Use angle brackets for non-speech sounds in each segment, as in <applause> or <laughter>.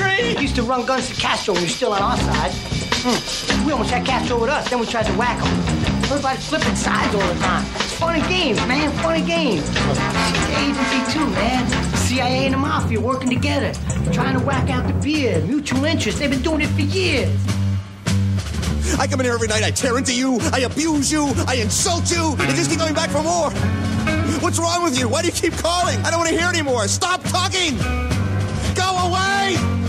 We used to run guns to Castro when he was still on our side. Hmm. We almost had Castro with us, then we tried to whack him. Everybody's flipping sides all the time. It's games, man, fun and games. It's agency too, man. CIA and the Mafia working together, trying to whack out the beard, mutual interest. They've been doing it for years. I come in here every night, I tear into you, I abuse you, I insult you, and just keep coming back for more. What's wrong with you? Why do you keep calling? I don't want to hear anymore. Stop talking! Go away!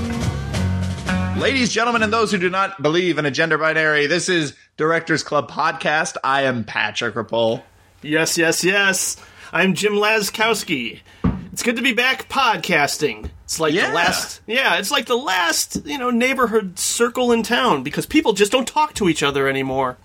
Ladies, gentlemen, and those who do not believe in a gender binary, this is Directors Club Podcast. I am Patrick Rapole. Yes, yes, yes. I'm Jim Laskowski. It's good to be back podcasting. It's like Yeah. the last, yeah, it's like the last, you know, neighborhood circle in town because people just don't talk to each other anymore.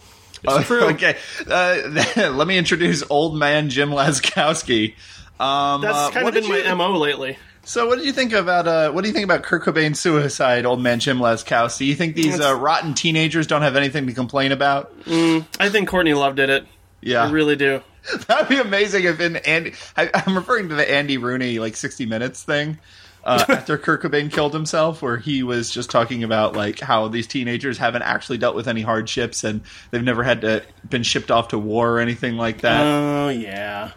It's true. Okay, uh, <laughs> let me introduce old man Jim Laskowski. Um, That's uh, kind what of been my you- mo lately. So, what did you think about uh, what do you think about Kurt Cobain's suicide, old man Jim Laskowski? You think these uh, rotten teenagers don't have anything to complain about? I think Courtney Love did it. Yeah, I really do. <laughs> That'd be amazing if in Andy. I, I'm referring to the Andy Rooney like 60 Minutes thing uh, <laughs> after Kurt Cobain killed himself, where he was just talking about like how these teenagers haven't actually dealt with any hardships and they've never had to been shipped off to war or anything like that, Oh yeah.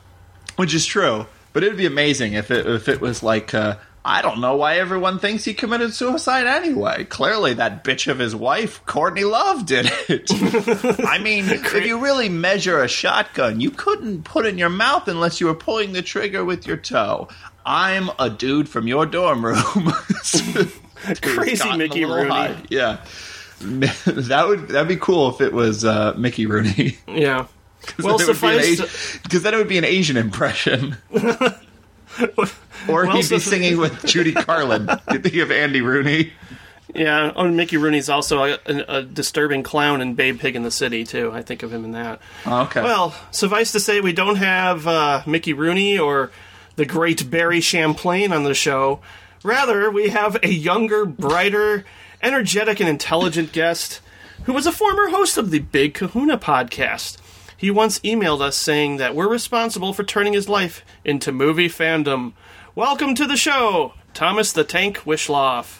which is true. But it would be amazing if it if it was like. Uh, I don't know why everyone thinks he committed suicide anyway. Clearly, that bitch of his wife, Courtney Love, did it. <laughs> I mean, if you really measure a shotgun, you couldn't put it in your mouth unless you were pulling the trigger with your toe. I'm a dude from your dorm room. <laughs> Crazy Mickey Rooney. high. Yeah. <laughs> That would that'd be cool if it was uh, Mickey Rooney. Yeah. Well, suffice. because then it would be an Asian impression. <laughs> or Well, he'd be singing with Judy Garland. You think of Andy Rooney? Yeah, oh, Mickey Rooney's also a, a, a disturbing clown in Babe Pig in the City too. I think of him in that. Oh, okay. Well, suffice to say, we don't have uh, Mickey Rooney or the great Barry Champlain on the show. Rather, we have a younger, brighter, energetic, and intelligent guest who was a former host of the Big Kahuna podcast. He once emailed us saying that we're responsible for turning his life into movie fandom. Welcome to the show, Thomas the Tank Wishloff.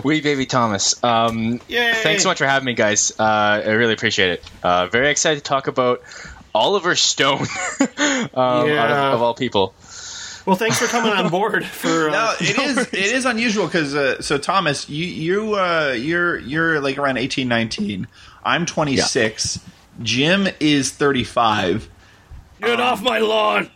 <laughs> Wee baby Thomas. Um, Yay! thanks so much for having me, guys. Uh, I really appreciate it. Uh, very excited to talk about Oliver Stone, <laughs> um, Yeah. of, of all people. Well, thanks for coming on board. <laughs> For uh, No, it is it is unusual because uh, so Thomas, you you uh, you're you're like around eighteen nineteen. I'm twenty six. Jim is thirty five, get off my lawn.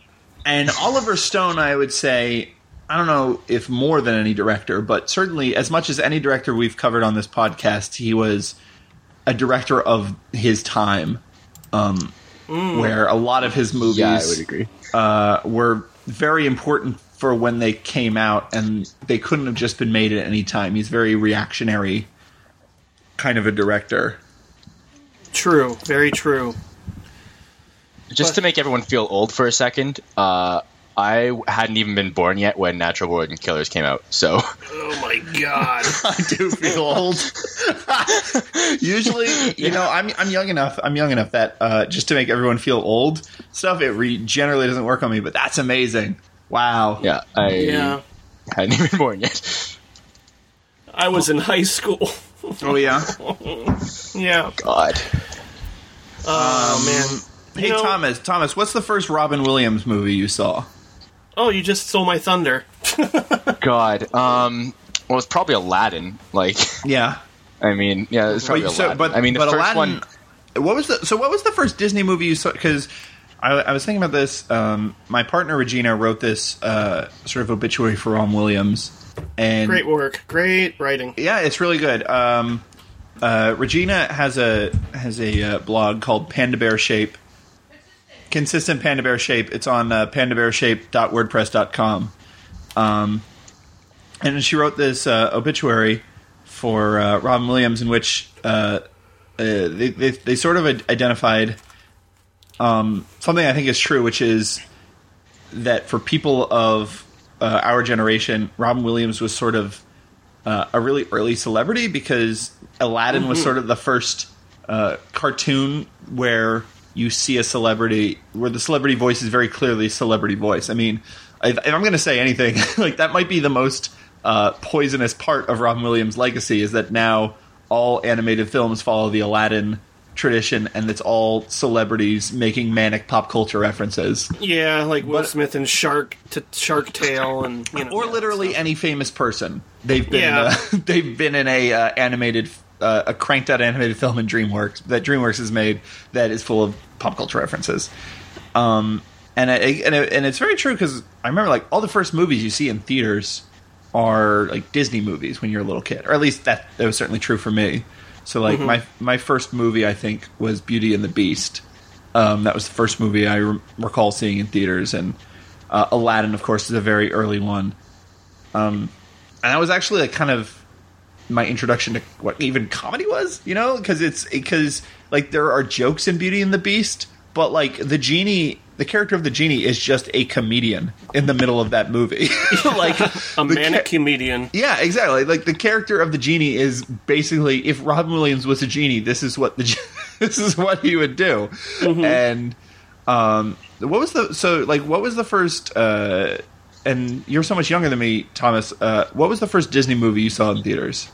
and Oliver Stone. I would say I don't know if more than any director, but certainly as much as any director we've covered on this podcast, he was a director of his time. Um, where a lot of his movies Yeah, I would agree. uh, were very important for when they came out, and they couldn't have just been made at any time. He's very reactionary, kind of a director. True, very true. Just to make everyone feel old for a second, uh, I hadn't even been born yet when Natural Born Killers came out. So <laughs> Oh my god. <laughs> I do feel old. <laughs> Usually, you know, I'm I'm young enough. I'm young enough that uh, just to make everyone feel old stuff, it re- generally doesn't work on me. But that's amazing. Wow. yeah, I yeah. hadn't even born yet. I was in high school. Oh yeah. <laughs> yeah. God, Oh man. Hey You know- Thomas. Thomas, what's the first Robin Williams movie you saw? Oh, you just stole my thunder. <laughs> God. Um, well, it's probably Aladdin. Like, Yeah. <laughs> I mean, yeah, it's probably Wait, so, Aladdin. but I mean, the but first Aladdin, one. What was the so? What was the first Disney movie you saw? Because I, I was thinking about this. Um, my partner Regina wrote this uh, sort of obituary for Robin Williams, and Great work. Great writing. yeah, it's really good. Um, uh, Regina has a has a uh, blog called Panda Bear Shape. Consistent Panda Bear Shape. It's on uh, pandabearshape.wordpress.com. Um, and she wrote this uh, obituary for uh, Robin Williams, in which uh, uh, they, they they sort of identified um, something I think is true, which is that for people of uh, our generation, Robin Williams was sort of uh, a really early celebrity because Aladdin was sort of the first uh, cartoon where you see a celebrity where the celebrity voice is very clearly a celebrity voice. I mean, if, if I'm going to say anything, <laughs> like that might be the most uh, poisonous part of Robin Williams' legacy is that now all animated films follow the Aladdin tradition, and it's all celebrities making manic pop culture references, Yeah, like Will But- Smith and Shark to Shark Tale, and you know, or yeah, literally any famous person. They've been Yeah. in a, <laughs> they've been in a uh, animated uh, a cranked out animated film in DreamWorks that DreamWorks has made that is full of pop culture references. Um, and it, and, it, and it's very true because I remember like all the first movies you see in theaters are like Disney movies when you're a little kid, or at least that that was certainly true for me. So like my my first movie I think was Beauty and the Beast. Um, that was the first movie I re- recall seeing in theaters, and uh, Aladdin, of course, is a very early one. Um, and that was actually like kind of my introduction to what even comedy was, you know, because it's because like there are jokes in Beauty and the Beast, but like the genie, the character of the genie is just a comedian in the middle of that movie, <laughs> like <laughs> a manic ca- comedian. yeah, exactly. Like the character of the genie is basically if Robin Williams was a genie, this is what the <laughs> this is what he would do. And um, what was the so like what was the first? Uh, and you're so much younger than me, Thomas. Uh, what was the first Disney movie you saw in theaters?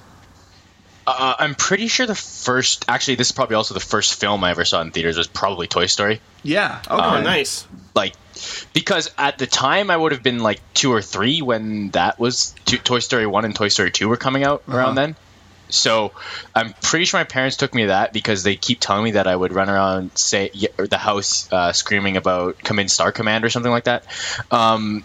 Uh, I'm pretty sure the first, actually, this is probably also the first film I ever saw in theaters was probably Toy Story. Yeah. Okay. Oh, nice. Like, because at the time I would have been like two or three when that was two, Toy Story one and Toy Story two were coming out Uh-huh. around then. So I'm pretty sure my parents took me to that because they keep telling me that I would run around say the house uh, screaming about "Come in, Star Command" or something like that. Um,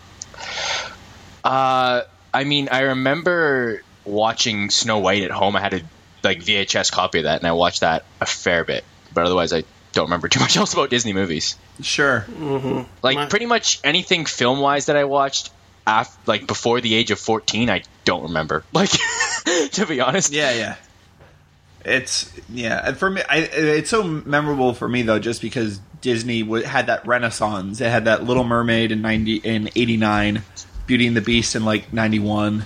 uh, I mean, I remember watching Snow White at home. I had a like VHS copy of that, and I watched that a fair bit. But otherwise, I don't remember <laughs> too much else about Disney movies. Sure. Mm-hmm. Like My- pretty much anything film wise that I watched, af- like before the age of fourteen, I don't remember. <laughs> Like <laughs> to be honest, Yeah, yeah. It's yeah. and For me, I, it's so memorable for me though, just because Disney w- had that renaissance. It had that Little Mermaid in ninety in eighty nine, Beauty and the Beast in like ninety one.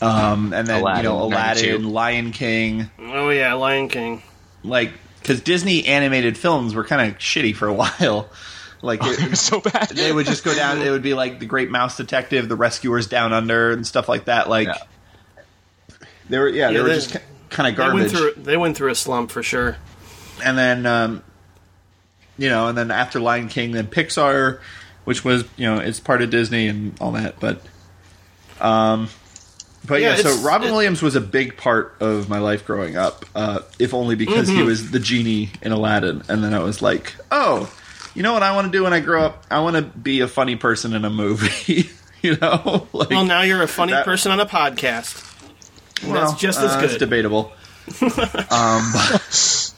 Um, and then you know Aladdin, 92. Lion King, Oh yeah, Lion King. like because Disney animated films were kind of shitty for a <laughs> while. Like it <laughs> it, was so bad. they would just go down. It would be like the Great Mouse Detective, the Rescuers Down Under, and stuff like that. Like Yeah. they were, yeah, they Yeah, were they- just kind of They went garbage. through. They went through a slump for sure. and then um, you know, and then after Lion King, then Pixar, which was you know it's part of Disney and all that, but um, but yeah, Yeah, so Robin it- Williams was a big part of my life growing up, uh, if only because he Mm-hmm. was the genie in Aladdin, and then I was like, oh, you know what I want to do when I grow up? I want to be a funny person in a movie. <laughs> you know, <laughs> like Well, now you're a funny that- person on a podcast. Well, that's just as uh, good. It's debatable. <laughs> um, but,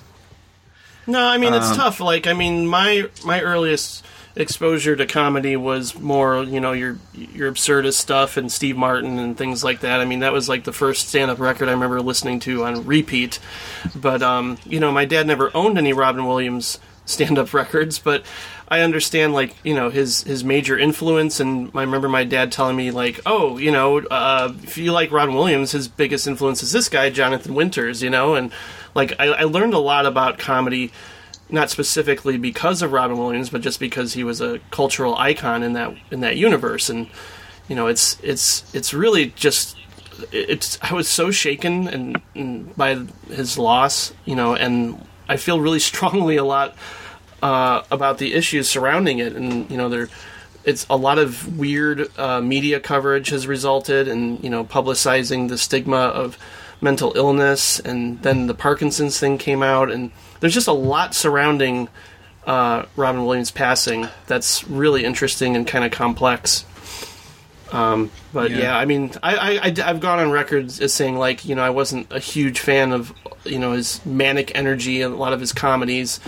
No, I mean Um, it's tough. Like I mean, my my earliest exposure to comedy was more, you know, your your absurdist stuff and Steve Martin and things like that. I mean, that was like the first stand up record I remember listening to on repeat. But um, you know, my dad never owned any Robin Williams stand up <laughs> records, but I understand like, you know, his his major influence and I remember my dad telling me like, "Oh, you know, uh, if you like Robin Williams, his biggest influence is this guy, Jonathan Winters, you know?" And like I, I learned a lot about comedy not specifically because of Robin Williams, but just because he was a cultural icon in that in that universe. And you know, it's it's it's really just it's. I was so shaken and, and by his loss, you know, and I feel really <laughs> strongly a lot uh, about the issues surrounding it. And you know, there it's a lot of weird uh, media coverage has resulted in you know publicizing the stigma of mental illness, and then the Parkinson's thing came out, and there's just a lot surrounding uh, Robin Williams passing that's really interesting and kind of complex. Um, but Yeah. yeah. I mean, I, I, have gone on records as saying like, you know, I wasn't a huge fan of, you know, his manic energy and a lot of his comedies,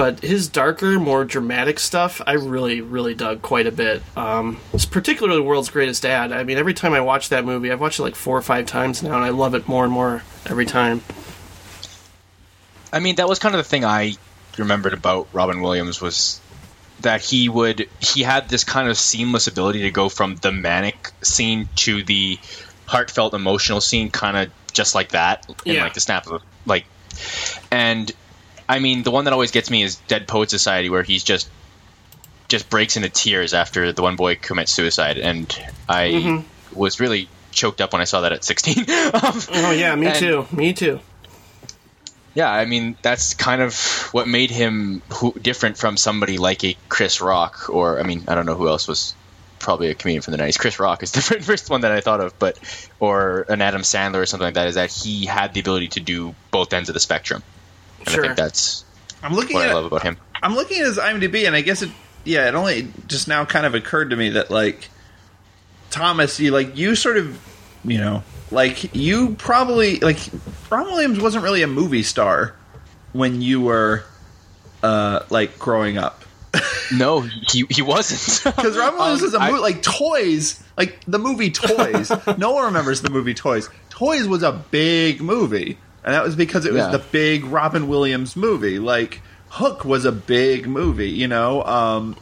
but his darker, more dramatic stuff, I really, really dug quite a bit. Um, it's particularly World's Greatest Dad. I mean, every time I watch that movie, I've watched it like four or five times now, and I love it more and more every time. I mean, that was kind of the thing I remembered about Robin Williams was that he would he had this kind of seamless ability to go from the manic scene to the heartfelt emotional scene kind of just like that in Yeah. like the snap of a, like and I mean the one that always gets me is Dead Poet Society where he's just just breaks into tears after the one boy commits suicide and I was really choked up when I saw that at 16. <laughs> um, Oh yeah, me And- too. Me too. yeah, I mean that's kind of what made him who, different from somebody like a Chris Rock, or I mean I don't know who else was probably a comedian from the 90s. Chris Rock is <laughs> the first one that I thought of, but or an Adam Sandler or something like that. Is that he had the ability to do both ends of the spectrum, and Sure. I think that's I'm looking what at I love about him. I'm looking at his IMDb, and I guess it, yeah, it only just now kind of occurred to me that like Thomas, you like you sort of, you know, like you probably like Robin Williams wasn't really a movie star when you were uh like growing up <laughs> No, he he wasn't. <laughs> because Robin Williams Um, was a I- movie like Toys, like the movie Toys. <laughs> no one remembers the movie Toys. Toys was a big movie, and that was because it was Yeah. the big Robin Williams movie. Like Hook was a big movie, you know. Um,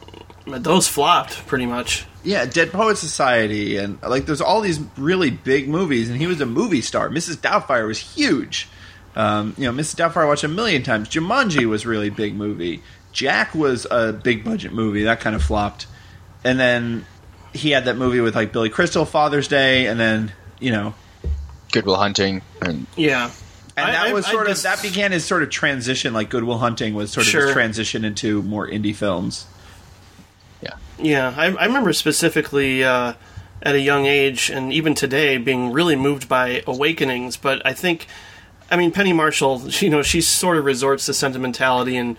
those flopped pretty much. Yeah, Dead Poet Society, and like there's all these really big movies, and he was a movie star. Mrs. Doubtfire was huge. Um, you know, Mrs. Doubtfire I watched a million times. Jumanji was a really big movie. Jack was a big budget movie that kind of flopped, and then he had that movie with like Billy Crystal, Father's Day, and then you know, Good Will Hunting, and Yeah. And I- that I- was I sort just- of that began his sort of transition. Like Good Will Hunting was sort of his transition into more indie films. yeah, Yeah, I, I remember specifically uh, at a young age, and even today, being really moved by Awakenings. But I think, I mean, Penny Marshall, <laughs> you know, she sort of resorts to sentimentality and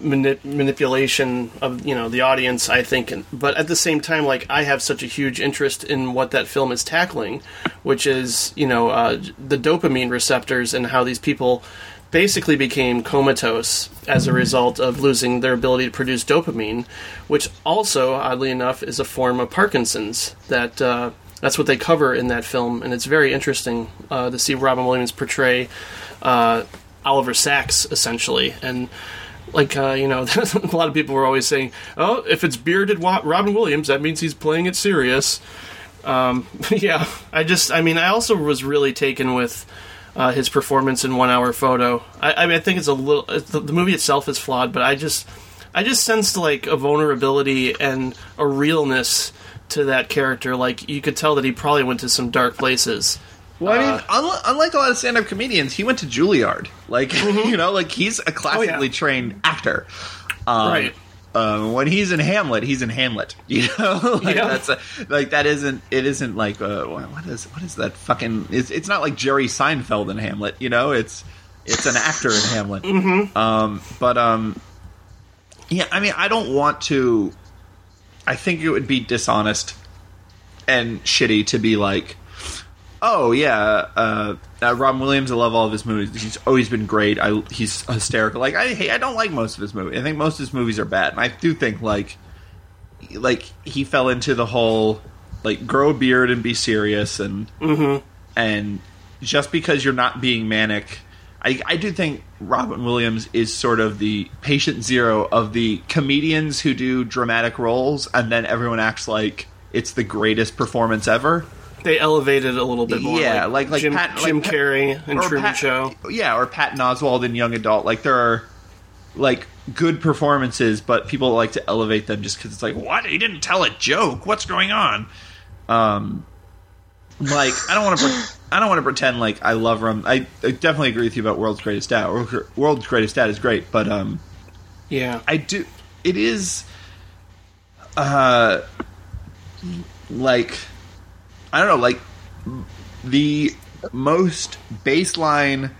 manip- manipulation of you know the audience. I think, but at the same time, like I have such a huge interest in what that film is tackling, which is you know uh, the dopamine receptors and how these people basically became comatose as a result of losing their ability to produce dopamine, which also, oddly enough, is a form of Parkinson's. That uh, that's what they cover in that film, and it's very interesting uh, to see Robin Williams portray uh, Oliver Sacks essentially, and like uh, you know, <laughs> a lot of people were always saying, "Oh, if it's bearded Robin Williams, that means he's playing it serious." Um, <laughs> yeah, I just, I mean, I also was really taken with uh, his performance in One Hour Photo. I, I mean, I think it's a little, it's, the, the movie itself is flawed, but I just, I just sensed like a vulnerability and a realness to that character. Like you could tell that he probably went to some dark places. Well, I Uh, mean, unlike, unlike a lot of stand-up comedians, he went to Juilliard. Like, <laughs> you know, like he's a classically trained actor. Um, right. Um, when he's in Hamlet, he's in Hamlet. <laughs> You know, <laughs> like Yeah. that's a, like that isn't it isn't like uh, what what is what is that fucking? It's, it's not like Jerry Seinfeld in Hamlet. You know, it's it's an actor in Hamlet. Mm-hmm. Um, but um, yeah, I mean, I don't want to. I think it would be dishonest and shitty to be like, oh yeah, uh, uh, Robin Williams. I love all of his movies. He's always been great. I he's hysterical. Like I hey, I don't like most of his movies. I think most of his movies are bad. And I do think like like he fell into the whole like grow a beard and be serious and and just because you're not being manic. I, I do think Robin Williams is sort of the patient zero of the comedians who do dramatic roles and then everyone acts like it's the greatest performance ever. They elevated a little bit more. Yeah, like- like Jim, Pat- Jim like Carrey and Truman Pat- Show. Yeah, or Patton Oswalt in Young Adult. Like there are like good performances, but people like to elevate them just because it's like, what? He didn't tell a joke. What's going on? Um, like I don't want to. Pre- I don't want to pretend like I love him. I, I definitely agree with you about World's Greatest Dad. World's Greatest Dad is great, but um, Yeah, I do. It is, uh, like I don't know, like the most baseline,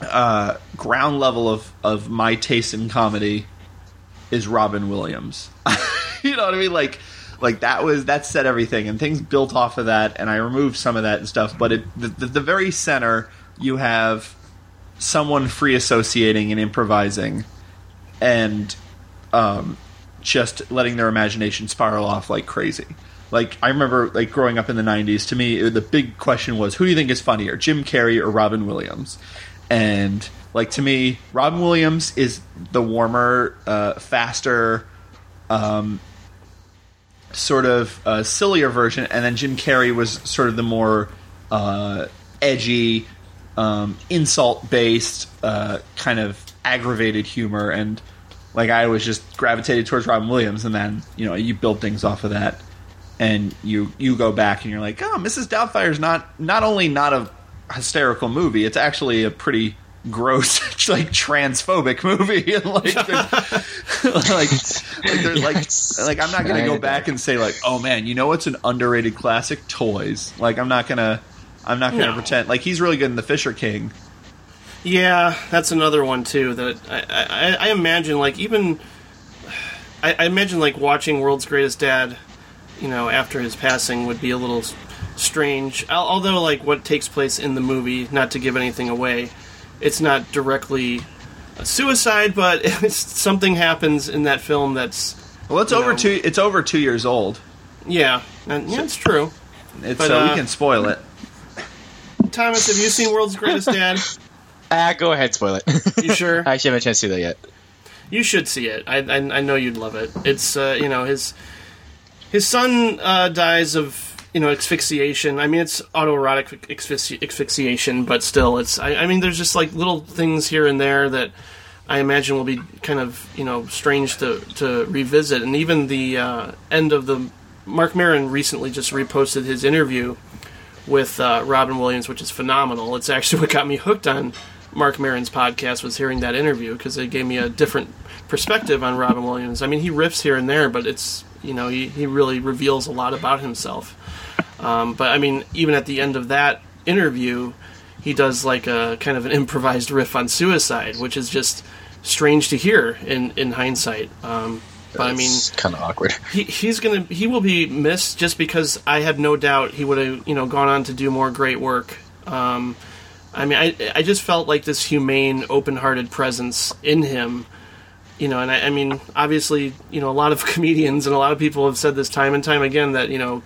uh, ground level of of my taste in comedy is Robin Williams. <laughs> you know what I mean? Like, like that was that set everything, and things built off of that. And I removed some of that and stuff, but it the, the, the very center you have someone free associating and improvising and um, just letting their imagination spiral off like crazy. Like I remember, like growing up in the '90s, to me it- the big question was, who do you think is funnier, Jim Carrey or Robin Williams? And like to me, Robin Williams is the warmer, uh, faster, um, sort of uh, sillier version, and then Jim Carrey was sort of the more uh, edgy, um, insult-based, uh, kind of aggravated humor, and like I was just gravitated towards Robin Williams, and then you know you build things off of that. And you you go back and you're like, oh, Mrs. Doubtfire's not not only not a hysterical movie, it's actually a pretty gross <laughs> like transphobic movie and <laughs> like there's- <laughs> like like, there's, like Yes. like I'm not gonna go back and say like oh man you know what's an underrated classic toys like I'm not gonna I'm not gonna No. pretend like he's really good in the Fisher King Yeah, that's another one too. That I, I, I imagine, like even, I, I imagine like watching World's Greatest Dad, you know, after his passing would be a little strange. Although, like what takes place in the movie, not to give anything away, it's not directly a suicide, but <laughs> it's, something happens in that film that's well it's over know. two it's over two years old yeah, and, yeah, it's true. it's But, so we uh, can spoil it Thomas, have you seen World's Greatest <laughs> Dad? Ah, go ahead, spoil it. You sure? <laughs> I actually haven't had a chance to see that yet. You should see it. I, I, I know you'd love it. It's uh, you know his his son uh, dies of you know asphyxiation. I mean it's autoerotic asphyxi- asphyxiation, but still it's. I, I mean there's just like little things here and there that I imagine will be kind of you know strange to to revisit. And even the uh, end of the Mark Maron recently just reposted his interview with uh, Robin Williams, which is phenomenal. It's actually what got me hooked on Mark Maron's podcast was hearing that interview because it gave me a different perspective on Robin Williams. I mean, he riffs here and there, but it's you know he, he really reveals a lot about himself. Um, but I mean, even at the end of that interview, he does like a kind of an improvised riff on suicide, which is just strange to hear in in hindsight. Um, but I mean, kind of awkward. <laughs> he, he's gonna he will be missed just because I have no doubt he would have you know gone on to do more great work. Um, I mean, I I just felt like this humane, open-hearted presence in him. You know, and I, I mean, obviously, you know, a lot of <laughs> comedians and a lot of people have said this time and time again that you know,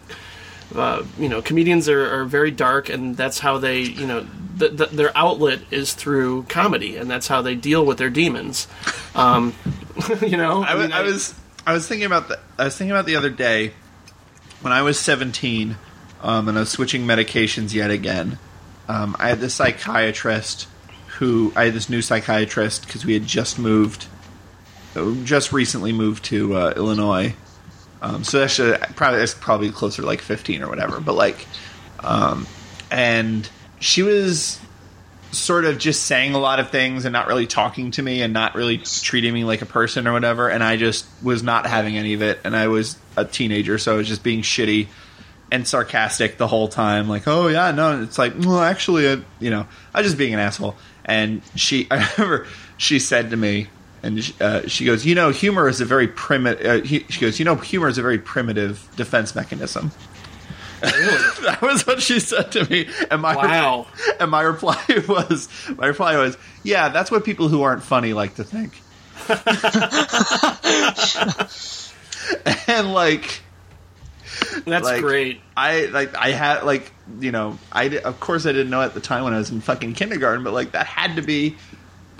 uh, you know, comedians are, are very dark, and that's how they, you know, th- th- their outlet is through comedy, and that's how they deal with their demons. Um, <laughs> you know, I was, mean, I was I was thinking about the I was thinking about the other day when I was 17 um, and I was switching medications yet again. Um, I had this psychiatrist who I had this new psychiatrist because we had just moved, just recently moved to uh, Illinois. Um, so that's uh, probably that's probably closer to like 15 or whatever. But like, um, and she was sort of just saying a lot of things and not really talking to me and not really treating me like a person or whatever and I just was not having any of it and I was a teenager so I was just being shitty and sarcastic the whole time like oh yeah no it's like well actually uh, you know I was just being an asshole and she <laughs> I remember she said to me and she, uh, she goes you know humor is a very primitive uh, she goes you know humor is a very primitive defense mechanism <laughs> that was what she said to me and my Wow. <laughs> and my reply <laughs> was, my reply was, yeah, that's what people who aren't funny like to think. and like, that's like, great. I like, I had like, you know, I of course I didn't know at the time when I was in fucking kindergarten, but like that had to be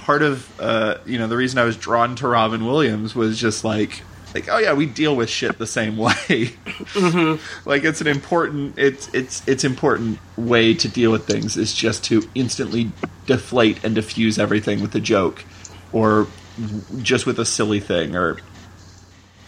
part of, uh, you know, the reason I was drawn to Robin Williams was just like. Like oh yeah, we deal with shit the same <laughs> way. like it's an important it's it's it's important way to deal with things is just to instantly deflate and diffuse everything with a joke or just with a silly thing or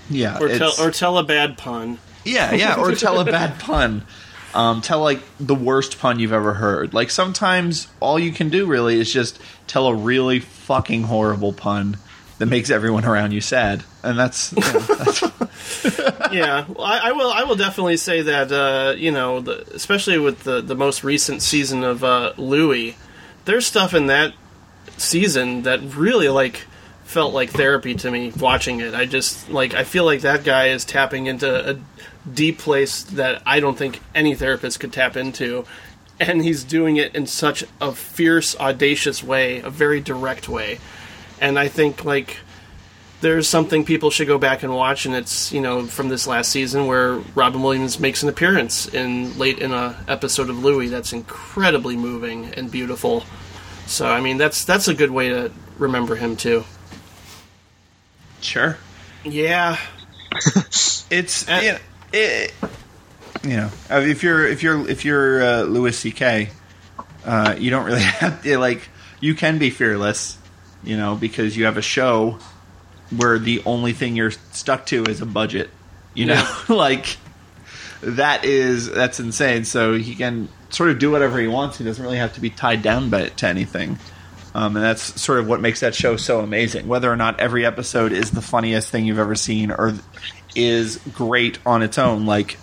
yeah Or tell, or tell a bad pun. yeah yeah or tell a bad pun um, tell like the worst pun you've ever heard like sometimes all you can do really is just tell a really fucking horrible pun that makes everyone around you sad and that's, you know, <laughs> that's yeah, well, I, I will. I will definitely say that. Uh, you know, the, especially with the the most recent season of uh, Louie, there's stuff in that season that really like felt like therapy to me watching it. I just like I feel like that guy is tapping into a deep place that I don't think any therapist could tap into. And he's doing it in such a fierce, audacious way, a very direct way. And I think like there's something people should go back and watch, and it's you know from this last season where Robin Williams makes an appearance in late in a episode of Louie that's incredibly moving and beautiful. So I mean that's that's a good way to remember him too. sure Yeah, <laughs> it's you know, it, you know uh, if you're if you're if you're uh, Louis C.K. Uh, you don't really <laughs> have to, like you can be fearless, you know, because you have a show where the only thing you're stuck to is a budget. You know, <laughs> like that is that's insane. So he can sort of do whatever he wants. He doesn't really have to be tied down by to anything. Um, and that's sort of what makes that show so amazing. Whether or not every episode is the funniest thing you've ever seen or is great on its own, like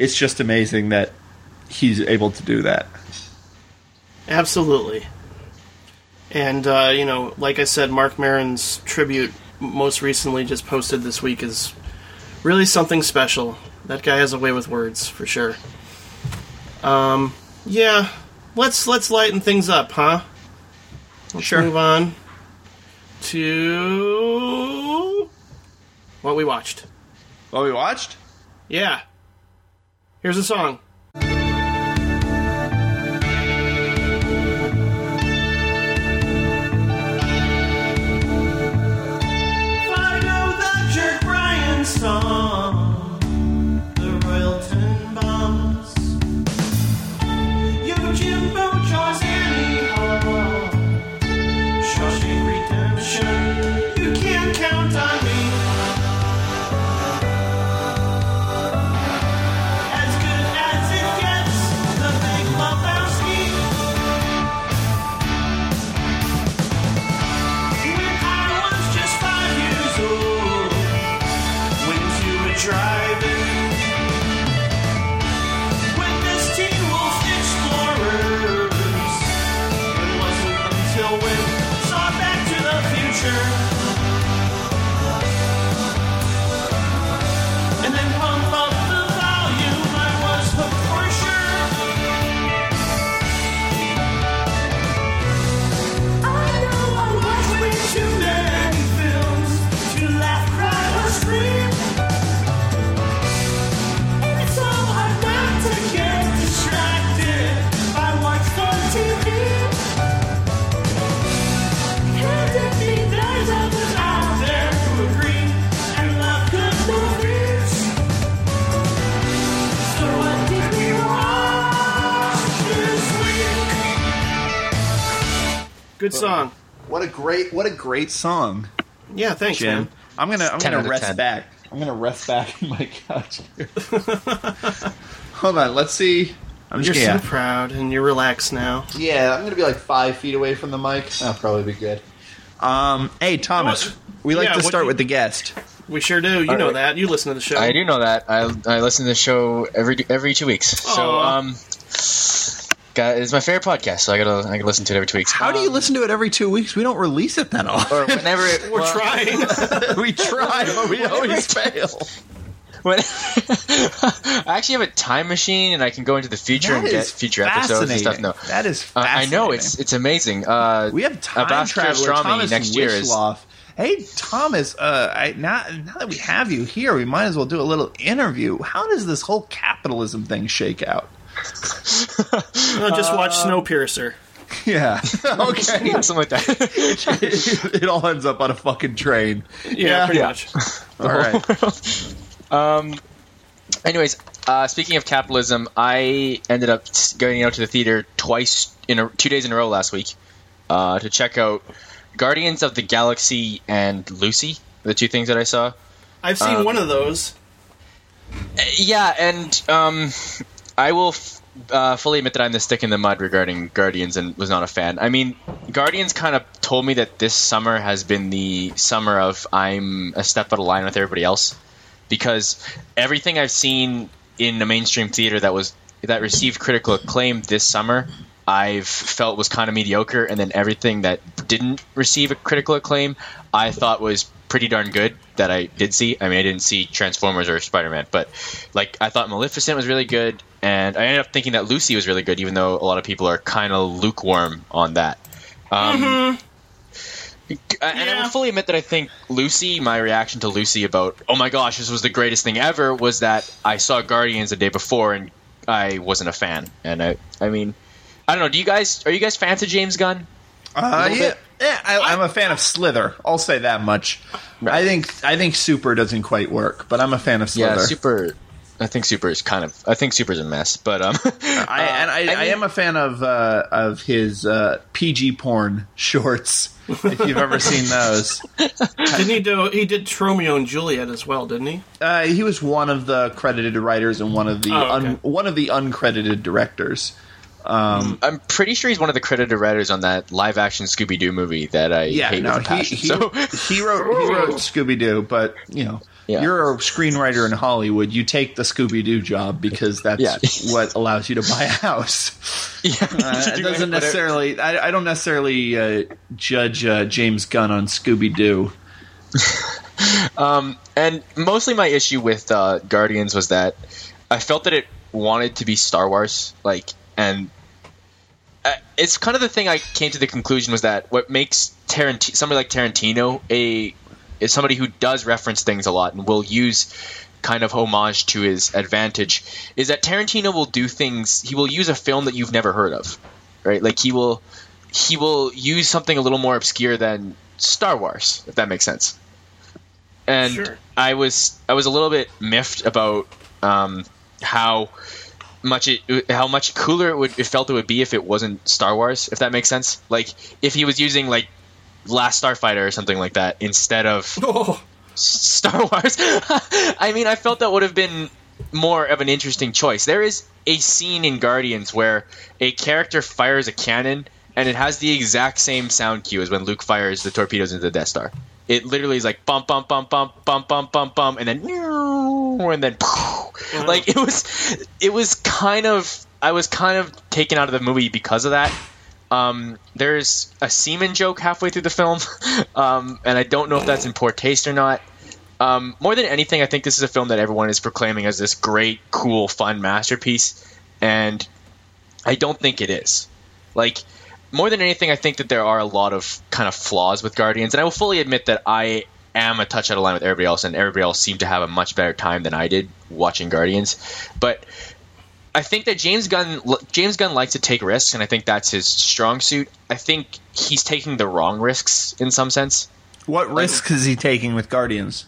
it's just amazing that he's able to do that. Absolutely. And uh, you know, like I said, Mark Maron's tribute most recently just posted this week is really something special. That guy has a way with words for sure. Um, yeah, let's let's lighten things up, huh? Let's Sure. move on to what we watched. What we watched? Yeah. Here's a song. Good song. What a great what a great song, Yeah, thanks, Jim. man. I'm gonna I'm 10 gonna of rest 10. back. I'm gonna rest back <laughs> in my couch. here. Hold on, let's see. I'm You're just so yeah. proud and you're relaxed now. Yeah, I'm gonna be like five feet away from the mic. That'll probably be good. Um, hey Thomas, What- we like yeah, to what start you- with the guest. We sure do. You know right. that. You listen to the show. I do know that. I, I listen to the show every every two weeks. So Aw. um, got, it's my favorite podcast. So I gotta I gotta listen to it every two weeks. How do you Um, listen to it every two weeks? We don't release it that often. Or whenever it, <laughs> We're well, trying. <laughs> we try, but we always fail. When <laughs> I actually have a time machine and I can go into the future That and get future episodes and stuff. No, That is Uh, I know it's it's amazing. Uh, We have time Ambassador traveler Thomas next year is- Hey Thomas, uh, I, now now that we have you here, we might as well do a little interview. How does this whole capitalism thing shake out? No, just watch Snowpiercer. Yeah, <laughs> okay. <laughs> something like that. it all ends up on a fucking train. Yeah, pretty Yeah. much. <laughs> All right. um. Anyways, uh, speaking of capitalism, I ended up going out to the theater twice in a, two days in a row last week uh, to check out Guardians of the Galaxy and Lucy, the two things that I saw. I've seen Um, one of those. Yeah, and um, I will f- uh, fully admit that I'm the stick in the mud regarding Guardians and was not a fan. I mean, Guardians kind of told me that this summer has been the summer of I'm a step out of line with everybody else because everything I've seen in the mainstream theater that was that received critical acclaim this summer. I've felt was kind of mediocre, and then everything that didn't receive a critical acclaim, I thought was pretty darn good that I did see. I mean, I didn't see Transformers or Spider Man, but like I thought Maleficent was really good, and I ended up thinking that Lucy was really good, even though a lot of people are kind of lukewarm on that. Um, And I Yeah. will fully admit that I think Lucy, my reaction to Lucy about, oh my gosh, this was the greatest thing ever, was that I saw Guardians the day before and I wasn't a fan. And I, I mean, I don't know. Do you guys are you guys fans of James Gunn? Uh, yeah, bit. yeah I, I'm a fan of Slither. I'll say that much. I think I think Super doesn't quite work, but I'm a fan of Slither. Yeah, super. I think Super is kind of. I think Super's a mess, but um, <laughs> I, and I, I, I am a fan of uh, of his uh, PG porn shorts. If you've ever <laughs> seen those, Didn't he do? He did Tromeo and Juliet as well, didn't he? uh, he was one of the credited writers and one of the Oh, okay. un, one of the uncredited directors. I'm pretty sure he's one of the credited writers on that live action Scooby Doo movie that I Yeah, hate no, with a he passion. he, so he wrote he <laughs> wrote Scooby Doo, but you know. Yeah. You're a screenwriter in Hollywood. You take the Scooby Doo job because <laughs> that's Yeah. what allows you to buy a house. <laughs> yeah, Uh, it doesn't necessarily. I, I don't necessarily uh, judge uh, James Gunn on Scooby Doo. And mostly my issue with uh, Guardians was that I felt that it wanted to be Star Wars, like, and uh, it's kind of the thing I came to the conclusion was that what makes Tarantino, somebody like Tarantino, a is somebody who does reference things a lot and will use kind of homage to his advantage, is that Tarantino will do things. He will use a film that you've never heard of, right? Like he will he will use something a little more obscure than Star Wars, if that makes sense. And Sure. I was I was a little bit miffed about um, how much it how much cooler it would it felt it would be if it wasn't Star Wars, if that makes sense. Like if he was using like Last Starfighter or something like that instead of <laughs> Oh, Star Wars. <laughs> I mean, I felt that would have been more of an interesting choice. There is a scene in Guardians where a character fires a cannon and it has the exact same sound cue as when Luke fires the torpedoes into the Death Star. It literally is like bump, bump, bump, bump, bump, bump, bump, bump, and then and then like it was, it was kind of. I was kind of taken out of the movie because of that. Um, there's a semen joke halfway through the film, <laughs> um, and I don't know if that's in poor taste or not. Um, more than anything, I think this is a film that everyone is proclaiming as this great, cool, fun masterpiece, and I don't think it is. Like, more than anything, I think that there are a lot of kind of flaws with Guardians, and I will fully admit that I am a touch out of line with everybody else, and everybody else seemed to have a much better time than I did watching Guardians. But I think that James Gunn James Gunn likes to take risks, and I think that's his strong suit. I think he's taking the wrong risks in some sense. What risk is he taking with Guardians?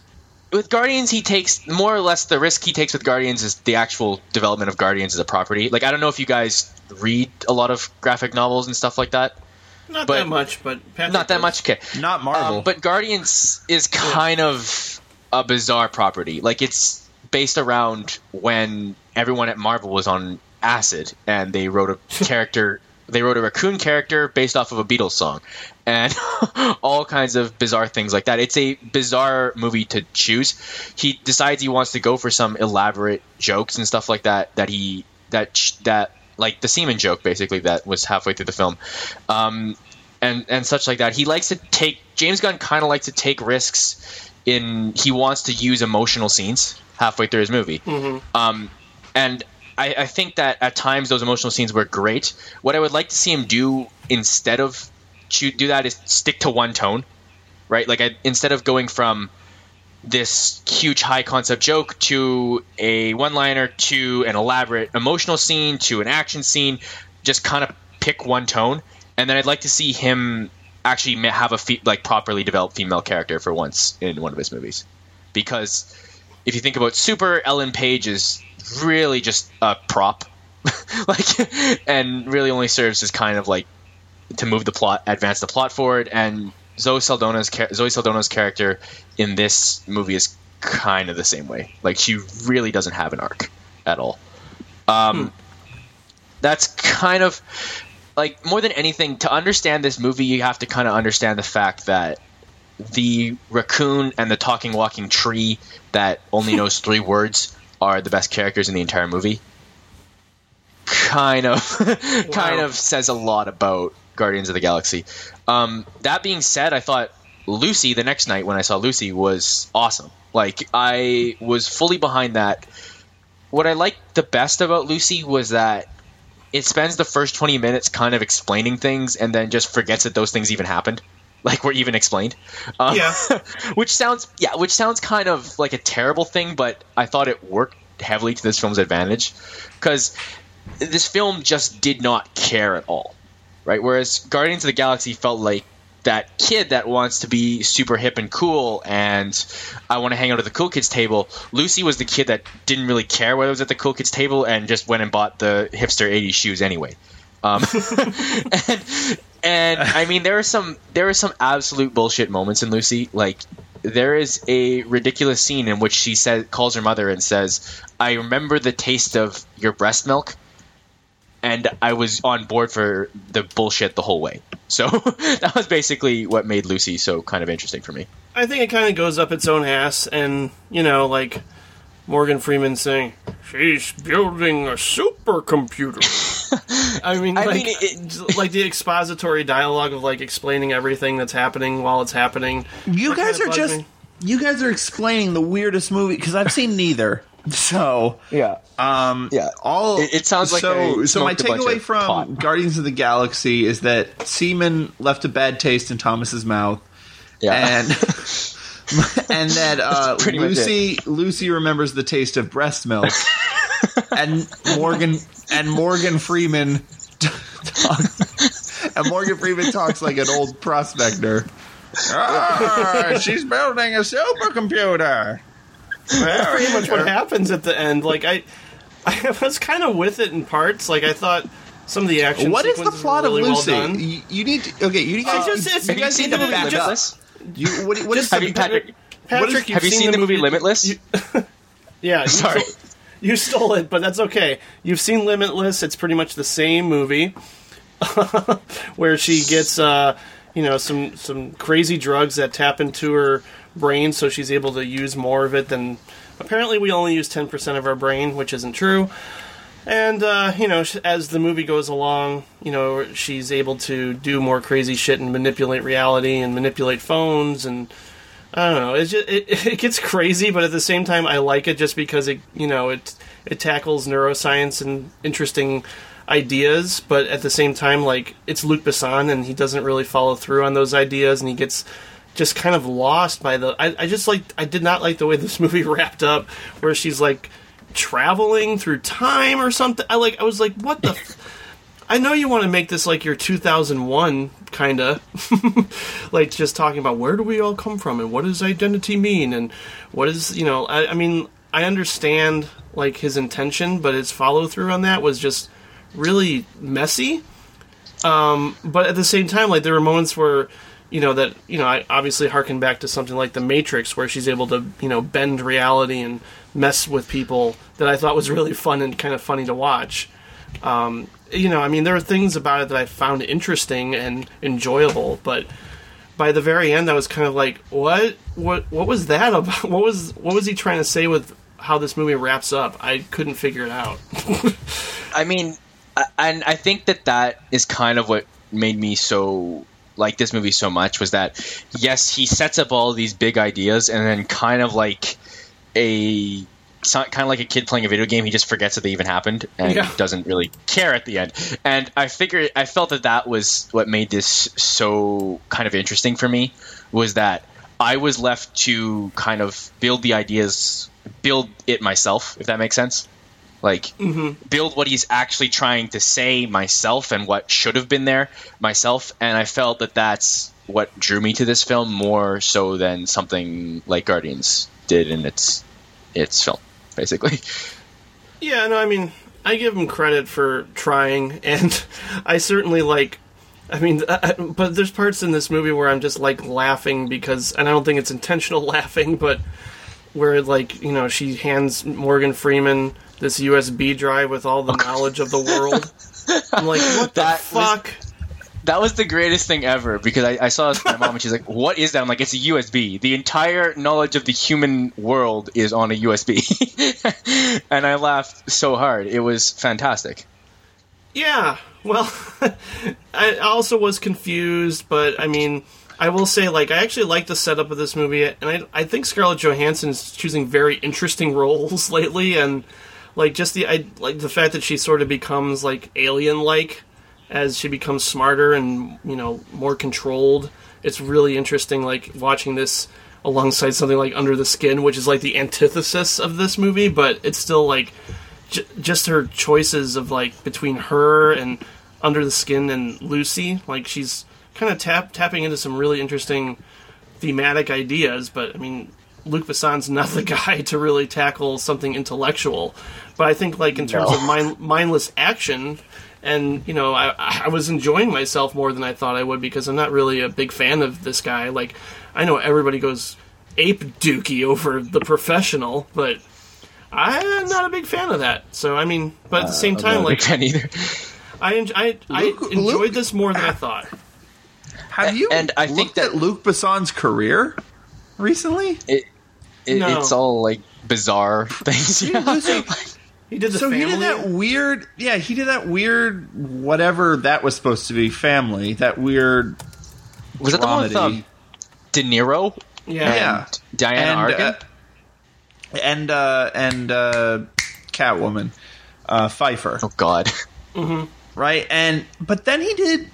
With Guardians, he takes more or less the risk he takes with Guardians is the actual development of Guardians as a property. Like I don't know if you guys read a lot of graphic novels and stuff like that. not But- that much, but Patrick Not that does. much. Okay. Not Marvel. Um, but Guardians is kind of a bizarre property. Like it's based around when everyone at Marvel was on acid and they wrote a <laughs> character. They wrote a raccoon character based off of a Beatles song, and <laughs> all kinds of bizarre things like that. It's a bizarre movie to choose. He decides he wants to go for some elaborate jokes and stuff like that. That he that that like the semen joke basically that was halfway through the film. Um, and and such like that. He likes to take James Gunn kind of likes to take risks in he wants to use emotional scenes halfway through his movie. Um, and I, I think that at times those emotional scenes were great. What I would like to see him do instead of choo- do that is stick to one tone, right? Like I, instead of going from this huge high concept joke to a one liner to an elaborate emotional scene to an action scene, just kind of pick one tone. And then I'd like to see him actually have a fe- like properly developed female character for once in one of his movies, because if you think about Super, Ellen Page is really just a prop, <laughs> like, and really only serves as kind of like to move the plot, advance the plot forward. And Zoe Saldana's char- Zoe Saldana's character in this movie is kind of the same way. Like she really doesn't have an arc at all. Um, That's kind of like more than anything to understand this movie. You have to kind of understand the fact that the raccoon and the talking walking tree that only <laughs> knows three words are the best characters in the entire movie kind of <laughs> kind Wow. of says a lot about Guardians of the Galaxy. Um, that being said, I thought Lucy the next night when I saw Lucy was awesome. Like I was fully behind that. What I liked the best about Lucy was that it spends the first 20 minutes kind of explaining things and then just forgets that those things even happened <laughs> like were even explained uh, Yeah. <laughs> which sounds yeah which sounds kind of like a terrible thing but i thought it worked heavily to this film's advantage because this film just did not care at all right whereas guardians of the galaxy felt like that kid that wants to be super hip and cool and I want to hang out at the cool kids table. Lucy was the kid that didn't really care whether it was at the cool kids table and just went and bought the hipster 80s shoes anyway. Um, <laughs> and, and I mean there are some there are some absolute bullshit moments in Lucy like there is a ridiculous scene in which she says calls her mother and says, "I remember the taste of your breast milk." And I was on board for the bullshit the whole way. So <laughs> that was basically what made Lucy so kind of interesting for me. I think it kind of goes up its own ass, and you know, like Morgan Freeman saying she's building a supercomputer. <laughs> I mean, I like, mean, it- <laughs> like the expository dialogue of like explaining everything that's happening while it's happening. You guys are just me. you guys are explaining the weirdest movie because I've seen neither. So Yeah. um Yeah. all It- it sounds like so so my smoked a bunch takeaway from pot. Guardians of the Galaxy is that semen left a bad taste in Thomas's mouth Yeah. and <laughs> <laughs> and that uh, Lucy Lucy remembers the taste of breast milk <laughs> and Morgan and Morgan Freeman talk, and Morgan Freeman talks like an old prospector. Ah, she's building a supercomputer. That's pretty much what happens at the end. Like I, <laughs> I was kind of with it in parts. Like I thought some of the action. What is the plot really of well Lucy? done. you, you need to, okay. You guys, I just- it's- you have you guys seen need the to movie back up. Limitless? You, what, what is Have you, Patrick? Patrick, What is- you've you seen the movie Limitless? You- <laughs> yeah, you Sorry. stole- you stole it, but that's okay. You've seen Limitless. It's pretty much the same movie <laughs> where she gets, uh, you know, some some crazy drugs that tap into her brain, so she's able to use more of it than. Apparently, we only use ten percent of our brain, which isn't true. And uh, you know, as the movie goes along, you know, she's able to do more crazy shit and manipulate reality and manipulate phones and I don't know. It's just, it, <laughs> it gets crazy, but at the same time, I like it just because it you know it it tackles neuroscience and interesting ideas. But at the same time, like it's Luc Besson, and he doesn't really follow through on those ideas, and he gets just kind of lost by the. I, I just like I did not like the way this <laughs> movie wrapped up, where she's like traveling through time or something. I like I was like, what the. F- I know you want to make this like your 2001 kind of <laughs> like just talking about where do we all come from and what does identity mean and what is you know I, I mean I understand like his intention but his follow through on that was just really messy um, but at the same time like there were moments where you know that you know I obviously harken back to something like the Matrix where she's able to you know bend reality and mess with people that I thought was really fun and kind of funny to watch um, you know, I mean, there are things about it that I found interesting and enjoyable, but by the very end, I was kind of like, what, what, what was that <laughs> about? What was, what was he trying to say with how this movie wraps up? I couldn't figure it out. <laughs> I mean, and I think that that is kind of what made me so like this movie so much was that yes, he sets up all these big ideas and then kind of like a kind of like a kid playing a video game, he just forgets that they even happened and Yeah. doesn't really care at the end. And I figured I felt that that was what made this so kind of interesting for me was that I was left to kind of build the ideas, build it myself, if that makes sense like mm-hmm. build what he's actually trying to say myself and what should have been there myself and i felt that that's what drew me to this film more so than something like guardians did in its its film basically <laughs> yeah, no, I mean, I give him credit for trying, <laughs> and I certainly like. I mean, I, I- but there's parts in this movie where I'm just like laughing because, and I don't think it's intentional <laughs> laughing, but where like you know she hands Morgan Freeman this USB drive with all the <laughs> knowledge of the world. I'm like, what the That was- fuck? that was the greatest thing ever because I, I saw this with my mom and she's like what is that? I'm like it's a usb the entire knowledge of the human world is on a usb <laughs> and i laughed so hard. It was fantastic. Yeah, well, <laughs> I also was confused, but I mean, I will say, like, I actually like the setup of this movie, and I, I think Scarlett Johansson is choosing very interesting <laughs> roles lately, and like just the I like the fact that she sort of becomes like alien-like as she becomes smarter and you know more controlled. It's really interesting, like watching this alongside something like Under the Skin, which is like the antithesis of this movie, but it's still like j- just her choices of like between her and Under the Skin and Lucy, like she's kind of tap tapping into some really interesting thematic ideas. But I mean, Luc Besson's not the <laughs> guy to really tackle something intellectual. But I think, like in terms No. of mind, mindless action, and you know, I, I was enjoying myself more than I thought I would because I'm not really a big fan of this guy. Like, I know everybody goes ape dookie over the professional, but I'm not a big fan of that. So I mean, but at the uh, same time, Not a like big either. I, en- I, I Luke- enjoyed Luke- this more than I thought. Have you And I think that- Luke Luc Besson's career recently? It, it No. It's all like bizarre <laughs> things. <laughs> Yeah. He did the so family. he did that weird, yeah, he did that weird whatever that was supposed to be family. That weird Was that the one with dramedy. um, De Niro yeah. Yeah. and Diana and Arkin? uh, and uh, and uh, Catwoman, uh, Pfeiffer, oh God. Mm-hmm. right? And but then he did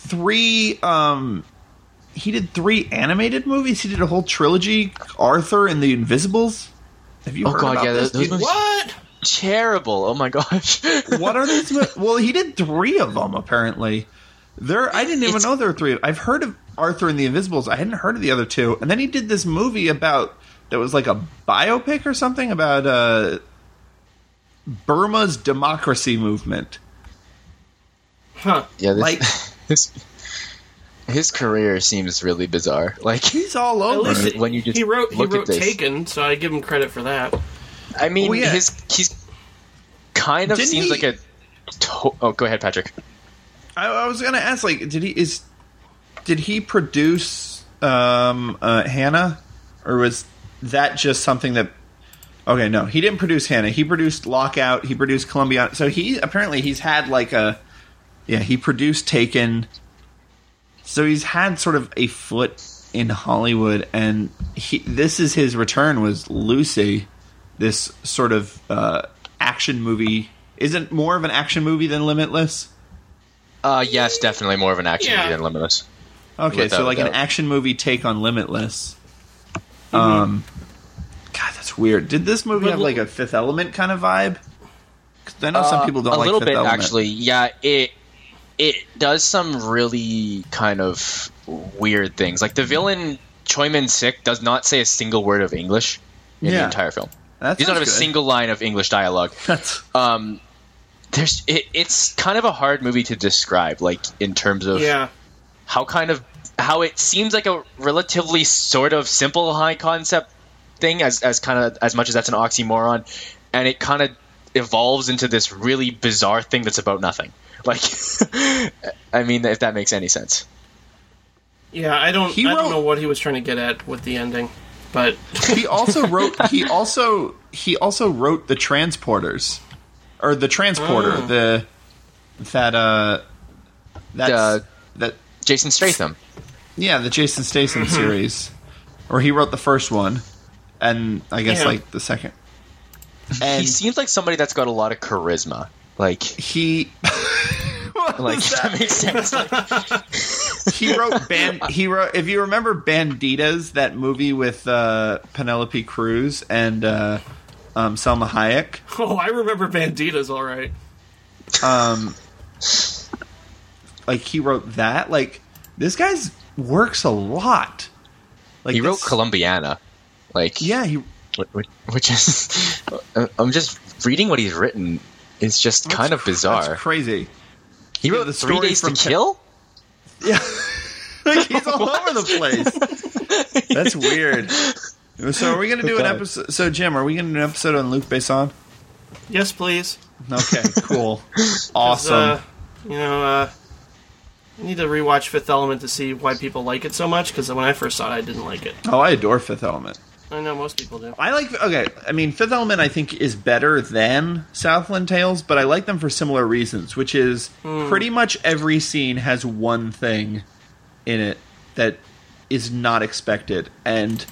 three. Um, he did three animated movies. He did a whole trilogy, Arthur and the Invisibles. Have you Oh, heard God, about yeah, this? those dude? movies- What? Terrible. Oh my gosh. <laughs> what are these? well, he did three of them apparently. There, I didn't even It's- know there were three. I've heard of Arthur and the Invisibles. I hadn't heard of the other two. And then he did this movie about that was like a biopic or something about uh, Burma's democracy movement. Huh. Yeah, this, Like- his his career seems really bizarre. Like, He's all over. least it. <laughs> it- when you just he wrote he look at wrote this. Taken, so I give him credit for that. I mean, Oh, yeah. his he's kind of Didn't seems he- like a. To- oh, go ahead, Patrick. I, I was gonna ask, like, did he is did he produce um, uh, Hannah, or was that just something that? Okay, no, he didn't produce Hannah. He produced Lockout. He produced Columbia. So he apparently he's had like a yeah. He produced Taken. So he's had sort of a foot in Hollywood, and he this is his return was Lucy, this sort of uh, action movie. Isn't more of an action movie than Limitless? Uh, yes, definitely more of an action Yeah. movie than Limitless. Okay, so Without like an action movie take on Limitless. Mm-hmm. Um, God, that's weird. Did this movie But have l- like a Fifth Element kind of vibe? 'Cause I know some Uh, people don't a like little Fifth bit Element. actually. Yeah, it it does some really kind of weird things. Like the villain Choi Min Sik does not say a single word of English in the entire film. That He doesn't have a good. single line of English dialogue. <laughs> That's Um, there's it, it's kind of a hard movie to describe, like in terms of Yeah. how kind of how it seems like a relatively sort of simple high concept thing as as kind of as much as that's an oxymoron and it kind of evolves into this really bizarre thing that's about nothing like <laughs> i mean if that makes any sense Yeah, I don't He I don't know what he was trying to get at with the ending. But <laughs> he also wrote. He also he also wrote the Transporters, or the Transporter. Oh. The that uh that The- that jason statham yeah the Jason Statham Mm-hmm. series, or he wrote the first one, and I guess Yeah. like the second. And he seems like somebody that's got a lot of charisma like he <laughs> like that that? makes sense. Like, <laughs> he wrote band he wrote if you remember Bandidas that movie with uh, penelope cruz and uh, um, salma hayek? <laughs> Oh, I remember Bandidas all right. um, like he wrote that. Like this guy's works a lot. Like he wrote this- Colombiana. Like yeah he wh- wh- which is i'm just reading what he's written it's just kind of bizarre that's crazy. He Yeah, wrote the three story days to from Pe- kill? Yeah. <laughs> Like he's all over the place. <laughs> That's weird. So are we gonna do an episode so jim are we gonna do an episode on Luc Besson? Yes, please. okay <laughs> cool, awesome Uh, you know, uh, I need to rewatch Fifth Element to see why people like it so much. Because when I first saw it, I didn't like it. oh i adore fifth element I know most people do. I like okay. I mean, Fifth Element I think is better than Southland Tales, but I like them for similar reasons, which is hmm. pretty much every scene has one thing in it that is not expected. And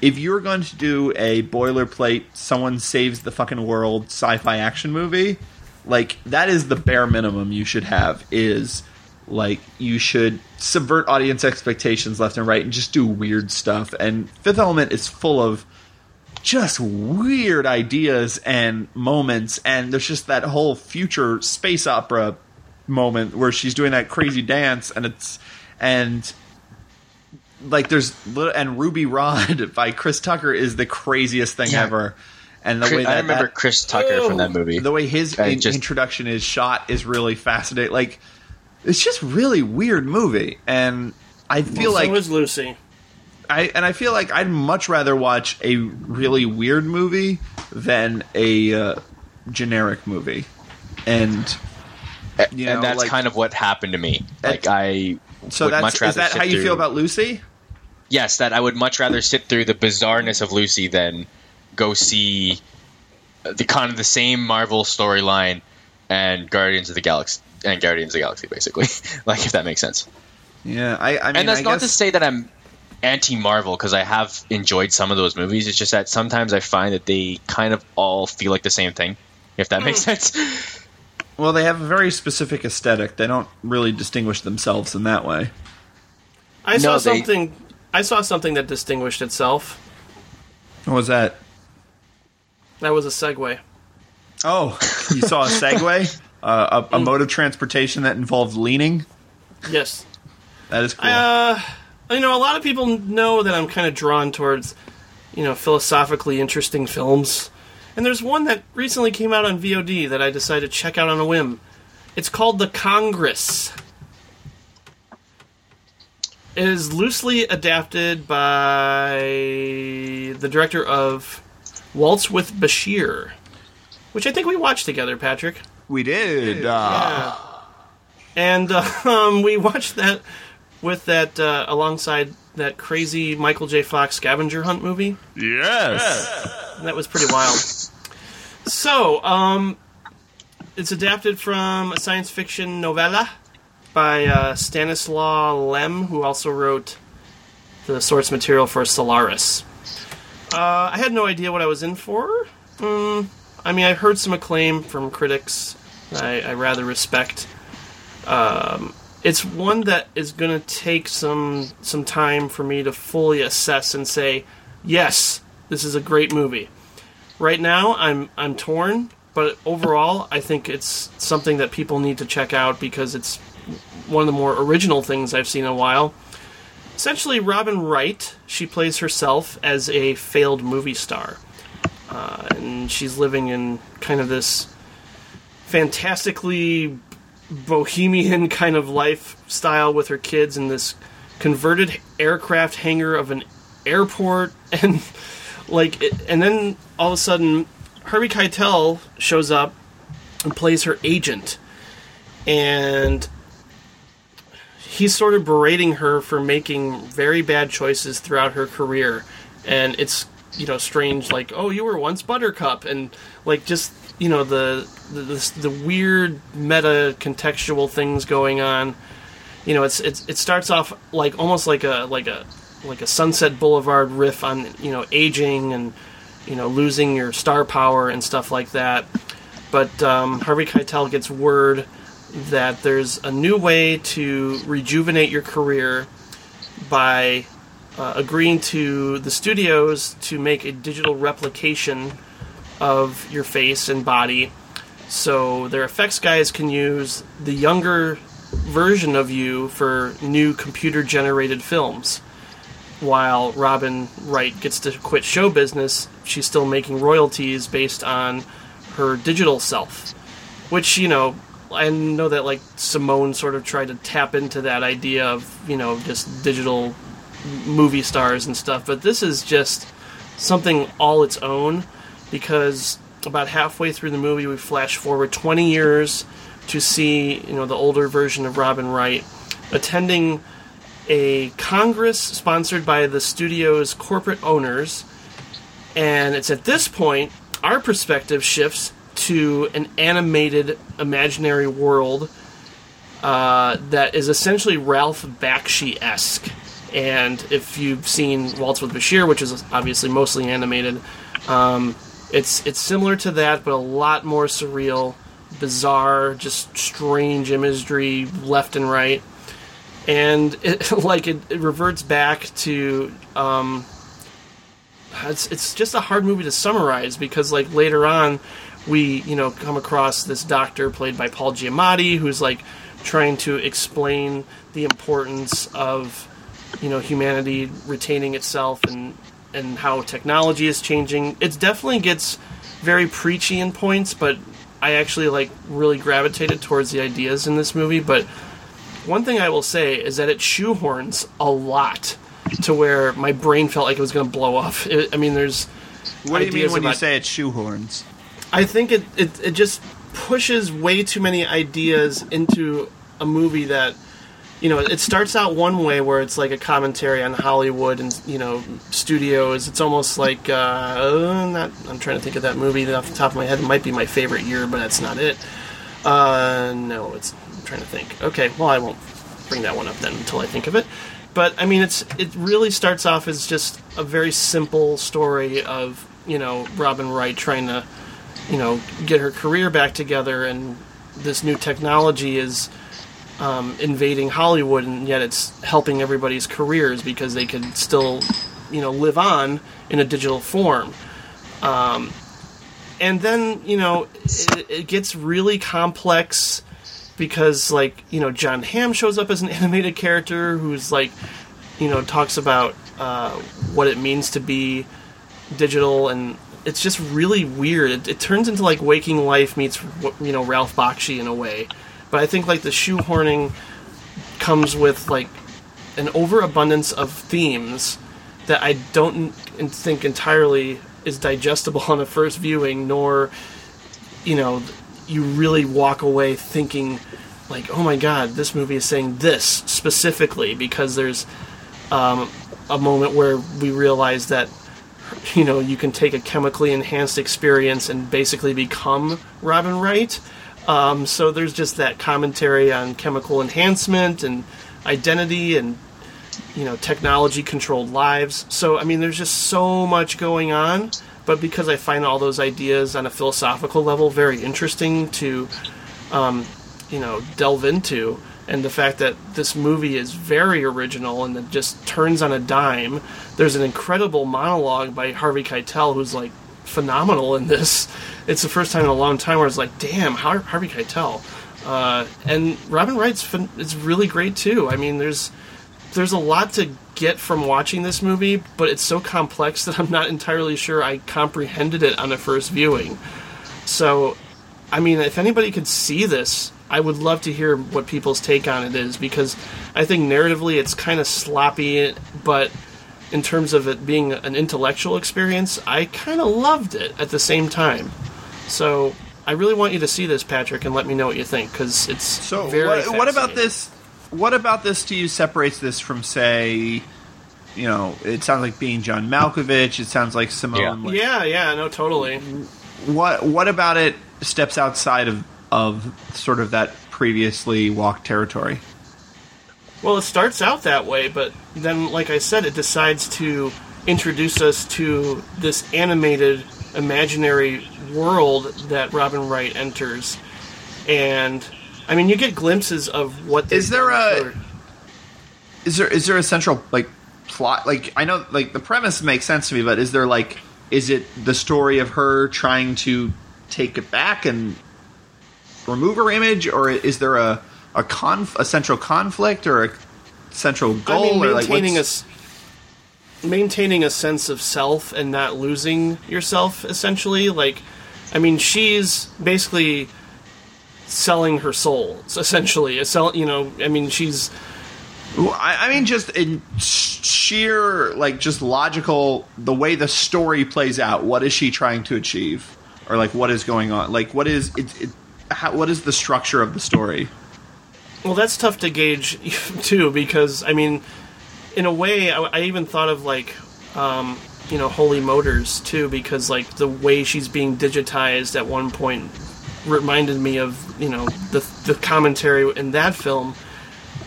if you're going to do a boilerplate, someone saves the fucking world sci-fi action movie, like that is the bare minimum you should have. Is like you should subvert audience expectations left and right and just do weird stuff. And Fifth Element is full of just weird ideas and moments and there's just that whole future space opera moment where she's doing that crazy dance and it's and like there's little and Ruby Rhod <laughs> by Chris Tucker is the craziest thing Yeah. ever. And the Chris- way that I remember that- Chris Tucker from that movie. the way his in- just- introduction is shot is really fascinating. Like it's just really weird movie, and I feel so like was Lucy. I and I feel like I'd much rather watch a really weird movie than a uh, generic movie, and you know, and that's like- kind of what happened to me. Like I so would that's much rather is that sit how you through- feel about Lucy? yes, that I would much rather sit through the bizarreness of Lucy than go see the kind of the same Marvel storyline and Guardians of the Galaxy and Guardians of the Galaxy, basically. <laughs> like if that makes sense. Yeah, I, I mean, and that's I not to say that I'm anti Marvel because I have enjoyed some of those movies. It's just that sometimes I find that they kind of all feel like the same thing. If that makes hmm. sense. <laughs> well, they have a very specific aesthetic. They don't really distinguish themselves in that way. I saw No, they- something. I saw something that distinguished itself. What was that? That was a segue. Oh, you saw a Segway, <laughs> uh, a, a mode of transportation that involved leaning. Yes. That is cool. Uh, you know, a lot of people know that I'm kind of drawn towards, you know, philosophically interesting films. And there's one that recently came out on VOD that I decided to check out on a whim. It's called The Congress. It is loosely adapted by the director of Waltz with Bashir, which I think we watched together, Patrick. We did. Uh, And uh, <laughs> um, we watched that with that uh, alongside that crazy Michael J. Fox scavenger hunt movie. Yes. That was pretty wild. So, um, it's adapted from a science fiction novella by uh, Stanislaw Lem, who also wrote the source material for Solaris. Uh, I had no idea what I was in for. Mm, I mean, I heard some acclaim from critics I, I rather respect. Um, it's one that is going to take some some time for me to fully assess and say, yes, this is a great movie. Right now, I'm I'm torn, but overall, I think it's something that people need to check out because it's one of the more original things I've seen in a while. Essentially, Robin Wright, she plays herself as a failed movie star. Uh, and she's living in kind of this fantastically bohemian <laughs> kind of lifestyle with her kids in this converted aircraft hangar of an airport. <laughs> And like it, and then all of a sudden Harvey Keitel shows up and plays her agent. And he's sort of berating her for making very bad choices throughout her career. And it's you know strange like oh you were once buttercup and like just you know the the, the, the weird meta contextual things going on. You know it's, it's it starts off like almost like a like a like a sunset boulevard riff on you know aging and you know losing your star power and stuff like that. But um, harvey keitel gets word that there's a new way to rejuvenate your career by uh, agreeing to the studios to make a digital replication of your face and body. So their effects guys can use the younger version of you for new computer generated films. While Robin Wright gets to quit show business she's still making royalties based on her digital self. Which you know I know that like Simone sort of tried to tap into that idea of you know just digital movie stars and stuff, but this is just something all its own because about halfway through the movie we flash forward 20 years to see you know the older version of Robin Wright attending a congress sponsored by the studio's corporate owners and it's at this point our perspective shifts to an animated imaginary world uh, that is essentially Ralph Bakshi esque. And if you've seen Waltz with Bashir, which is obviously mostly animated, um, it's it's similar to that, but a lot more surreal, bizarre, just strange imagery left and right, and it, <laughs> like it, it reverts back to um, it's it's just a hard movie to summarize because like later on we you know come across this doctor played by Paul Giamatti who's like trying to explain the importance of you know humanity retaining itself and and how technology is changing. It definitely gets very preachy in points, but I actually like really gravitated towards the ideas in this movie. But one thing I will say is that it shoehorns a lot to where my brain felt like it was going to blow up. It, I mean, there's What do you mean when you say it's shoehorns? I think it, it it just pushes way too many ideas into a movie that you know it starts out one way where it's like a commentary on Hollywood and you know studios. It's almost like uh, uh, not. I'm trying to think of that movie off the top of my head. It might be my favorite year, but that's not it. Uh, no, it's. I'm trying to think. Okay, well I won't bring that one up then until I think of it. But I mean, it's it really starts off as just a very simple story of you know Robin Wright trying to you know get her career back together and this new technology is um, invading Hollywood and yet it's helping everybody's careers because they can still you know live on in a digital form um, and then you know it, it gets really complex because like you know John Hamm shows up as an <laughs> animated character who's like you know talks about uh, what it means to be digital and it's just really weird. It, it turns into like Waking Life meets you know Ralph Bakshi in a way, but I think like the shoehorning comes with like an overabundance of themes that I don't think entirely is digestible <laughs> on a first viewing, nor you know you really walk away thinking like, oh my god, this movie is saying this specifically because there's um, a moment where we realize that you know you can take a chemically enhanced experience and basically become Robin Wright. Um, so there's just that commentary on chemical enhancement and identity and you know technology controlled lives. So I mean, there's just so much going on. But because I find all those ideas on a philosophical level very interesting to um, you know delve into and the fact that this movie is very original and it just turns on a dime there's an incredible monologue by harvey keitel who's like phenomenal in this. It's the first time in a long time where it's like damn Har- harvey keitel. Uh, and robin wright's fin- is really great too. I mean there's there's a lot to get from watching this movie but it's so complex that i'm not entirely sure i comprehended it on a first viewing. So I mean, if anybody could see this, I would love to hear what people's take on it is because I think narratively it's kind of sloppy, but in terms of it being an intellectual experience, I kind of loved it at the same time. So I really want you to see this, Patrick, and let me know what you think because it's So very. what, what about this? What about this to you separates this from say, you know, it sounds like being John Malkovich. It sounds like Simone. Yeah. like- Yeah, yeah, no, totally. What What about it steps outside of of sort of that previously walked territory? Well, it starts out that way, but then, like I said, it decides to introduce us to this animated imaginary world that Robin Wright enters. And, I mean, you get glimpses of what Is there a- for- Is there is there a central like plot? Like I know like the premise makes sense to me, but is there like is it the story of her trying to take it back and remove her image, or is there a a conf- a central conflict or a central goal? I mean, or like maintaining a maintaining a sense of self and not losing yourself. Essentially, like, I mean, she's basically selling her soul. Essentially, a sell. You know, I mean, she's I, I mean, just in sheer, like, just logical, the way the story plays out. What is she trying to achieve, or like, what is going on? Like, what is it? it how, what is the structure of the story? Well, that's tough to gauge <laughs> too, because I mean, in a way, I, I even thought of like, um, you know, Holy Motors too, because like the way she's being digitized at one point reminded me of you know the the commentary in that film.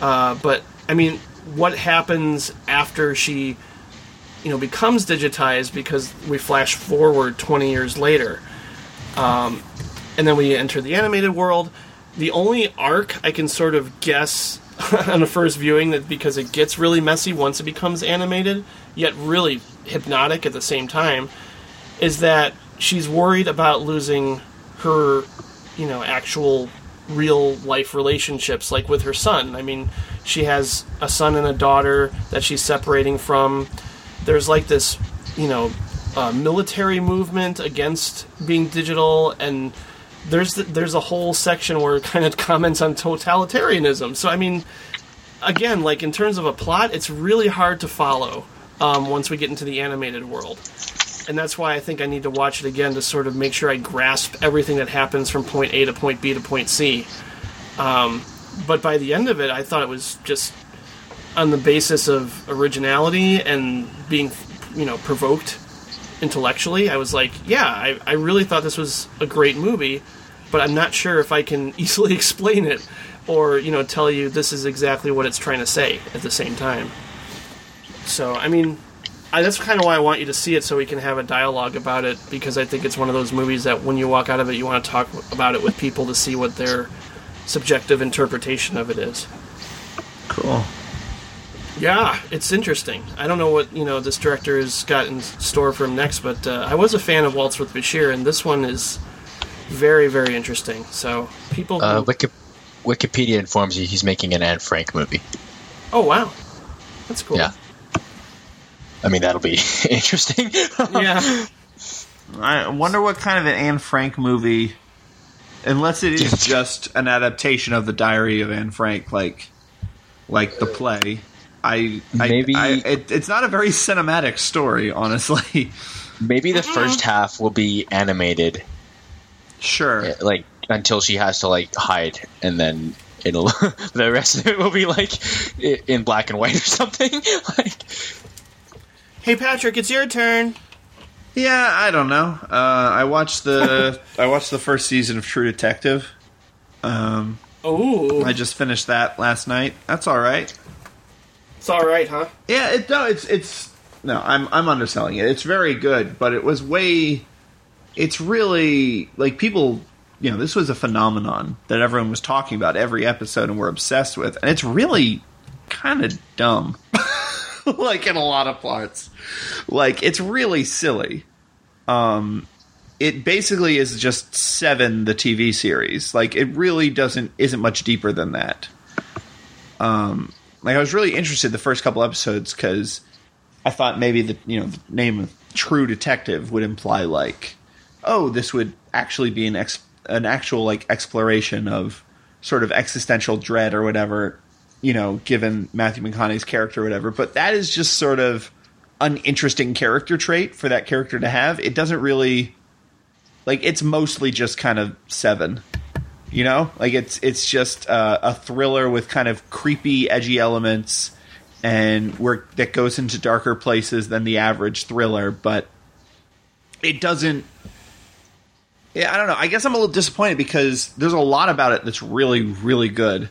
Uh, but I mean, what happens after she, you know, becomes digitized? Because we flash forward twenty years later and then we enter the animated world. The only arc I can sort of guess <laughs> on a first viewing that because it gets really messy once it becomes animated, yet really hypnotic at the same time, is that she's worried about losing her, you know, actual real life relationships, like with her son. I mean, she has a son and a daughter that she's separating from. There's like this, you know, uh, military movement against being digital, and there's there's a whole section where it kind of <laughs> comments on totalitarianism. So I mean, again, like in terms of a plot, it's really hard to follow um, once we get into the animated world. And that's why I think I need to watch it again to sort of make sure I grasp everything that happens from point A to point B to point C. Um, but by the end of it, I thought it was just on the basis of originality and being, you know, provoked intellectually. I was like, yeah, I, I really thought this was a great movie, but I'm not sure if I can <laughs> easily explain it or, you know, tell you this is exactly what it's trying to say at the same time. So, I mean, I, that's kind of why I want you to see it so we can have a dialogue about it because I think it's one of those movies that when you walk out of it, you want to talk about it with people to see what their subjective interpretation of it is. Cool. Yeah, it's interesting. I don't know what you know this director has got in store for him next, but uh, I was a fan of Waltz with Bashir, and this one is very, very interesting. So people, Uh, Wiki- Wikipedia informs you he's making an Anne Frank movie. oh wow, that's cool. Yeah. I mean, that'll be <laughs> interesting. yeah. I wonder what kind of an Anne Frank movie, unless it is <laughs> just an adaptation of the Diary of Anne Frank, like like the play. I, I Maybe- I, it, it's not a very cinematic story, honestly. Maybe the first half will be animated, sure. like until she has to like hide, and then it'll <laughs> the rest of it will be like in black and white or <laughs> something. like, Hey Patrick, it's your turn. Yeah, I don't know. Uh, I watched the <laughs> I watched the first season of True Detective. Um, Oh, I just finished that last night. That's all right. it's all right, huh? Yeah, it no, it's it's no, I'm I'm underselling it. It's very good, but it was way. It's really like people. You know, this was a phenomenon that everyone was talking about every episode and were obsessed with, and it's really kind of dumb. <laughs> like in a lot of parts, like it's really silly. Um, it basically is just Seven, the TV series. Like it really doesn't isn't much deeper than that. Um, like I was really interested the first couple episodes because I thought maybe the you know the name of True Detective would imply like, oh, this would actually be an ex- an actual like exploration of sort of existential dread or whatever, you know, given Matthew McConaughey's character or whatever. But that is just sort of an interesting character trait for that character to have. It doesn't really like it's mostly just kind of seven you know like it's it's just uh, a thriller with kind of creepy edgy elements and where that goes into darker places than the average thriller but it doesn't yeah i don't know. I guess i'm a little disappointed because there's a lot about it that's really really good.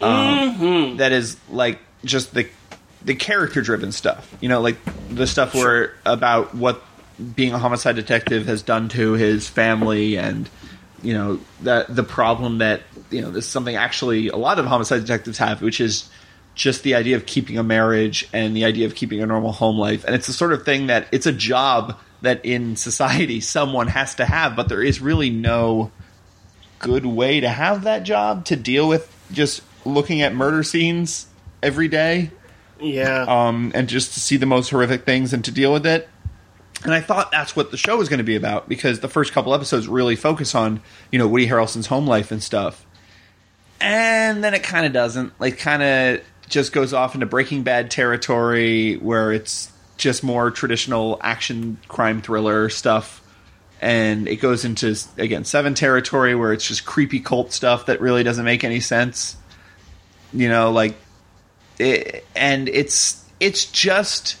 Um, that is like just the the character driven stuff. You know like the stuff where about what being a homicide detective has done to his family and you know that the problem that you know this is something actually a lot of homicide detectives have which is just the idea of keeping a marriage and the idea of keeping a normal home life. And it's the sort of thing that it's a job that in society <laughs> someone has to have but there is really no good way to have that job to deal with just looking at murder scenes every day Yeah. um, and just to see the most horrific things and to deal with it. And I thought that's what the show was going to be about because the first couple episodes really focus on you know Woody Harrelson's home life and stuff, and then it kind of doesn't. Like, kind of just goes off into Breaking Bad territory where it's just more traditional action crime thriller stuff. And it goes into again Seven territory where it's just creepy cult stuff that really doesn't make any sense. You know, like it, and it's it's just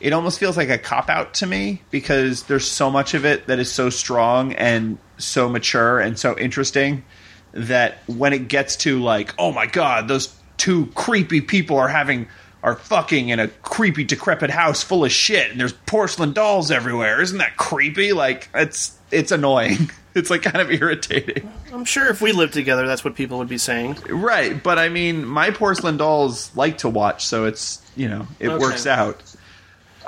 it almost feels like a cop out to me because there's so much of it that is so strong and so mature and so interesting that when it gets to like oh my god those two creepy people are having are fucking in a creepy decrepit house full of shit and there's porcelain dolls everywhere isn't that creepy like it's it's annoying <laughs> it's like kind of irritating I'm sure if we lived together, that's what people would be saying. Right, but I mean, my porcelain dolls like to watch, so it's you know it Okay. works out.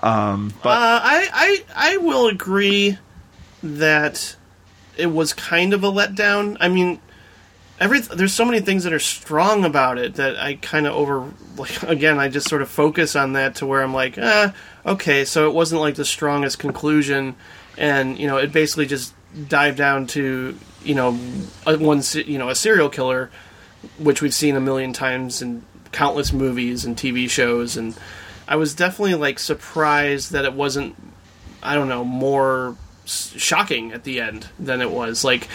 Um, but Uh, I, I I will agree that it was kind of a letdown. I mean, every there's so many things that are strong about it that I kind of over like <laughs> again I just sort of focus on that to where I'm like eh, okay so it wasn't like the strongest conclusion and you know it basically just dived down to you know a, one you know a serial killer which we've seen a million times in countless movies and TV shows and I was definitely like surprised that it wasn't I don't know more shocking at the end than it was. Like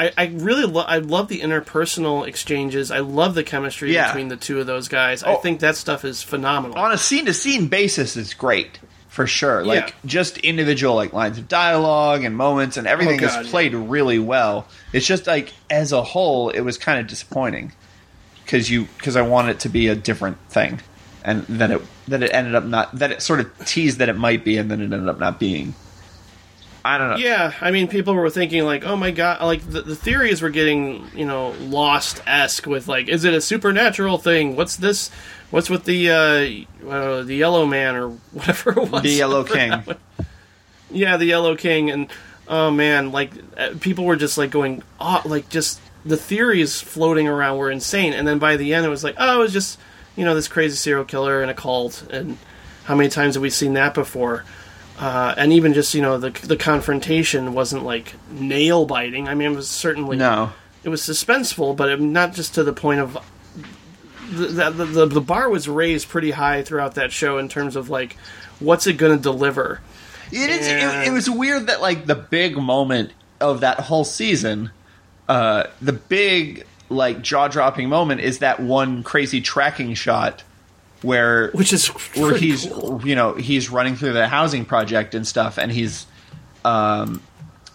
I, I really lo- I love the interpersonal exchanges. I love the chemistry Yeah. between the two of those guys. I Oh. think that stuff is phenomenal. On a scene to scene basis it's great for sure. Like Yeah. just individual like lines of dialogue and moments and everything Oh, God, is played really well. It's just like as a whole it was kind of disappointing because you because i wanted it to be a different thing. And then it that it ended up not that it sort of teased that it might be and then it ended up not being i don't know Yeah, I mean, people were thinking like, "Oh my god!" Like the, the theories were getting, you know, lost esque with like, "Is it a supernatural thing? What's this? What's with the uh, uh the yellow man or <laughs> whatever it was?" the yellow <laughs> king Yeah, the Yellow King, and oh man, like uh, people were just like going, oh, like just the theories floating around were insane. And then by the end, it was like, oh, it was just you know this crazy serial killer and a cult, and how many times have we seen that before? Uh, and even just you know the the confrontation wasn't like nail biting. I mean, it was certainly no it was suspenseful, but it, not just to the point of the, the, the the bar was raised pretty high throughout that show in terms of like what's it going to deliver. It is. It, And- it was weird that like the big moment of that whole season, uh, the big like jaw dropping moment is that one crazy tracking shot where which is where he's cool. you know he's running through the housing project and stuff, and he's um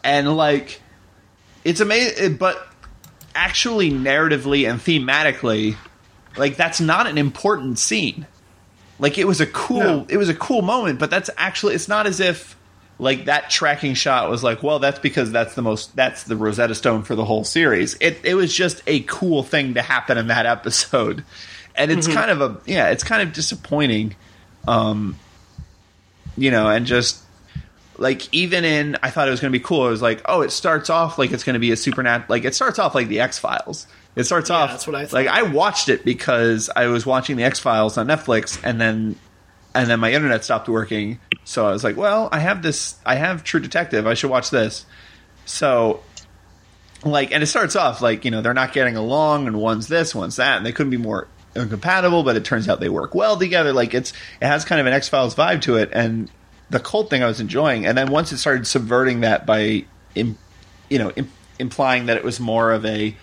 and like it's amazing, but actually narratively and thematically, like that's not an important scene. Like it was a cool No. it was a cool moment, but that's actually it's not as if like that tracking shot was like, well, that's because that's the most that's the Rosetta Stone for the whole series. It it was just a cool thing to happen in that episode. And it's kind of a yeah, it's kind of disappointing. Um you know, and just like even in I thought it was going to be cool. It was like, oh, it starts off like it's going to be a supernatural. Like it starts off like the X Files. It starts off. that's what I thought. Like I watched it because I was watching the X Files on Netflix, and then and then my internet stopped working. So I was like, well, I have this. I have True Detective. I should watch this. So like, and it starts off like you know they're not getting along, and one's this, one's that, and they couldn't be more incompatible. But it turns out they work well together. Like it's it has kind of an X Files vibe to it, and the cult thing I was enjoying. And then once it started subverting that by, im, you know, im, implying that it was more of a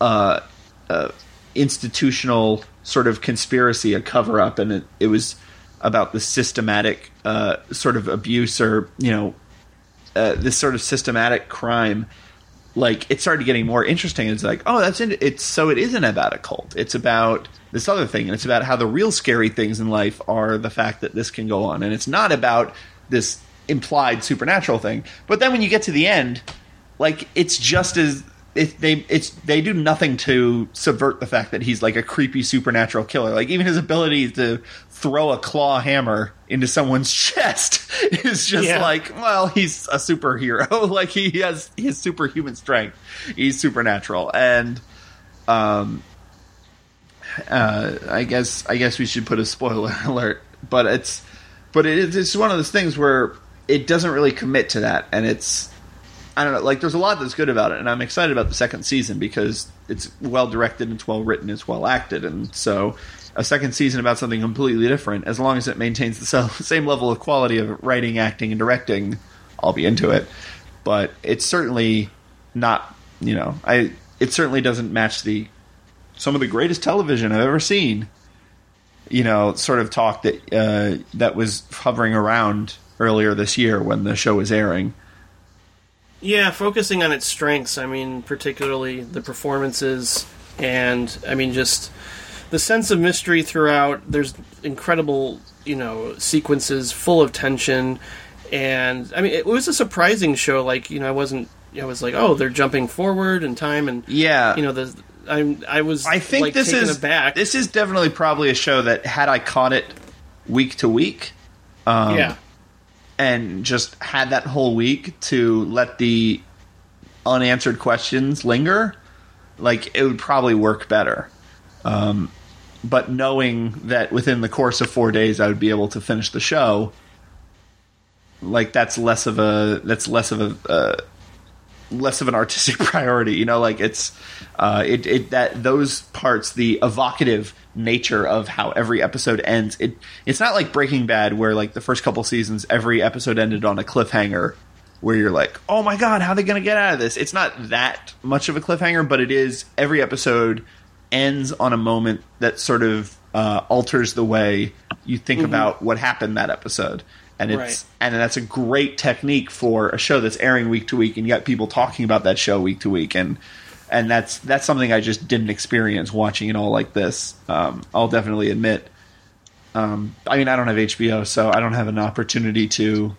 uh, uh, institutional sort of conspiracy, a cover up, and it, it was about the systematic uh, sort of abuse or you know uh, this sort of systematic crime like it started getting more interesting. It's like, oh, that's in, it's so it isn't about a cult. It's about this other thing, and it's about how the real scary things in life are the fact that this can go on, and it's not about this implied supernatural thing. But then when you get to the end, like it's just as it, they it's they do nothing to subvert the fact that he's like a creepy supernatural killer. Like even his ability to throw a claw hammer into someone's <laughs> chest is just Yeah. like, well, he's a superhero. <laughs> like he has his superhuman strength. He's supernatural, and um, uh, I guess I guess we should put a spoiler <laughs> alert. But it's but it's one of those things where it doesn't really commit to that, and it's I don't know. Like, there's a lot that's good about it, and I'm excited about the second season because it's well directed, it's well written, it's well acted, and so a second season about something completely different, as long as it maintains the <laughs> same level of quality of writing, acting, and directing, I'll be into it. But it's certainly not, you know, I it certainly doesn't match the some of the greatest television I've ever seen. You know, sort of talk that uh, that was hovering around earlier this year when the show was airing. Yeah, focusing on its strengths. I mean, particularly the performances, and I mean, just the sense of mystery throughout. There's incredible, you know, sequences full of tension, and I mean, it was a surprising show. Like, you know, I wasn't. I was like, oh, they're jumping forward in time, and Yeah, you know, the I'm. I was. I think like, this is aback. this is definitely probably a show that had I caught it week to week, um, yeah. and just had that whole week to let the unanswered questions linger, like it would probably work better. Um, but knowing that within the course of four days I would be able to finish the show, like that's less of a that's less of a uh, less of an artistic <laughs> priority. You know, like it's uh, it, it that those parts, the evocative nature of how every episode ends. It it's not like Breaking Bad where like the first couple seasons every episode ended on a cliffhanger where you're like, oh my god, how are they going to get out of this? It's not that much of a cliffhanger, but it is every episode ends on a moment that sort of uh, alters the way you think about what happened that episode. And it's Right. and that's a great technique for a show that's airing week to week, and you got people talking about that show week to week, and and that's that's something I just didn't experience watching it all like this. Um, I'll definitely admit. Um, I mean, I don't have HBO, so I don't have an opportunity to.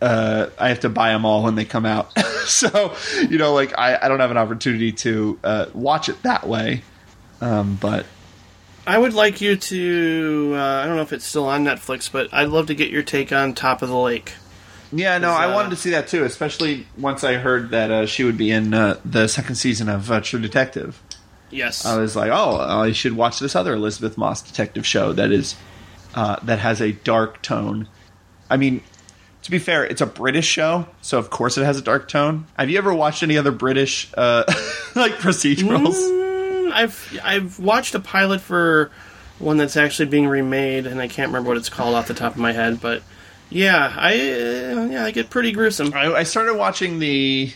Uh, I have to buy them all when they come out, <laughs> so you know, like I, I don't have an opportunity to uh, watch it that way. Um, but I would like you to. Uh, I don't know if it's still on Netflix, but I'd love to get your take on Top of the Lake. Yeah, no, I uh, wanted to see that too, especially once I heard that uh, she would be in uh, the second season of uh, True Detective. Yes. I was like, oh, I should watch this other Elisabeth Moss detective show that is uh, that has a dark tone. I mean, to be fair, it's a British show, so of course it has a dark tone. Have you ever watched any other British uh, <laughs> like procedurals? I've I've watched a pilot for one that's actually being remade, and I can't remember what it's called off the top of my head. But yeah, I uh, yeah I get pretty gruesome. I, I started watching the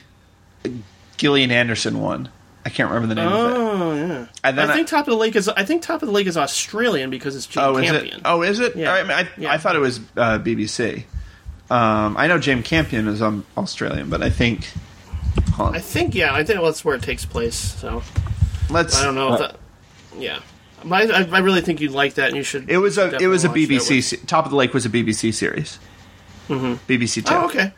Gillian Anderson one. I can't remember the name of it. Oh yeah. And then I I- think Top of the Lake is I think Top of the Lake is Australian because it's Jane Oh, is Campion. it? Oh, is it? Yeah. I, mean, I, Yeah. I thought it was uh, BBC. Um, I know Jane Campion is um, Australian, but I think. I think yeah, I think that's where it takes place. So Let's. I don't know. if that, yeah, I, I really think you'd like that, and you should. It was a it was a definitely watch that BBC se- Top of the Lake was a BBC series. Mm-hmm. BBC Two. Oh, okay.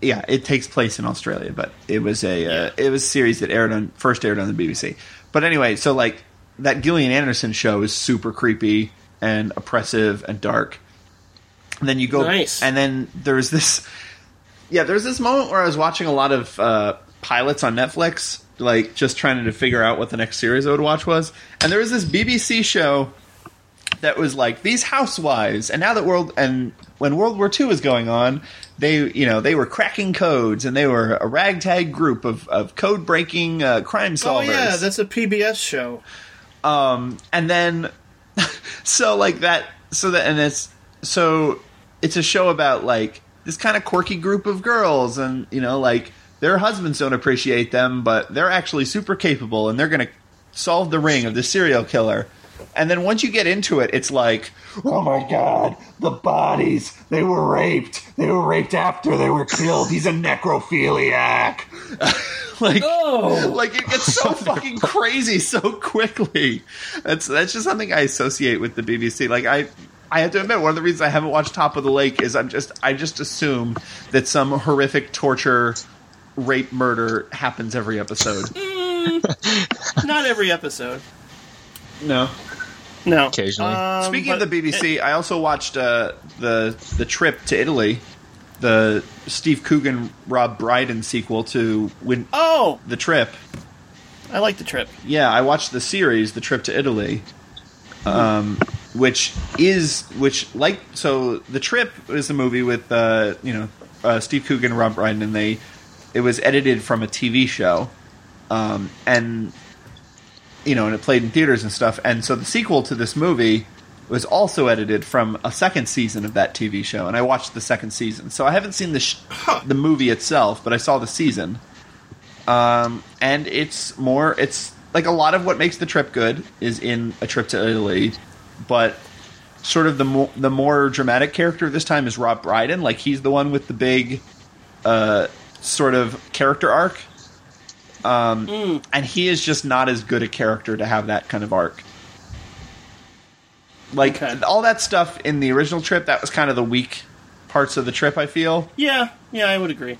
Yeah, it takes place in Australia, but it was a uh, it was a series that aired on first aired on the BBC. But anyway, so like that Gillian Anderson show is super creepy and oppressive and dark. And then you go Nice. and then there's this yeah, there's this moment where I was watching a lot of uh, pilots on Netflix, like just trying to figure out what the next series I would watch was. And there was this BBC show that was like these housewives, and now that world and when World War II was going on, they you know they were cracking codes and they were a ragtag group of, of code breaking uh, crime Oh solvers. yeah, that's a PBS show. and then <laughs> so like that so that and it's so it's a show about like this kind of quirky group of girls and you know like their husbands don't appreciate them but they're actually super capable and they're going to solve the ring of the serial killer and then once you get into it it's like Oh my god, the bodies. They were raped. They were raped after they were killed. He's a necrophiliac. <laughs> like oh. like it gets so <laughs> fucking crazy so quickly. That's that's just something I associate with the BBC. Like I I have to admit one of the reasons I haven't watched Top of the Lake is I'm just I just assume that some horrific torture rape murder happens every episode. <laughs> Not every episode. no. No. Occasionally. Um, Speaking of the BBC, I also watched uh, the the trip to Italy, the Steve Coogan Rob Brydon sequel to Win oh, the Trip. I like the trip. Yeah, I watched the series, The Trip to Italy, um, which is which like so. The Trip is a movie with uh, you know uh, Steve Coogan Rob Brydon, and they it was edited from a TV show, um, and you know, and it played in theaters and stuff. And so the sequel to this movie was also edited from a second season of that TV show, and I watched the second season. So I haven't seen the sh- the movie itself, but I saw the season um, and it's more it's like a lot of what makes the trip good is in a trip to Italy, but sort of the more the more dramatic character this time is Rob Brydon. Like he's the one with the big uh, sort of character arc, um, and he is just not as good a character to have that kind of arc. Like Okay. all that stuff in the original trip, that was kind of the weak parts of the trip. I feel Yeah, yeah, I would agree.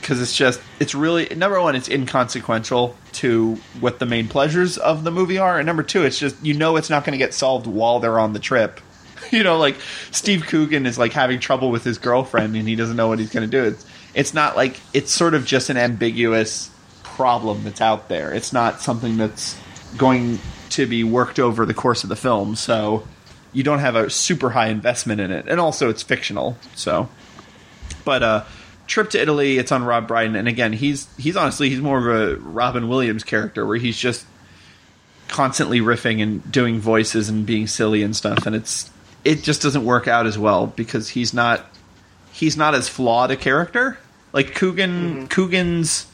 because it's just it's really number one it's inconsequential to what the main pleasures of the movie are and number two it's just you know it's not going to get solved while they're on the trip <laughs> you know like steve coogan is like having trouble with his girlfriend and he doesn't know what he's going to do it's, it's not like it's sort of just an ambiguous problem that's out there. It's not something that's going to be worked over the course of the film. So you don't have a super high investment in it, and also it's fictional. So, but uh, trip to Italy, it's on Rob Brydon, and again, he's he's honestly he's more of a Robin Williams character where he's just constantly riffing and doing voices and being silly and stuff, and it's it just doesn't work out as well because he's not he's not as flawed a character. Like Coogan, Coogan's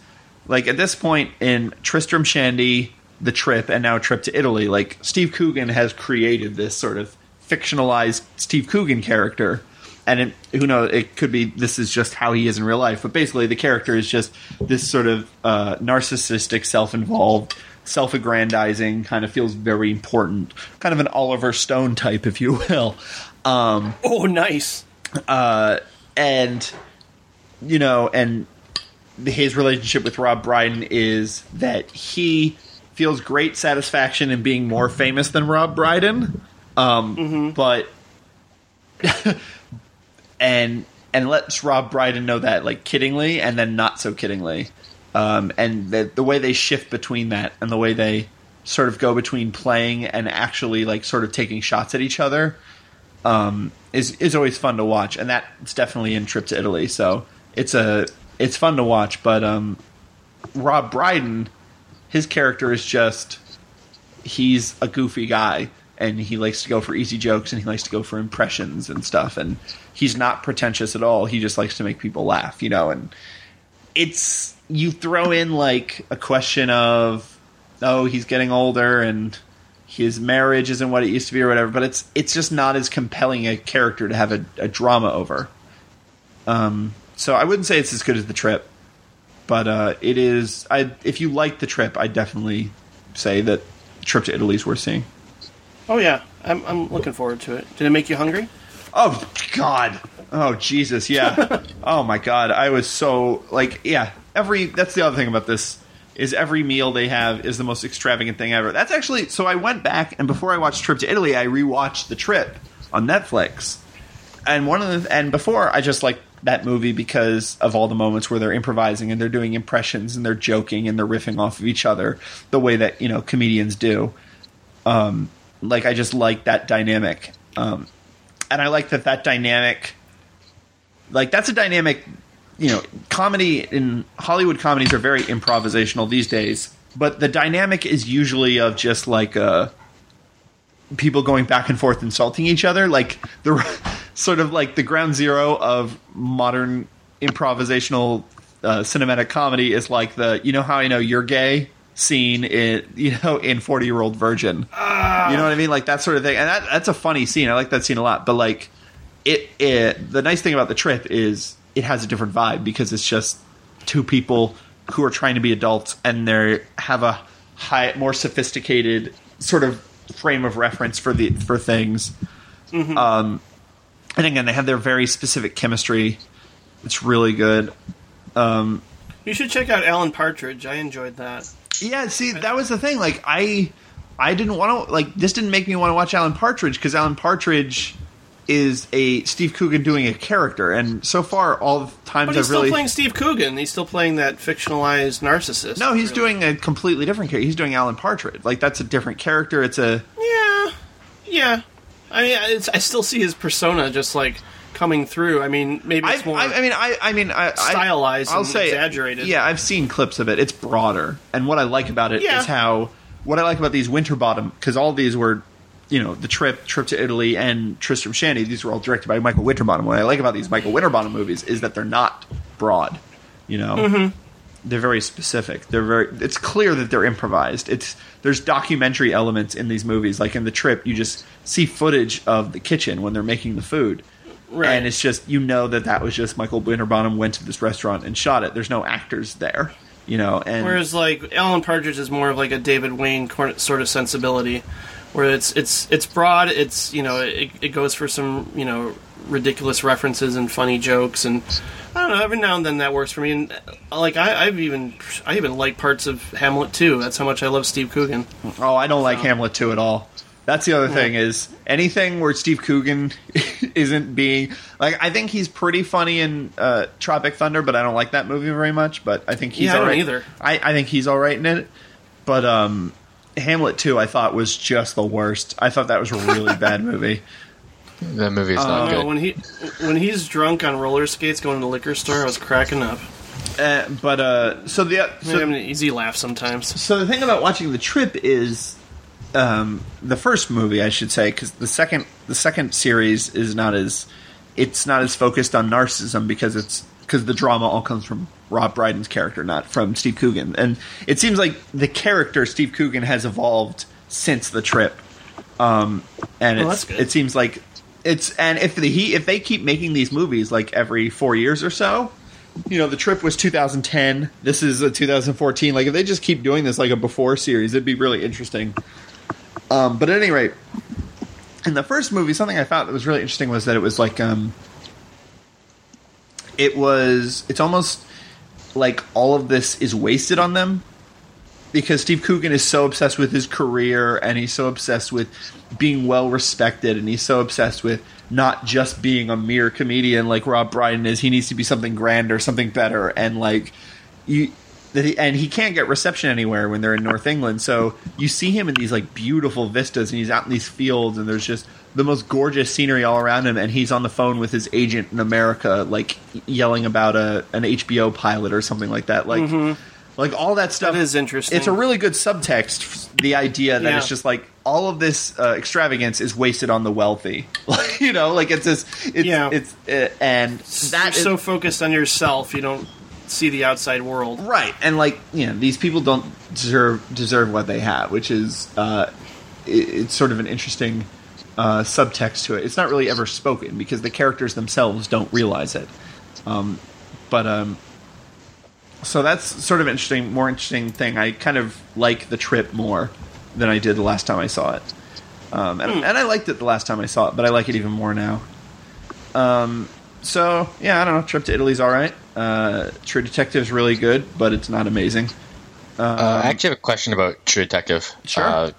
like at this point in Tristram Shandy, The Trip, and now Trip to Italy, like Steve Coogan has created this sort of fictionalized Steve Coogan character. And it, who knows? It could be this is just how he is in real life. But basically, the character is just this sort of uh, narcissistic, self-involved, self-aggrandizing, kind of feels very important, kind of an Oliver Stone type, if you will. Um, Oh, nice. And you know, and his relationship with Rob Brydon is that he feels great satisfaction in being more famous than Rob Brydon, um, but <laughs> and and lets Rob Brydon know that like kiddingly and then not so kiddingly, um, and the the way they shift between that and the way they sort of go between playing and actually like sort of taking shots at each other um, is is always fun to watch, and that's definitely in Trip to Italy. So it's a it's fun to watch. But um, Rob Brydon, his character is just he's a goofy guy, and he likes to go for easy jokes, and he likes to go for impressions and stuff, and he's not pretentious at all. He just likes to make people laugh, you know. And it's you throw in like a question of oh he's getting older and his marriage isn't what it used to be or whatever but it's it's just not as compelling a character to have a, a drama over um so i wouldn't say it's as good as the trip but uh it is i if you like the trip i definitely say that trip to italy is worth seeing Oh yeah, I'm I'm looking forward to it. Did it make you hungry? Oh God. Oh Jesus. Yeah. <laughs> oh my God. I was so like yeah. Every that's the other thing about this is every meal they have is the most extravagant thing ever. That's actually so I went back and before I watched Trip to Italy, I rewatched The Trip on Netflix. And one of the and before I just like that movie because of all the moments where they're improvising and they're doing impressions and they're joking and they're riffing off of each other the way that you know comedians do. Um, like I just like that dynamic, um, and I like that that dynamic, like that's a dynamic. You know, comedy in Hollywood comedies are very improvisational these days, but the dynamic is usually of just like uh, people going back and forth insulting each other, like the <laughs> sort of like the ground zero of modern improvisational uh, cinematic comedy is like the you know how I know you're gay? Scene in <laughs> you know in 40 year old virgin you know what i mean? Like that sort of thing. And that, that's a funny scene. I like that scene a lot. But like it, it the nice thing about the trip is it has a different vibe because it's just two people who are trying to be adults and they have a high more sophisticated sort of frame of reference for the for things um and again they have their very specific chemistry it's really good You should check out Alan Partridge. I enjoyed that. Yeah, see, that was the thing. Like, I, I didn't want to like this. Didn't make me want to watch Alan Partridge because Alan Partridge is a Steve Coogan doing a character, and so far all the times But he's I've still really playing Steve Coogan. He's still playing that fictionalized narcissist. no, he's really. doing a completely different character. He's doing Alan Partridge. Like that's a different character. It's a Yeah, yeah. I mean, it's, I still see his persona just like coming through. I mean, maybe it's more. I, I mean, I, I mean, I, I- Stylized I'll and say exaggerated. Yeah, I've seen clips of it. It's broader, and what I like about it is Yeah. how what I like about these Winterbottom because all these were, you know, the trip, trip to Italy, and Tristram Shandy. These were all directed by Michael Winterbottom. What I like about these Michael Winterbottom movies is that they're not broad. You know, Mm-hmm. they're very specific. They're very. It's clear that they're improvised. It's there's documentary elements in these movies. Like in the trip, you just see footage of the kitchen when they're making the food. Right. And it's just you know that that was just Michael Winterbottom went to this restaurant and shot it. There's no actors there, you know. And Whereas like Alan Partridge is more of like a David Wain sort of sensibility, where it's it's it's broad. It's you know it, it goes for some you know ridiculous references and funny jokes and I don't know. Every now and then that works for me. And uh, like I, I've even I even like parts of Hamlet two. That's how much I love Steve Coogan. oh, I don't like Hamlet two at all. That's the other thing is anything where Steve Coogan <laughs> isn't being like I think he's pretty funny in uh, Tropic Thunder, but I don't like that movie very much. But I think he's Yeah, alright. either. I, I think he's all right in it. But um, Hamlet 2, I thought was just the worst. I thought that was a really <laughs> bad movie. That movie is not No, good. when he when he's drunk on roller skates going to the liquor store, I was cracking up. Uh, but uh, so the so, I'm an easy laugh sometimes. so the thing about watching the trip is um, the first movie, I should say, because the second the second series is not as it's not as focused on narcissism because it's because the drama all comes from Rob Brydon's character, not from Steve Coogan, and it seems like the character Steve Coogan has evolved since the trip, um, and Well, good. it seems like it's and if the he if they keep making these movies like every four years or so, you know, the trip was 2010. This is a 2014. Like, if they just keep doing this like a before series, it'd be really interesting. Um, but at any rate, in the first movie, something I thought that was really interesting was that it was like, um, it was, it's almost like all of this is wasted on them because Steve Coogan is so obsessed with his career and he's so obsessed with being well respected and he's so obsessed with not just being a mere comedian like Rob Brydon is. He needs to be something grander, something better, and like you. And he can't get reception anywhere when they're in North England. So you see him in these like beautiful vistas, and he's out in these fields, and there's just the most gorgeous scenery all around him. And he's on the phone with his agent in America, like yelling about a an HBO pilot or something like that. Like, like all that stuff That is interesting. It's a really good subtext. The idea that Yeah. it's just like all of this uh, extravagance is wasted on the wealthy. <laughs> You know, like it's this. It's, Yeah. It's uh, and You're that is so focused on yourself, you don't see the outside world. right. And like you know, these people don't deserve deserve what they have, which is uh, it, it's sort of an interesting uh, subtext to it. It's not really ever spoken because the characters themselves don't realize it. Um, but um, so that's sort of interesting, more interesting thing. I kind of like the trip more than I did the last time I saw it, um, and, and I liked it the last time I saw it, but I like it even more now. Um, so yeah, I don't know. Trip to Italy's all right. Uh, True Detective's really good, but it's not amazing. Uh, I actually have a question about True Detective. Sure. Uh,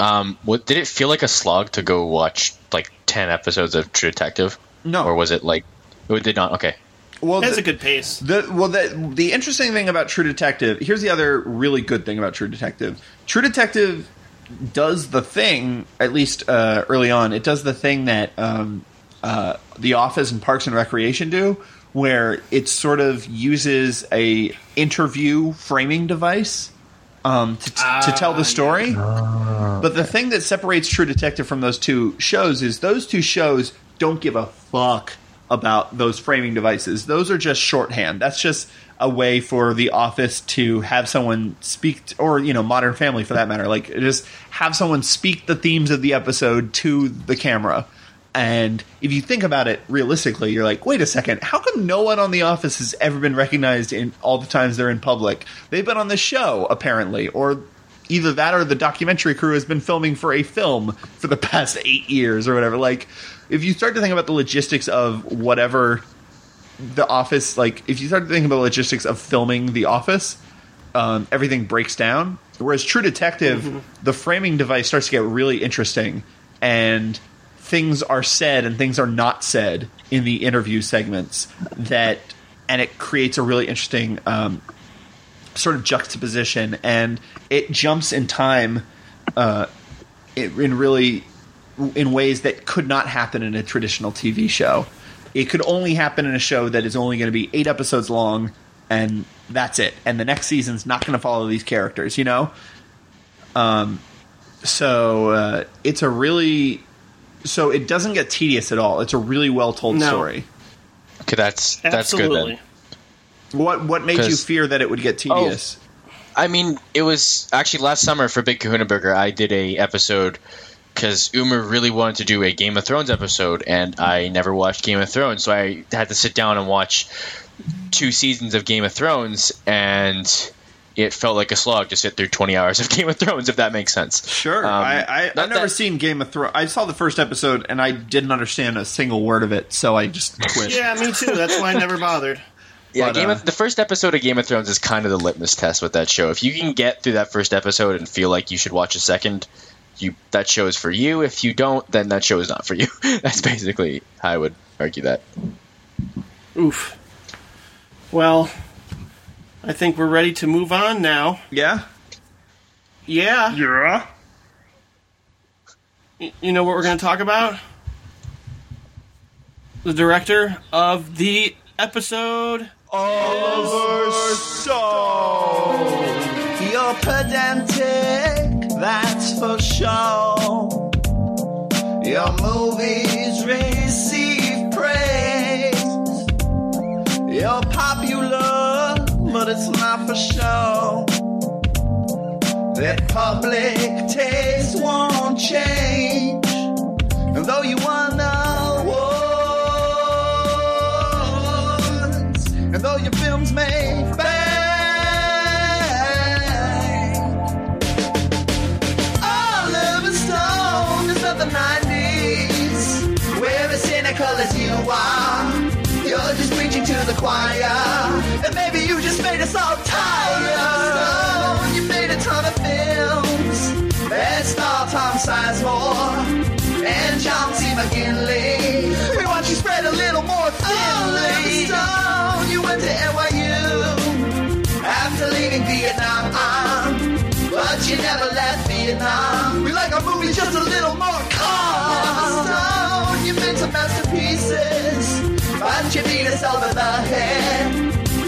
um, what, did it feel like a slog to go watch like ten episodes of True Detective? No. Or was it like? It did not. Okay. Well, That's the- a good pace. The well, the the interesting thing about True Detective. Here's the other really good thing about True Detective. True Detective does the thing at least uh, early on. It does the thing that um, uh, The Office and Parks and Recreation do, where it sort of uses a interview framing device um, to, to tell the story. But the thing that separates True Detective from those two shows is those two shows don't give a fuck about those framing devices. Those are just shorthand. That's just a way for the office to have someone speak, t- or you know, Modern Family for that matter. Like just have someone speak the themes of the episode to the camera. And if you think about it realistically, you're like, wait a second, how come no one on The Office has ever been recognized in all the times they're in public? They've been on the show, apparently, or either that or the documentary crew has been filming for a film for the <laughs> past eight years or whatever. Like, if you start to think about the logistics of whatever the office, like, if you start to think about the logistics of filming The Office, um, everything breaks down. Whereas True Detective, the framing device starts to get really interesting, and things are said and things are not said in the interview segments that, and it creates a really interesting um, sort of juxtaposition, and it jumps in time uh, in really in ways that could not happen in a traditional TV show. It could only happen in a show that is only going to be eight episodes long, and that's it. And the next season's not going to follow these characters, you know. Um, so uh, it's a really so it doesn't get tedious at all. It's a really well told No. story. Okay, that's that's good then. What what made you fear that it would get oh, tedious? I mean, it was actually last summer for Big Kahuna Burger. I did a episode because Uma really wanted to do a Game of Thrones episode, and I never watched Game of Thrones, so I had to sit down and watch two seasons of Game of Thrones, and it felt like a slog to sit through twenty hours of <laughs> Game of Thrones, if that makes sense. Sure. Um, I, I, I've never that- seen Game of Thrones. I saw the first episode and I didn't understand a single word of it, so I just <laughs> quit. Yeah, me too. That's why I never bothered. <laughs> Yeah, But, Game uh, of, the first episode of Game of Thrones is kind of the litmus test with that show. If you can get through that first episode and feel like you should watch a second, you that show is for you. If you don't, then that show is not for you. That's basically how I would argue that. Oof. Well, I think we're ready to move on now. Yeah. Yeah. Yeah. Y- You know what we're going to talk about? The director of the episode. Oliver Stone. You're pedantic, that's for sure. Your movies receive praise. You're popular, but it's not for show. That public taste won't change. And though you won awards, and though your films may not the 90s. We're as cynical as you are. The choir. And maybe you just made us all tired. Stone, you made a ton of films. Best star Tom Sizemore and John C. McGinley. We want you spread a little more thinly. Stone, you went to NYU after leaving Vietnam. But you never left Vietnam. We like our movies just a little more calm. Stone, you made some masterpieces, but you beat us over the head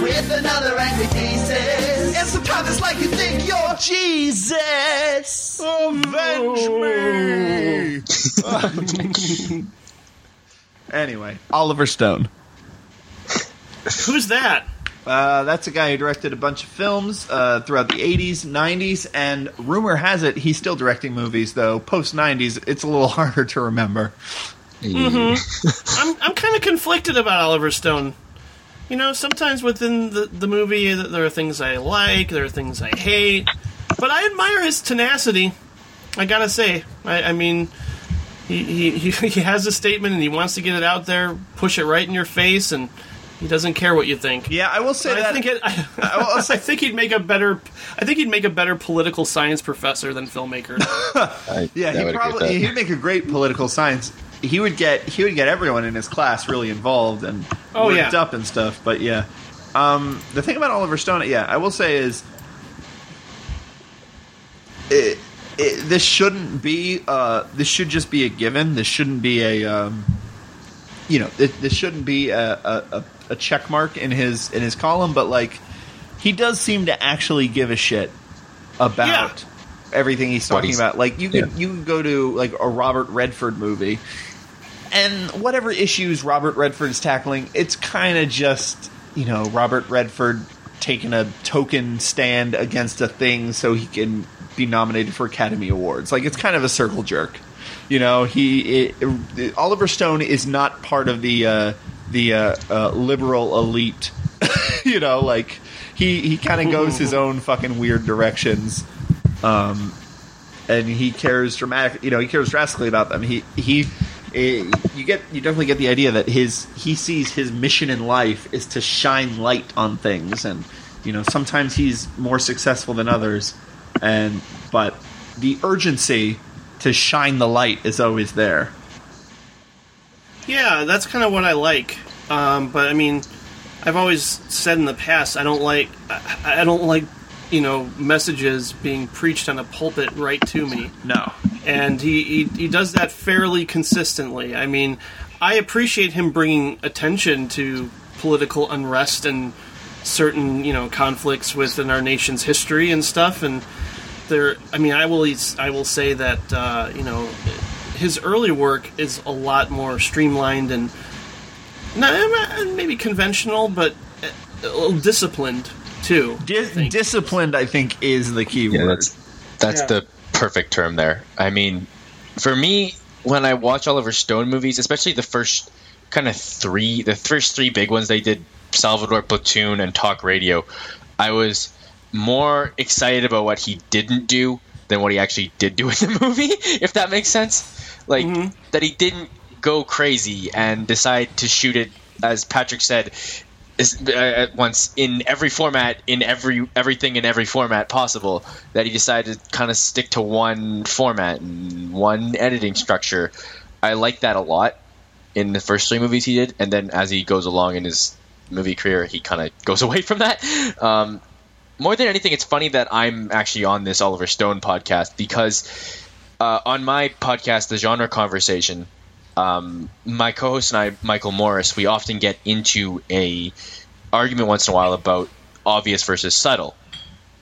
with another angry thesis. And sometimes it's like you think you're Jesus. Avenge me. <laughs> anyway, Oliver Stone. Who's that? Uh, that's a guy who directed a bunch of films uh, throughout the 80s, 90s, and rumor has it he's still directing movies, though. Post 90s, it's a little <laughs> harder to remember. Mm-hmm. <laughs> I'm I'm kind of conflicted about Oliver Stone. You know, sometimes within the the movie there are things I like, there are things I hate, but I admire his tenacity. I gotta say, I, I mean, he, he he <laughs> he has a statement and he wants to get it out there, push it right in your face, and he doesn't care what you think. Yeah, I will say I that. think it. <laughs> I, will I think he'd make a better. I think he'd make a better political science professor than filmmaker. I, yeah, he would probably he'd make a great political science. He would get he would get everyone in his class really involved and Oh, worked yeah. up and stuff. But yeah, um, the thing about Oliver Stone, yeah, I will say is, it, it, this shouldn't be. Uh, this should just be a given. This shouldn't be a. Um, you know, this, this shouldn't be a, a, a, a check mark in his in his column, but like, he does seem to actually give a shit about everything he's talking he's- about. Like, you could yeah. you could go to like a Robert Redford movie, and whatever issues Robert Redford's tackling, it's kind of just you know Robert Redford taking a token stand against a thing so he can be nominated for Academy Awards. Like it's kind of a circle jerk. You know, he it, it- Oliver Stone is not part of the uh, the uh, uh, liberal elite. <laughs> you know, like he he kind of goes his own fucking weird directions. Um, and he cares dramatic. You know, he cares drastically about them. He he. Eh, you get you definitely get the idea that his he sees his mission in life is to shine light on things, and you know sometimes he's more successful than others, and but the urgency to shine the light is always there. Yeah, that's kind of what I like. Um, but I mean, I've always said in the past I don't like I, I don't like you know messages being preached on a pulpit right to me, No, and he, he he does that fairly consistently. I mean, I appreciate him bringing attention to political unrest and certain you know conflicts within our nation's history and stuff. And there i mean i will i will say that uh, you know his early work is a lot more streamlined and not, maybe conventional but a little disciplined too Di- think. disciplined I think is the key Yeah, word. that's that's Yeah. the perfect term there. I mean, for me, when I watch Oliver Stone movies, especially the first kind of three, the first three big ones they did, Salvador Platoon and Talk Radio, I was more excited about what he didn't do than what he actually did do in the <laughs> movie. If that makes sense, like mm-hmm. that he didn't go crazy and decide to shoot it, as Patrick said, uh, at once in every format, in every everything in every format possible. That he decided to kind of stick to one format and one editing structure. I like that a lot in the first three movies he did, and then as he goes along in his movie career, he kind of goes <laughs> away from that. Um, more than anything, it's funny that I'm actually on this Oliver Stone podcast because uh, on my podcast, The Genre Conversation, um, my co-host and I, Michael Morris, we often get into a argument once in a while about obvious versus subtle,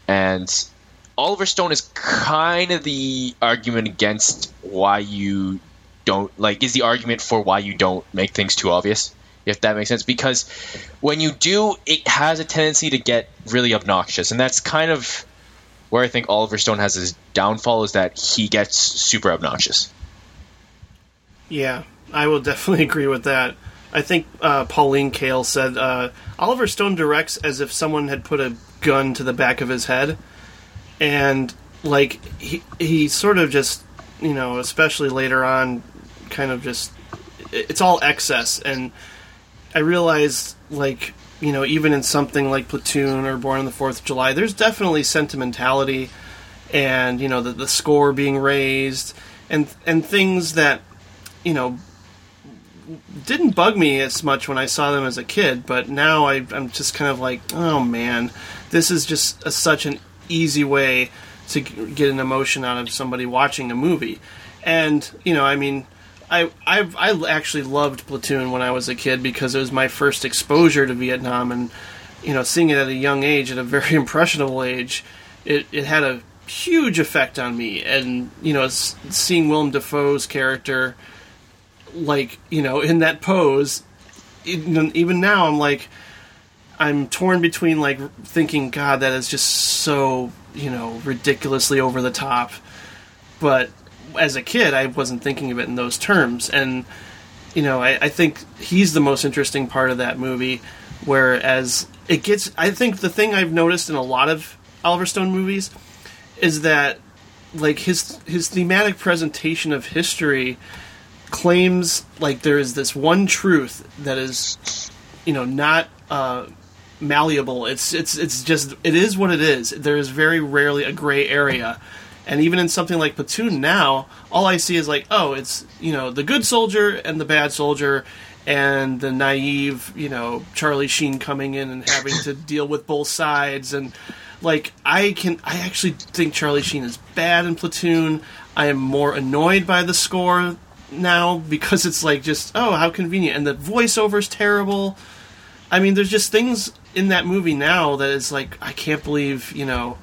and Oliver Stone is kind of the argument against why you don't like is the argument for why you don't make things too obvious if that makes sense. Because when you do it has a tendency to get really obnoxious. And that's kind of where i think oliver stone has his downfall is that he gets super obnoxious Yeah, I will <laughs> definitely agree with that. I think uh, Pauline Kael said uh, Oliver Stone directs as if someone had put a gun to the back of his head, and like he he sort of just you know, especially later on, kind of just it's all excess, and I realize like you know even in something like Platoon or Born on the Fourth of July, there's definitely sentimentality, and you know the the score being raised, and and things that you know didn't bug me as much when I saw them as a kid, but now I, I'm just kind of like, oh man, this is just a, such an easy way to get an emotion out of somebody watching a movie. And you know, I mean, I I've, I actually loved Platoon when I was a kid because it was my first exposure to Vietnam, and you know, seeing it at a young age, at a very <laughs> impressionable age, it it had a huge effect on me. And you know, seeing Willem Dafoe's character like you know in that pose even now i'm like i'm torn between like thinking god that is just so you know ridiculously over the top. But as a kid i wasn't thinking of it in those terms. And you know i, I think he's the most interesting part of that movie whereas it gets i think the thing i've noticed in a lot of oliver stone movies is that like his his thematic presentation of history claims like there is this one truth that is you know not uh, malleable. It's it's it's just it is what it is. There is very rarely a gray area. And even in something like platoon now all i see is like oh it's you know the good soldier and the bad soldier and the naive you know charlie sheen coming in and having to deal with both sides. And like i can i actually think charlie sheen is bad in platoon. I am more annoyed by the score now because it's like just oh how convenient. And the voiceover's terrible. I mean there's just things in that movie now that is like i can't believe you know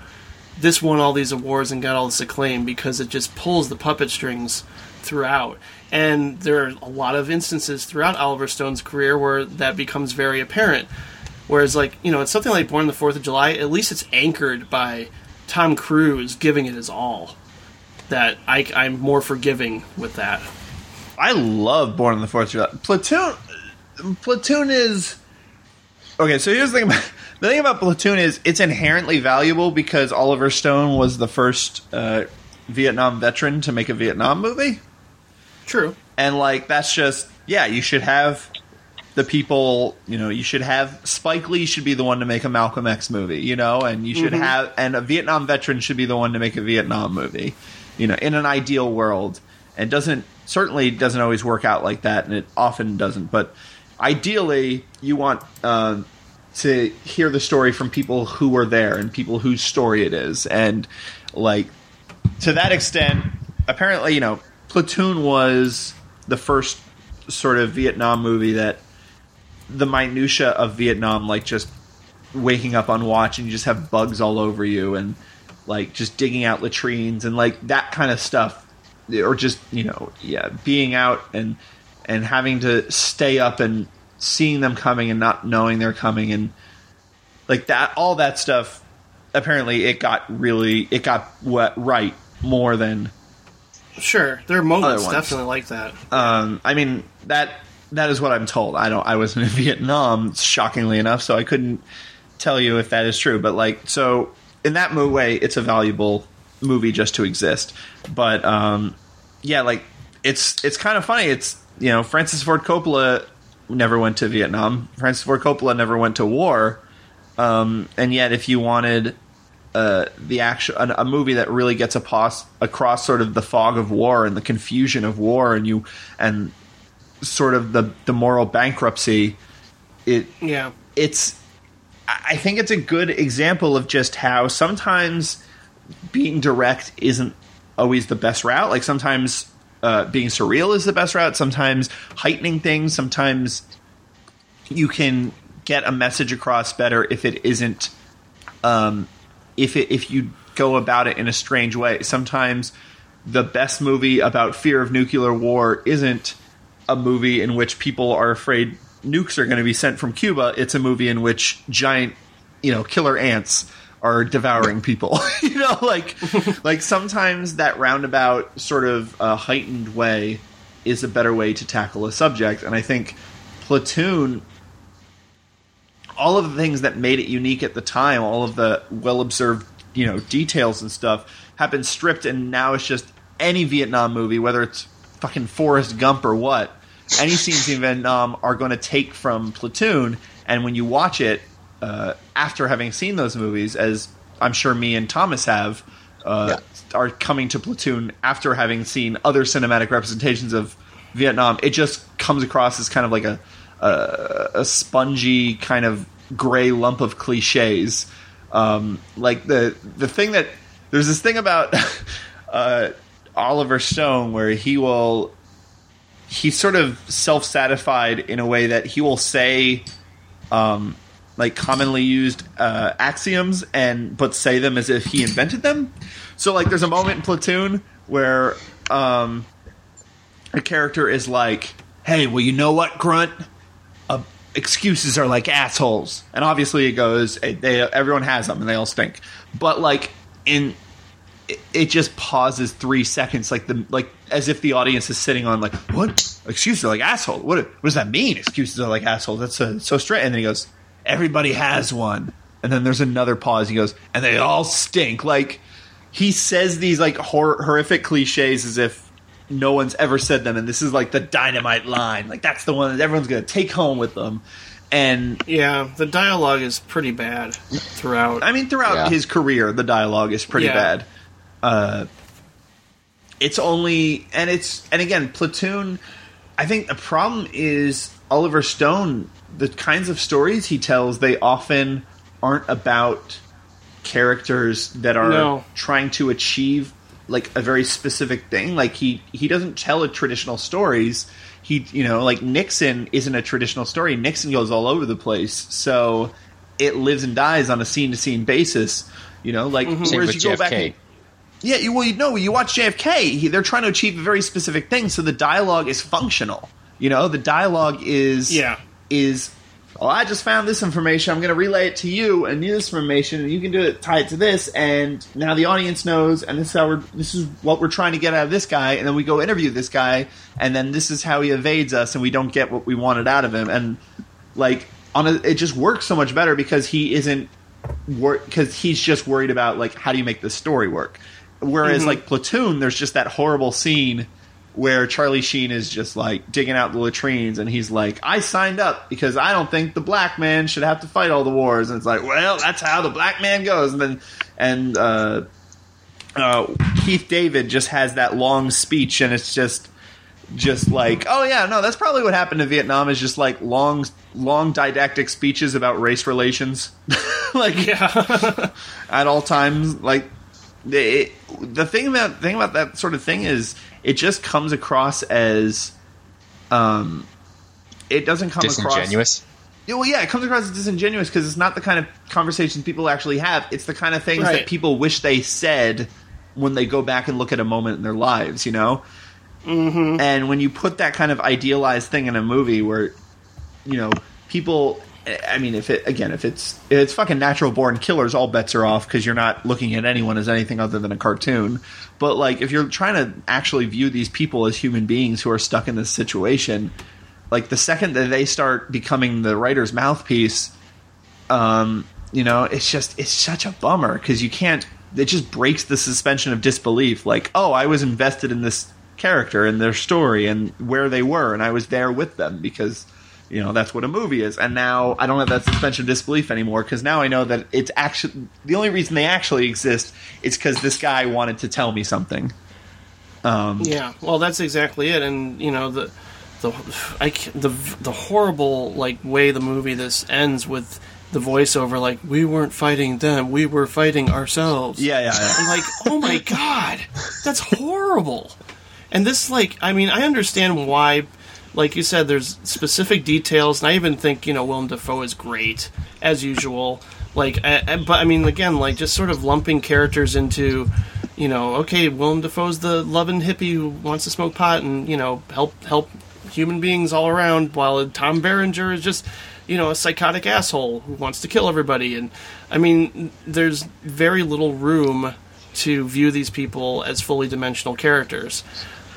this won all these awards and got all this acclaim because it just pulls the puppet strings throughout. And there are a lot of instances throughout oliver stone's career where that becomes very apparent. Whereas like you know it's something like born the fourth of july at least it's anchored by tom cruise giving it his all. That I, i'm more forgiving with that I love Born on the Fourth of July. Platoon, Platoon is okay. So here's the thing about <laughs> the thing about Platoon is it's inherently valuable because Oliver Stone was the first uh, Vietnam veteran to make a Vietnam movie, true and like that's just yeah. You should have the people. You know, you should have Spike Lee should be the one to make a Malcolm X movie. You know, and you should have and a Vietnam veteran should be the one to make a Vietnam movie. You know, in an ideal world, and doesn't certainly doesn't always work out like that, and it often doesn't. But ideally, you want uh, to hear the story from people who were there and people whose story it is, and like to that extent, apparently, you know, Platoon was the first sort of Vietnam movie that the minutia of Vietnam, like just waking up on watch and you just have bugs all over you and like just digging out latrines and like that kind of stuff or just you know yeah being out and and having to stay up and seeing them coming and not knowing they're coming and like that all that stuff apparently it got really it got wet right more than Sure, there are moments definitely like that. um i mean that that is what i'm told. I don't i wasn't in <laughs> vietnam shockingly enough so i couldn't tell you if that is true but like so in that way it's a valuable movie just to exist but um yeah like it's it's kind of funny it's you know francis ford coppola never went to Vietnam. Francis Ford Coppola never went to war. Um, and yet, if you wanted uh, the actual a, a movie that really gets across across sort of the fog of war and the confusion of war, and you and sort of the the moral bankruptcy, it Yeah. it's I think it's a good example of just how sometimes being direct isn't always the best route. Like sometimes uh, being surreal is the best route. Sometimes heightening things. Sometimes you can get a message across better if it isn't um, if it if you go about it in a strange way. Sometimes the best movie about fear of nuclear war isn't a movie in which people are afraid nukes are going to be sent from Cuba. It's a movie in which giant, you know, killer ants are devouring people. <laughs> you know, like <laughs> like sometimes that roundabout sort of uh, heightened way is a better way to tackle a subject, and I think Platoon all of the things that made it unique at the time, all of the well observed, you know, details and stuff have been stripped and now it's just any Vietnam movie, whether it's fucking Forrest Gump or what, any scenes in Vietnam are going to take from Platoon, and when you watch it uh, after having seen those movies, as I'm sure me and Thomas have, uh, are coming to Platoon after having seen other cinematic representations of Vietnam, it just comes across as kind of like a a, a spongy kind of gray lump of cliches. Um, like the the thing that there's this thing about <laughs> uh, Oliver Stone where he will he's sort of self satisfied in a way that he will say um, like commonly used uh, axioms and but say them as if he invented them. So like there's a moment in Platoon where um, a character is like, "Hey, well, you know what, Grunt? Uh, excuses are like assholes." And obviously, it goes, eh, they everyone has them and they all stink. But like in it, it just pauses three seconds, like the like as if the audience is sitting on like, "What? Excuses are like assholes? What? What does that mean? Excuses are like assholes? That's uh, so straight." And then he goes, "Everybody has one." And then there's another pause. He goes, "And they all stink." Like he says these like hor- horrific cliches as if no one's ever said them, and this is like the dynamite line. Like that's the one that everyone's gonna take home with them. And Yeah, the dialogue is pretty bad throughout. I mean, throughout Yeah. his career, the dialogue is pretty Yeah. bad. Uh, it's only, and it's, and again, Platoon. I think the problem is Oliver Stone. The kinds of stories he tells, they often aren't about characters that are No. trying to achieve like a very specific thing. Like he he doesn't tell a traditional stories. He you know like Nixon isn't a traditional story. Nixon goes all over the place. So it lives and dies on a scene to scene basis. You know, like mm-hmm. Same whereas with you go back. And- yeah, you, well, you know, you watch JFK. He, they're trying to achieve a very specific thing, so the dialogue is functional. You know, the dialogue is Yeah. Is. Oh, I just found this information. I'm going to relay it to you, and this information, and you can do it, tie it to this, and now the audience knows, and this is how we're. This is what we're trying to get out of this guy, and then we go interview this guy, and then this is how he evades us, and we don't get what we wanted out of him, and like on a, it just works so much better because he isn't because he's just worried about like how do you make this story work. Whereas mm-hmm. like Platoon, there's just that horrible scene where Charlie Sheen is just like digging out the latrines, and he's like, "I signed up because I don't think the black man should have to fight all the wars." And it's like, well, that's how the black man goes. And then and uh, uh, Keith David just has that long speech, and it's just just like, oh yeah, no, that's probably what happened to Vietnam is just like long, long didactic speeches about race relations, <laughs> like yeah, <laughs> at all times. Like the the thing about thing about that sort of thing is it just comes across as, um, it doesn't come across Disingenuous. yeah, well, yeah, it comes across as disingenuous because it's not the kind of conversations people actually have. It's the kind of things Right. that people wish they said when they go back and look at a moment in their lives, you know? Mm-hmm. And when you put that kind of idealized thing in a movie where, you know, people. I mean, if it again, if it's if it's fucking natural born killers, all bets are off because you're not looking at anyone as anything other than a cartoon. But like, if you're trying to actually view these people as human beings who are stuck in this situation, like the second that they start becoming the writer's mouthpiece, um, you know, it's just it's such a bummer because you can't. It just breaks the suspension of disbelief. Like, oh, I was invested in this character and their story and where they were, and I was there with them because you know that's what a movie is and now i don't have that suspension of disbelief anymore because now i know that it's actually the only reason they actually exist is because this guy wanted to tell me something um, Yeah, well, that's exactly it, and you know the the I the the horrible like way the movie this ends with the voiceover like we weren't fighting them, we were fighting ourselves. yeah yeah, yeah. I'm like, oh my god, that's horrible. And this, like, I mean, I understand why, like you said, there's specific details, and I even think you know Willem Dafoe is great as usual. Like, I, I- but I mean, again, like just sort of lumping characters into, you know, okay, Willem Dafoe's the loving hippie who wants to smoke pot and you know help help human beings all around, while Tom Berenger is just you know a psychotic asshole who wants to kill everybody. And I mean, there's very little room to view these people as fully dimensional characters.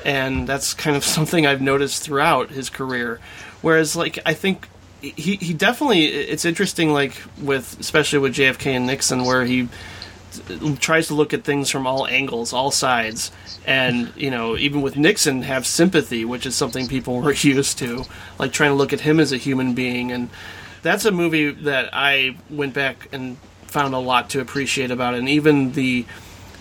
And that's kind of <laughs> something I've noticed throughout his career. Whereas, like, I think he, he definitely, it's interesting, like, with, especially with JFK and Nixon, where he tries to look at things from all angles, all sides. And, you know, even with Nixon, have sympathy, which is something people <laughs> were used to. Like, trying to look at him as a human being. And that's a movie that I went back and found a lot to appreciate about it. And even the,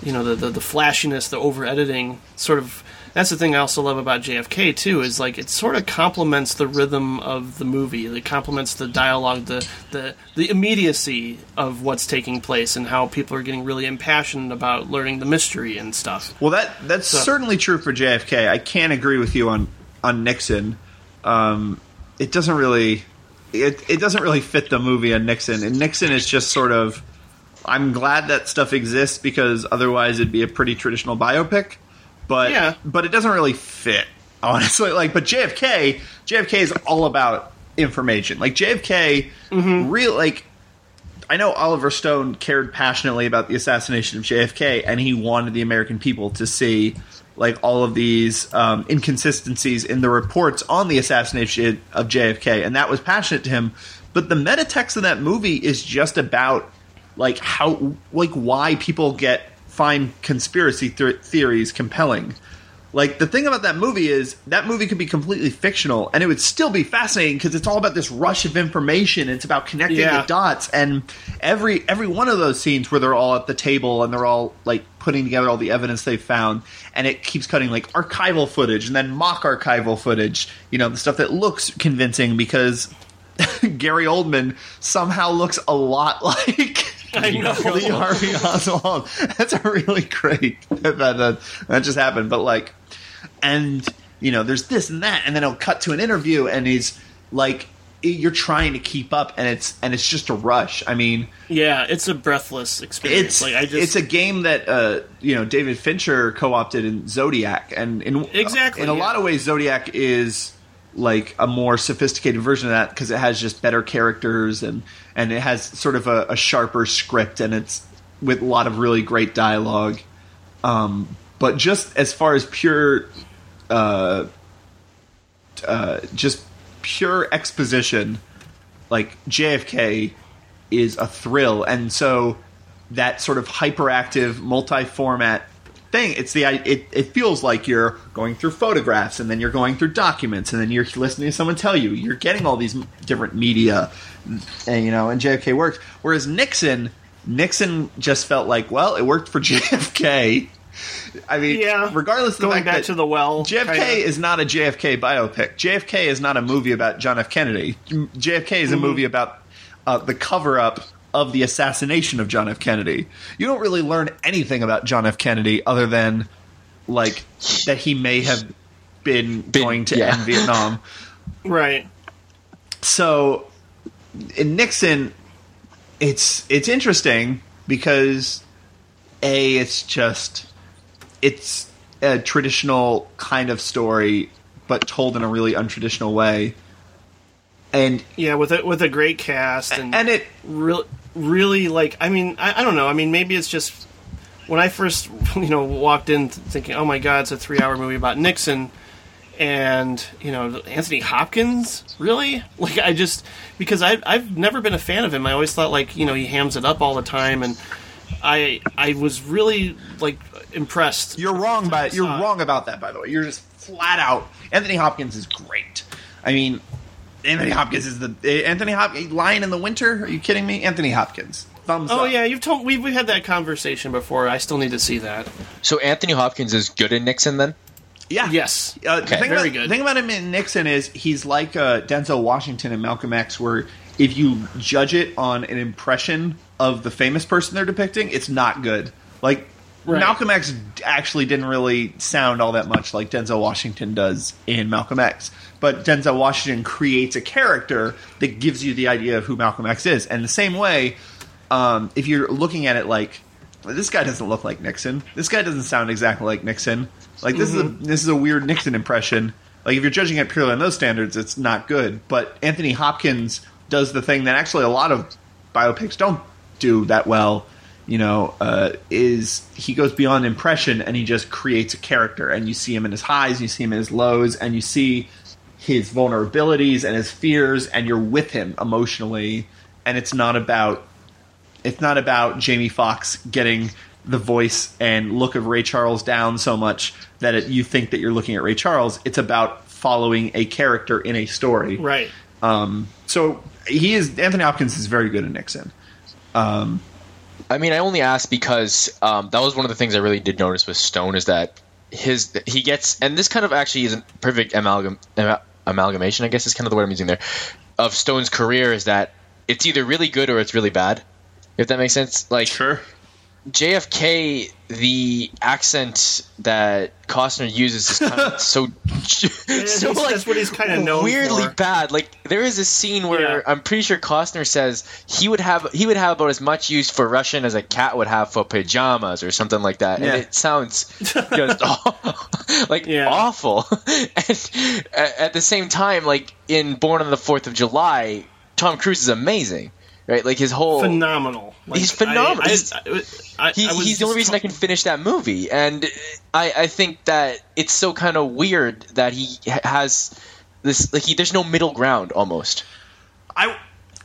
you know the, the the flashiness, the over editing, sort of. That's the thing I also love about JFK too. Is like it sort of complements the rhythm of the movie. It complements the dialogue, the the the immediacy of what's taking place, and how people are getting really impassioned about learning the mystery and stuff. Well, that that's So- certainly true for JFK. I can't agree with you on on Nixon. Um, it doesn't really it it doesn't really fit the movie on Nixon. And Nixon is just sort of. I'm glad that stuff exists because otherwise it'd be a pretty traditional biopic. But Yeah. but it doesn't really fit <laughs> honestly. Like, but JFK JFK is all about information. Like JFK, real like I know Oliver Stone cared passionately about the assassination of JFK, and he wanted the American people to see like all of these um, inconsistencies in the reports on the assassination of JFK, and that was passionate to him. But the metatext of that movie is just about like how like why people get find conspiracy ther- theories compelling. Like the thing about that movie is that movie could be completely fictional and it would still be fascinating because it's all about this rush of information. It's about connecting Yeah. the dots and every every one of those scenes where they're all at the table and they're all like putting together all the evidence they found and it keeps cutting like archival footage and then mock archival footage. You know, the stuff that looks convincing because <laughs> Gary Oldman somehow looks a lot <laughs> like <laughs> I know. <laughs> Lee Harvey Oswald. <laughs> That's a really great that, that that just happened. But like, and you know, there's this and that, and then it'll cut to an interview, and he's like, you're trying to keep up, and it's and it's just a rush. I mean, Yeah, it's a breathless experience. it's like I just it's a game that uh, you know David Fincher co-opted in Zodiac, and in Exactly, in a yeah. lot of ways, Zodiac is like a more sophisticated version of that because it has just better characters and and it has sort of a, a sharper script and it's with a lot of really great dialogue. Um, but just as far as pure, uh, uh, just pure exposition, like JFK is a thrill, and so that sort of hyperactive, multi-format thing. It's the it, it feels like you're going through photographs, and then you're going through documents, and then you're listening to someone tell you. You're getting all these different media, and you know, and JFK worked. Whereas Nixon, Nixon just felt like, well, it worked for <laughs> JFK. I mean, Yeah. regardless of the going fact back that to the well. JFK kinda. is not a JFK biopic. JFK is not a movie about John F. Kennedy. JFK is a movie about uh, the cover up of the assassination of John F. Kennedy. You don't really learn anything about John F. Kennedy other than like that he may have been, going to yeah. end <laughs> Vietnam. right. So in Nixon, it's it's interesting because a it's just it's a traditional kind of story, but told in a really untraditional way, and Yeah, with a with a great cast and and it really, really like. I mean, I, I don't know. I mean, maybe it's just when I first, <laughs> you know, walked in thinking, "Oh my God, it's a three-hour movie about Nixon," and you know, Anthony Hopkins. Really? <laughs> Like, I just because I I've never been a fan of him. I always thought like you know he hams it up all the time, and I I was really like impressed. You're wrong, by you're wrong about that. By the way, you're just flat out. Anthony Hopkins is great. I mean, Anthony Hopkins is the eh, Anthony Hopkins Lion in the Winter. Are you kidding me? Anthony Hopkins. Thumbs Oh up. yeah, you've told we've, we've had that conversation before. I still need to see that. So Anthony Hopkins is good in Nixon then? Yeah, Yes. Uh, the Okay. thing Very about, good. The thing about him in Nixon is he's like uh, Denzel Washington and Malcolm X, where if you judge it on an impression of the famous person they're depicting, it's not good. Like Right. Malcolm X actually didn't really sound all that much like Denzel Washington does in Malcolm X, but Denzel Washington creates a character that gives you the idea of who Malcolm X is. And the same way, um, if you're looking at it like this guy doesn't look like Nixon, this guy doesn't sound exactly like Nixon. Like this is a this is a weird Nixon impression. Like if you're judging it purely on those standards, it's not good. But Anthony Hopkins does the thing that actually a lot of biopics don't do that well. You know, uh, is he goes beyond impression and he just creates a character, and you see him in his highs, you see him in his lows, and you see his vulnerabilities and his fears, and you're with him emotionally. And it's not about it's not about Jamie Foxx getting the voice and look of Ray Charles down so much that it, you think that you're looking at Ray Charles. It's about following a character in a story. Right. Um, so he is Anthony Hopkins is very good at Nixon. I mean, I only asked because um, that was one of the things I really did notice with Stone is that his he gets and this kind of actually is a perfect amalgam amalgamation. I guess is kind of the word I'm using there of Stone's career is that it's either really good or it's really bad. If that makes sense, like JFK, the accent that Costner uses is kind of <laughs> so, <laughs> so like that's what he's kinda known weirdly for. bad. Like there is a scene where Yeah. I'm pretty sure Costner says he would have he would have about as much use for Russian as a cat would have for pajamas or something like that, Yeah. and it sounds <laughs> just like Yeah. awful. and at at the same time, like in Born on the Fourth of July, Tom Cruise is amazing. Right, like his whole Phenomenal. Like, He's phenomenal. I, I, He's- I, I, he, I was he's the only reason I can finish that movie, and I, I think that it's so kind of weird that he has this like he, there's no middle ground almost. I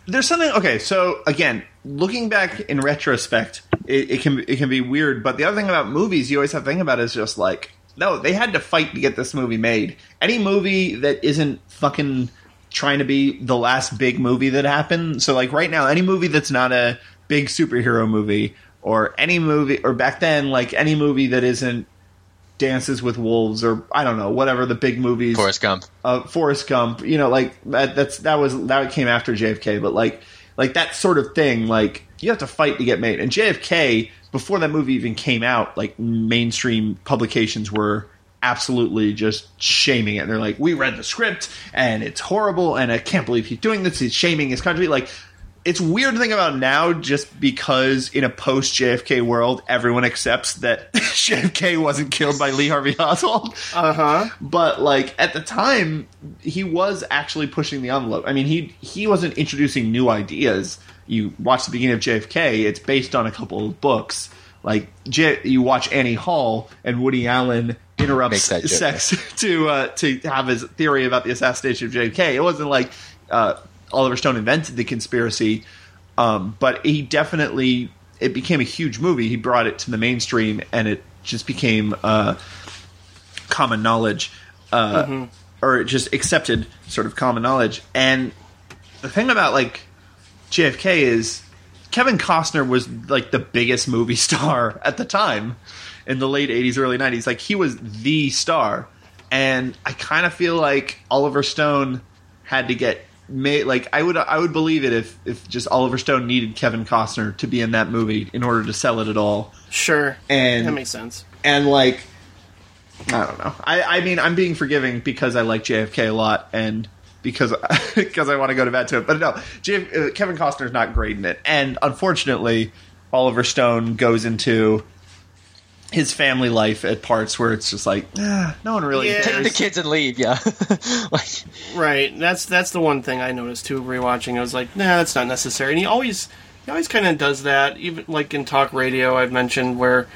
there's something okay. So again, looking back in retrospect, it, it can it can be weird. But the other thing about movies, you always have to think about is just like no, they had to fight to get this movie made. Any movie that isn't fucking trying to be the last big movie that happened. So like right now, any movie that's not a big superhero movie or any movie or back then like any movie that isn't Dances with Wolves or I don't know whatever the big movies Forrest Gump. uh, Forrest Gump, you know, like that. That's that was that came after JFK, but like like that sort of thing, like you have to fight to get made. And JFK, before that movie even came out, like mainstream publications were absolutely just shaming it. And they're like, "We read the script, and it's horrible, and I can't believe he's doing this. He's shaming his country." Like. It's weird to think about now, just because in a post JFK world, everyone accepts that <laughs> JFK wasn't killed by Lee Harvey Oswald Uh huh. but like at the time he was actually pushing the envelope i mean he he wasn't introducing new ideas you watch the beginning of jfk it's based on a couple of books like J- you watch annie hall and woody allen interrupts Makes that joke, sex <laughs> to uh, to have his theory about the assassination of jfk it wasn't like uh, oliver stone invented the conspiracy um, but he definitely it became a huge movie. He brought it to the mainstream and it just became uh, common knowledge, uh, or just accepted sort of common knowledge. And the thing about like JFK is Kevin Costner was like the biggest movie <laughs> star at the time in the late 80s, early 90s. Like he was the star. And I kind of feel like Oliver Stone had to get made like I would I would believe it if if just Oliver Stone needed Kevin Costner to be in that movie in order to sell it at all Sure. And- that makes sense. and like I don't know. I, I mean, I'm being forgiving because I like JFK a lot and because <laughs> because I want to go to bat to it. But no, JF, uh, Kevin Costner's not great in it, and unfortunately, Oliver Stone goes into his family life at parts where it's just like ah, no one really Yeah. Take the kids and leave. Yeah, <laughs> like Right. That's that's the one thing I noticed too. Rewatching, I was like, nah, that's not necessary. And he always he always kind of does that. Even like in talk radio, I've mentioned where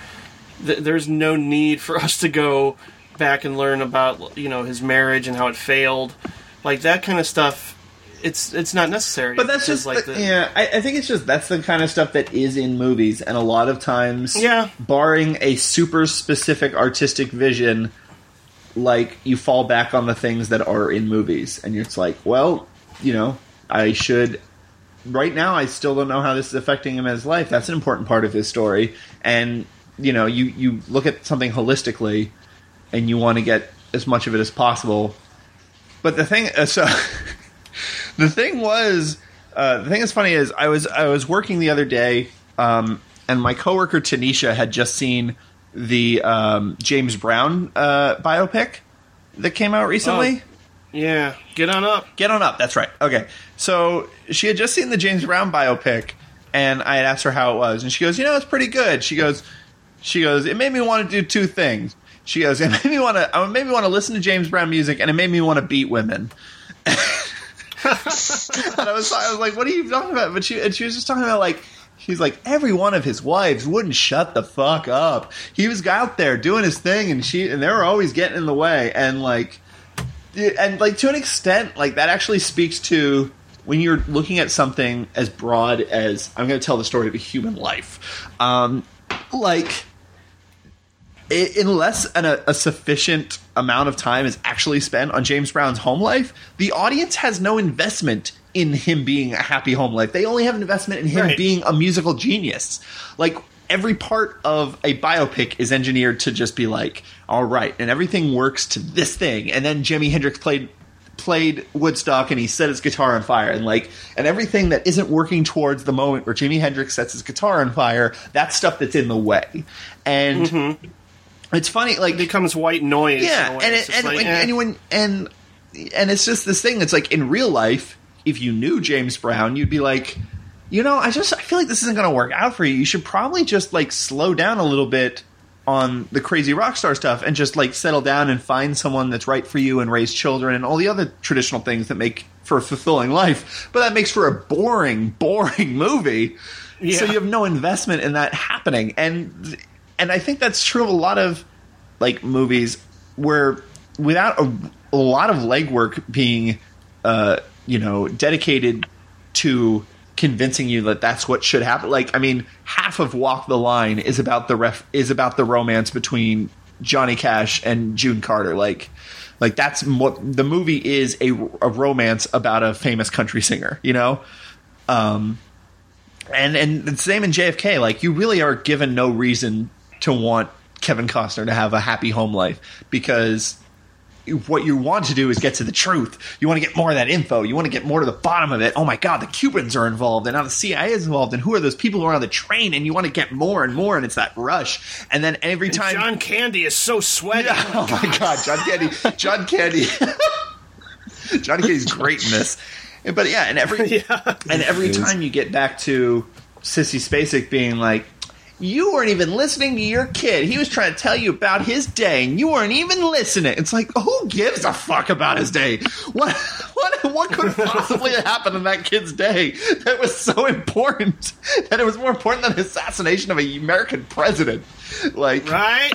th- there's no need for us to go back and learn about you know his marriage and how it failed, like that kind of stuff. It's it's not necessary. But that's just like the- the, yeah. I, I think it's just that's the kind of stuff that is in movies, and a lot of times, Yeah. barring a super specific artistic vision, like you fall back on the things that are in movies, and it's like, well, you know, I should. Right now, I still don't know how this is affecting him in his life. That's an important part of his story, and you know, you you look at something holistically, and you want to get as much of it as possible. But the thing, uh, <laughs> so the thing was, uh, the thing that's funny is I was I was working the other day, um, and my coworker Tanisha had just seen the um, James Brown uh, biopic that came out recently. Yeah, get on up. Get on up. That's right. Okay. So she had just seen the James Brown biopic, and I had asked her how it was, and she goes, "You know, it's pretty good." She goes, "She goes, it made me want to do two things." She goes, "It made me want to, it made me want to listen to James Brown music, and it made me want to beat women." <laughs> and I was, I was like, "What are you talking about?" But she, and she was just talking about like. She's like every one of his wives wouldn't shut the fuck up. He was out there doing his thing, and she and they were always getting in the way. And like, and like to an extent, like that actually speaks to when you're looking at something as broad as I'm going to tell the story of a human life. Um, like, i unless an, a, a sufficient amount of time is actually spent on James Brown's home life, the audience has no investment in him being a happy home life. They only have an investment in him Right. being a musical genius. Like every part of a biopic is engineered to just be like, all right, and everything works to this thing. And then Jimi Hendrix played played Woodstock and he set his guitar on fire and like and everything that isn't working towards the moment where Jimi Hendrix sets his guitar on fire, that's stuff that's in the way. And mm-hmm. It's funny, like it becomes white noise. yeah, and it, and, like, eh. and when and and it's just this thing. It's like in real life, if you knew James Brown, you'd be like, you know, I just I feel like this isn't going to work out for you. You should probably just like slow down a little bit on the crazy rock star stuff and just like settle down and find someone that's right for you and raise children and all the other traditional things that make for a fulfilling life. But that makes for a boring, <laughs> boring movie. So you have no investment in that happening. And and I think that's true of a lot of like movies where without a, a lot of legwork being uh you know dedicated to convincing you that that's what should happen. Like i mean half of walk the line is about the ref is about the romance between johnny cash and june carter. Like like that's what the movie is a, a romance about a famous country singer you know? Um and and the same in JFK. Like you really are given no reason to want Kevin Costner to have a happy home life because what you want to do is get to the truth. You want to get more of that info. You want to get more to the bottom of it. Oh my God, the Cubans are involved, and now the CIA is involved, and who are those people who are on the train? And you want to get more and more, and it's that rush. And then every time, John Candy is so sweaty. oh my <laughs> God, John Candy, John Candy, <laughs> John Candy's great in this. But yeah, and every <laughs> and every time you get back to Sissy Spacek being like, "You weren't even listening to your kid. He was trying to tell you about his day, and you weren't even listening." It's like, who gives a fuck about his day? What <laughs> what what could possibly have <laughs> happened in that kid's day that was so important that it was more important than the assassination of an American president? Like, Right?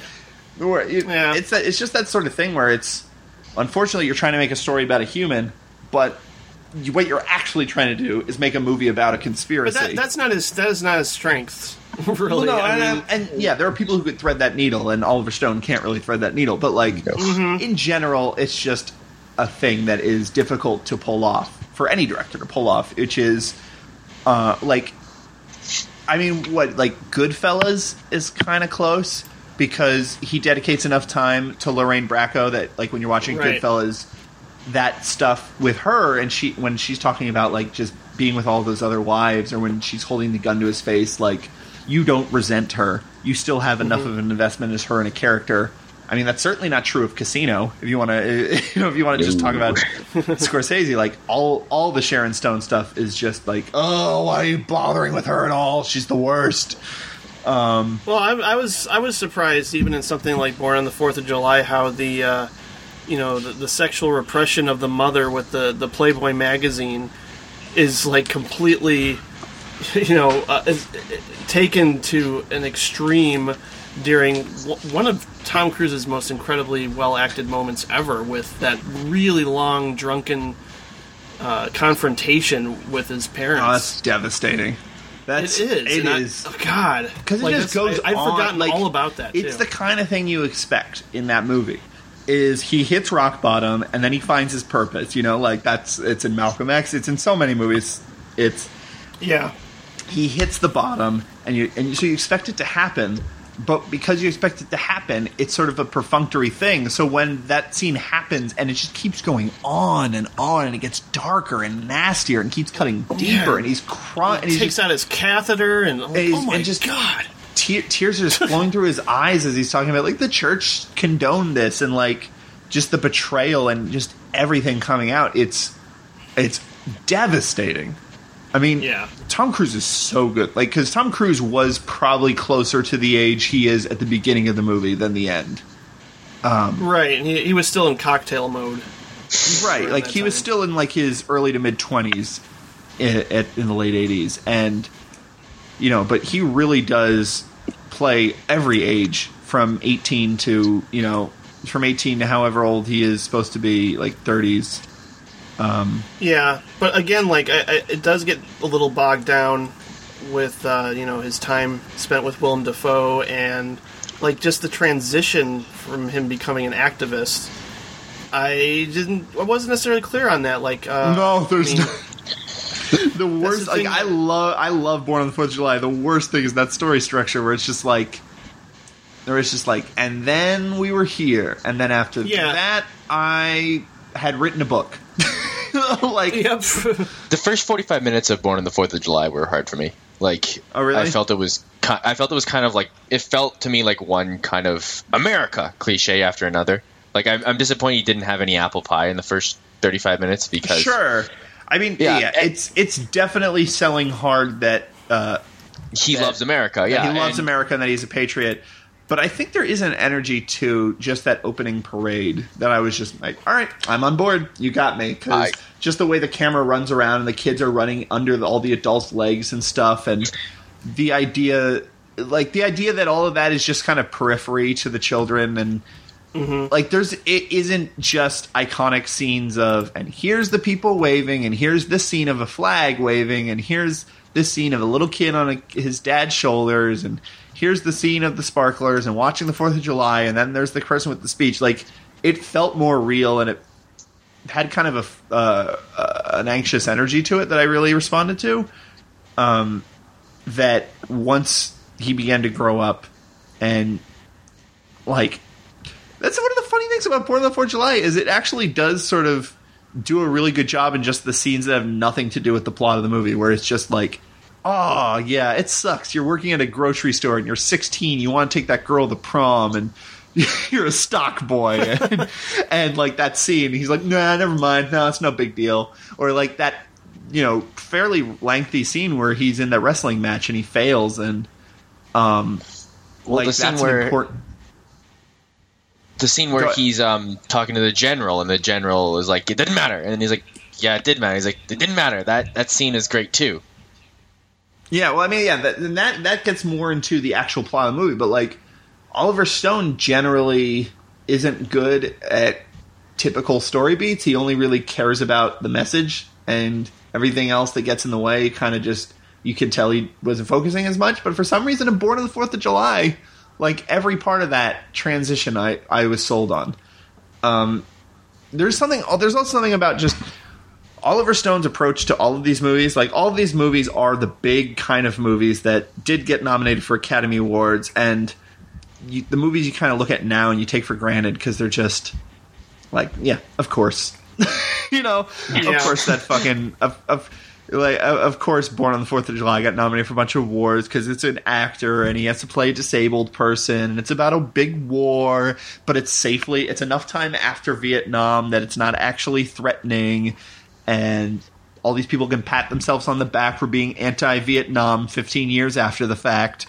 it- Yeah. it's that, it's just that sort of thing where it's unfortunately you're trying to make a story about a human, but you, what you're actually trying to do is make a movie about a But conspiracy. that, that's not his. That is not his strength. <laughs> Really. Well, no, I and, mean, and yeah, there are people who could thread that needle, and Oliver Stone can't really thread that needle. But like Mm-hmm. in general, it's just a thing that is difficult to pull off for any director to pull off, which is uh, like, I mean, what like Goodfellas is kind of close because he dedicates enough time to Lorraine Bracco that like when you're watching Right. Goodfellas, that stuff with her and she when she's talking about like just being with all those other wives or when she's holding the gun to his face like you don't resent her. You still have enough Mm-hmm. of an investment as her in a character. I mean that's certainly not true of casino if you want to <laughs> you know if you want to just talk about <laughs> scorsese. Like all all the sharon stone stuff is just like oh why are you bothering with her at all? She's the worst. Well, I, I was I was surprised even in something like Born on the Fourth of July how the uh, you know the, the sexual repression of the mother with the the Playboy magazine is like completely <laughs> you know uh, taken to an extreme during w- one of Tom Cruise's most incredibly well acted moments ever with that really long drunken uh, confrontation with his parents. oh that's devastating that's it is. it I- is oh, God, because it Like, just goes I, I've on, forgotten like, all about that. It's too. the kind of thing you expect in that movie. is he hits rock bottom and then he finds his purpose. You know, like that's it's in Malcolm X. It's in so many movies. It's Yeah. He hits the bottom and you and you, so you expect it to happen but because you expect it to happen it's sort of a perfunctory thing so when that scene happens and it just keeps going on and on and it gets darker and nastier and keeps cutting deeper Yeah. and he's crying and he Takes just, out his catheter and, like, and, oh my and just god. te- tears are just <laughs> flowing through his eyes as he's talking about like the church condoned this and like just the betrayal and just everything coming out it's it's devastating I mean, Yeah. Tom Cruise is so good. Like, because Tom Cruise was probably closer to the age he is at the beginning of the movie than the end. Um, right. and He, he was still in cocktail mode. Right. Like, he was still in like his early to mid twenties in, eh, in the late eighties, and you know, but he really does play every age from eighteen to you know from eighteen to however old he is supposed to be, like thirties. Yeah, but again, like I, I, it does get a little bogged down with uh, you know his time spent with Willem Dafoe and like just the transition from him becoming an activist. I didn't. I wasn't necessarily clear on that. Like, uh, No, there's I mean, <laughs> the worst the like thing. I love I love Born on the Fourth of July. The worst thing is that story structure where it's just like there was just like and then we were here and then after Yeah. that I had written a book. <laughs> like Yep. The first 45 minutes of Born on the 4th of July were hard for me. Like, Oh, really? I felt it was. ki- I felt it was kind of like it felt to me like one kind of America cliche after another. Like, I'm, I'm disappointed you didn't have any apple pie in the first 35 minutes because sure. I mean yeah, Yeah. it's it's definitely selling hard that uh he that- loves America. Yeah, he loves and- America and that he's a patriot. But I think there is an energy to just that opening parade that I was just like, all right, I'm on board. You got me. Because just the way the camera runs around and the kids are running under the, all the adults' legs and stuff, and the idea, like the idea that all of that is just kind of periphery to the children and. Mm-hmm. Like there's it isn't just iconic scenes of and here's the people waving and here's this scene of a flag waving and here's this scene of a little kid on a, his dad's shoulders and here's the scene of the sparklers and watching the 4th of July and then there's the person with the speech. Like it felt more real and it had kind of a uh, uh, an anxious energy to it that I really responded to um that once he began to grow up and like that's one of the funny things about Born on the Fourth of July is it actually does sort of do a really good job in just the scenes that have nothing to do with the plot of the movie, where it's just like, oh yeah, it sucks. You're working at a grocery store and you're 16. You want to take that girl to prom and. <laughs> You're a stock boy, and, <laughs> and like that scene, he's like, "Nah, never mind. No, it's no big deal." Or like that, you know, fairly lengthy scene where he's in that wrestling match and he fails, and um, like the scene that's where- an important. the scene where he's um talking to the general and the general is like it didn't matter and then he's like yeah it did matter he's like it didn't matter that that scene is great too Yeah, well, I mean, yeah, that and that that gets more into the actual plot of the movie, but like Oliver Stone generally isn't good at typical story beats. He only really cares about the message and everything else that gets in the way. Kind of just you could tell he wasn't focusing as much. But for some reason, in Born on the Fourth of July, like every part of that transition, I I was sold on. Um, there's something. There's also something about just Oliver Stone's approach to all of these movies, like all of these movies are the big kind of movies that did get nominated for Academy Awards, and you, the movies you kind of look at now and you take for granted because they're just like, yeah, of course, <laughs> you know, Yeah. of course that fucking of, of like of of course, Born on the Fourth of July got nominated for a bunch of awards because it's an actor and he has to play a disabled person and it's about a big war, but it's safely it's enough time after Vietnam that it's not actually threatening, and all these people can pat themselves on the back for being anti-Vietnam 15 years after the fact,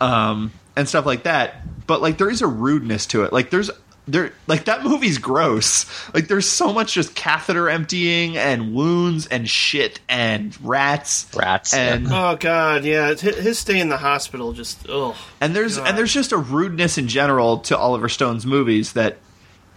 um, and stuff like that. But like there is a rudeness to it. Like there's there like that movie's gross. Like there's so much just catheter emptying and wounds and shit and rats Rats, and oh god, yeah. His his stay in the hospital just ugh. and there's God. and there's just a rudeness in general to Oliver Stone's movies that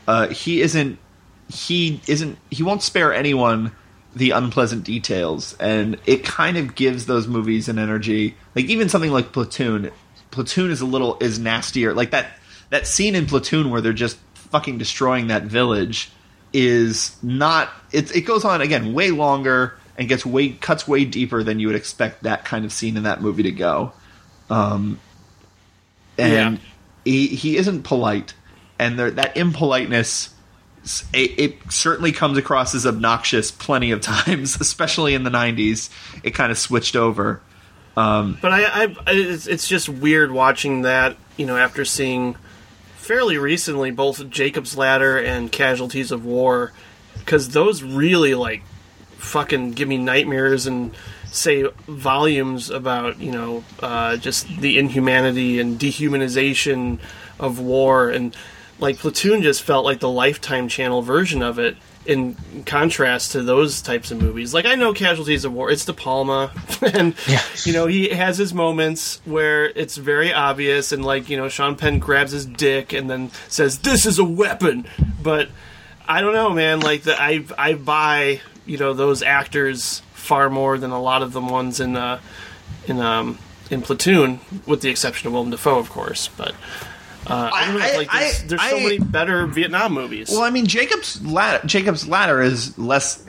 uh, he isn't he isn't he won't spare anyone the unpleasant details and it kind of gives those movies an energy like even something like Platoon Platoon is a little is nastier like that that scene in Platoon where they're just fucking destroying that village is not. It it goes on again way longer and gets way cuts way deeper than you would expect that kind of scene in that movie to go. Um, and Yeah. he he isn't polite, and there, that impoliteness. It, it certainly comes across as obnoxious plenty of times, <laughs> especially in the '90s. It kind of switched over. But I, I it's, it's just weird watching that. You know, after seeing fairly recently both Jacob's Ladder and Casualties of War, because those really like fucking give me nightmares and say volumes about you know uh, just the inhumanity and dehumanization of war and like Platoon just felt like the Lifetime Channel version of it. In contrast to those types of movies, like I know Casualties of War, it's De Palma, <laughs> and you know he has his moments where it's very obvious, and like you know Sean Penn grabs his dick and then says, "This is a weapon," but I don't know, man. Like the, I I buy you know those actors far more than a lot of the ones in uh, in um, in Platoon, with the exception of Willem Dafoe, of course. But uh, I, know. I- like there's, I- there's so I- many better Vietnam movies. Well, I mean, Jacob's ladder, Jacob's ladder is less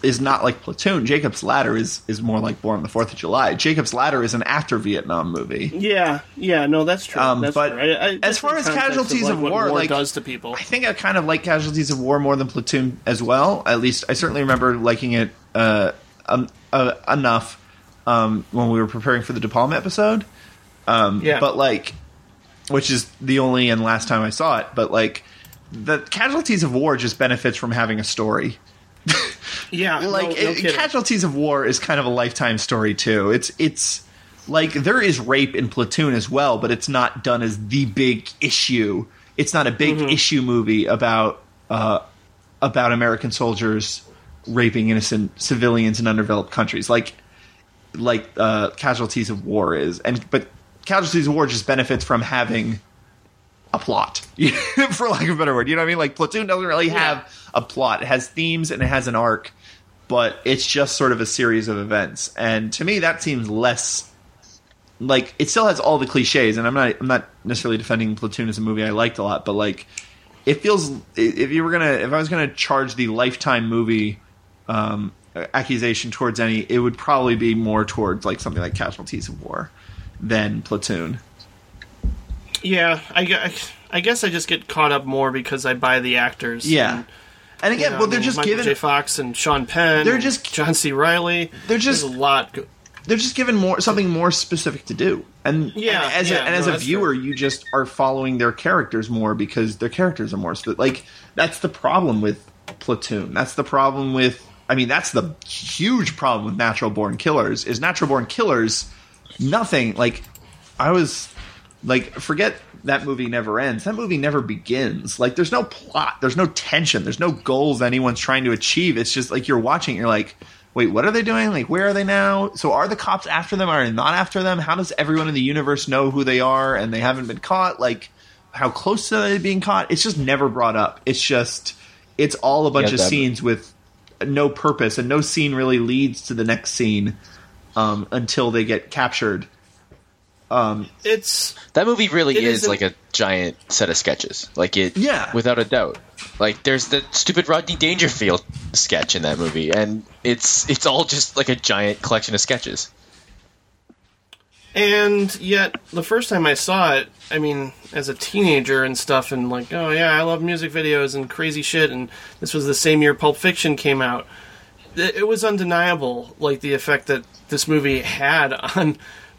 is not like Platoon. Jacob's ladder is is more like Born on the Fourth of July. Jacob's ladder is an after Vietnam movie. yeah, yeah, no, that's true. Um, that's but true. I, I, as far as Casualties like, of what War, war like- does to people. I think I kind of like Casualties of War more than Platoon as well. At least I certainly remember liking it uh, um, uh, enough um, when we were preparing for the De Palma episode. Um, Yeah. But like, which is the only and last time I saw it. But like, the Casualties of War just benefits from having a story. <laughs> Yeah, like no, no it- casualties of war is kind of a lifetime story too it's it's like there is rape in platoon as well but it's not done as the big issue it's not a big Mm-hmm. issue movie about uh about american soldiers raping innocent civilians in underdeveloped countries like like uh casualties of war is and but casualties of war just benefits from having a plot, <laughs> for lack of a better word. You know what I mean? Like Platoon doesn't really have a plot. It has themes and it has an arc, but it's just sort of a series of events. And to me, that seems less like it still has all the cliches. And I'm not I'm not necessarily defending Platoon as a movie I liked a lot, but like it feels if you were gonna if I was gonna charge the lifetime movie um, accusation towards any, it would probably be more towards like something like Casualties of War than Platoon. Yeah, I, I guess I just get caught up more because I buy the actors. Yeah. and, And you again, know, well, they're mean, just Michael given J. Fox and Sean Penn. They're just- John C. Reilly. They're just- There's a lot. Go- they're just given more something more specific to do and Yeah, and as yeah, a, and as a viewer fair. you just are following their characters more because their characters are more spe- like that's the problem with platoon that's the problem with i mean that's the huge problem with natural born killers is natural born killers nothing. Like i was like forget that movie never ends. That movie never begins. Like there's no plot. There's no tension. There's no goals anyone's trying to achieve. It's just like you're watching you're like wait what are they doing? Like where are they now? So are the cops after them? Are they not after them? How does everyone in the universe know who they are and they haven't been caught? Like how close are they being caught? It's just never brought up. It's just it's all a bunch Yeah, of scenes with no purpose and no scene really leads to the next scene um, until they get captured It's That movie really It is isn't- like a giant set of sketches. Like it, Yeah. without a doubt. Like there's the stupid Rodney Dangerfield sketch in that movie, and it's it's all just like a giant collection of sketches. and yet the first time I saw it, I mean, as a teenager and stuff, and like, oh yeah, I love music videos and crazy shit. And this was the same year Pulp Fiction came out. It, was undeniable, like the effect that this movie had on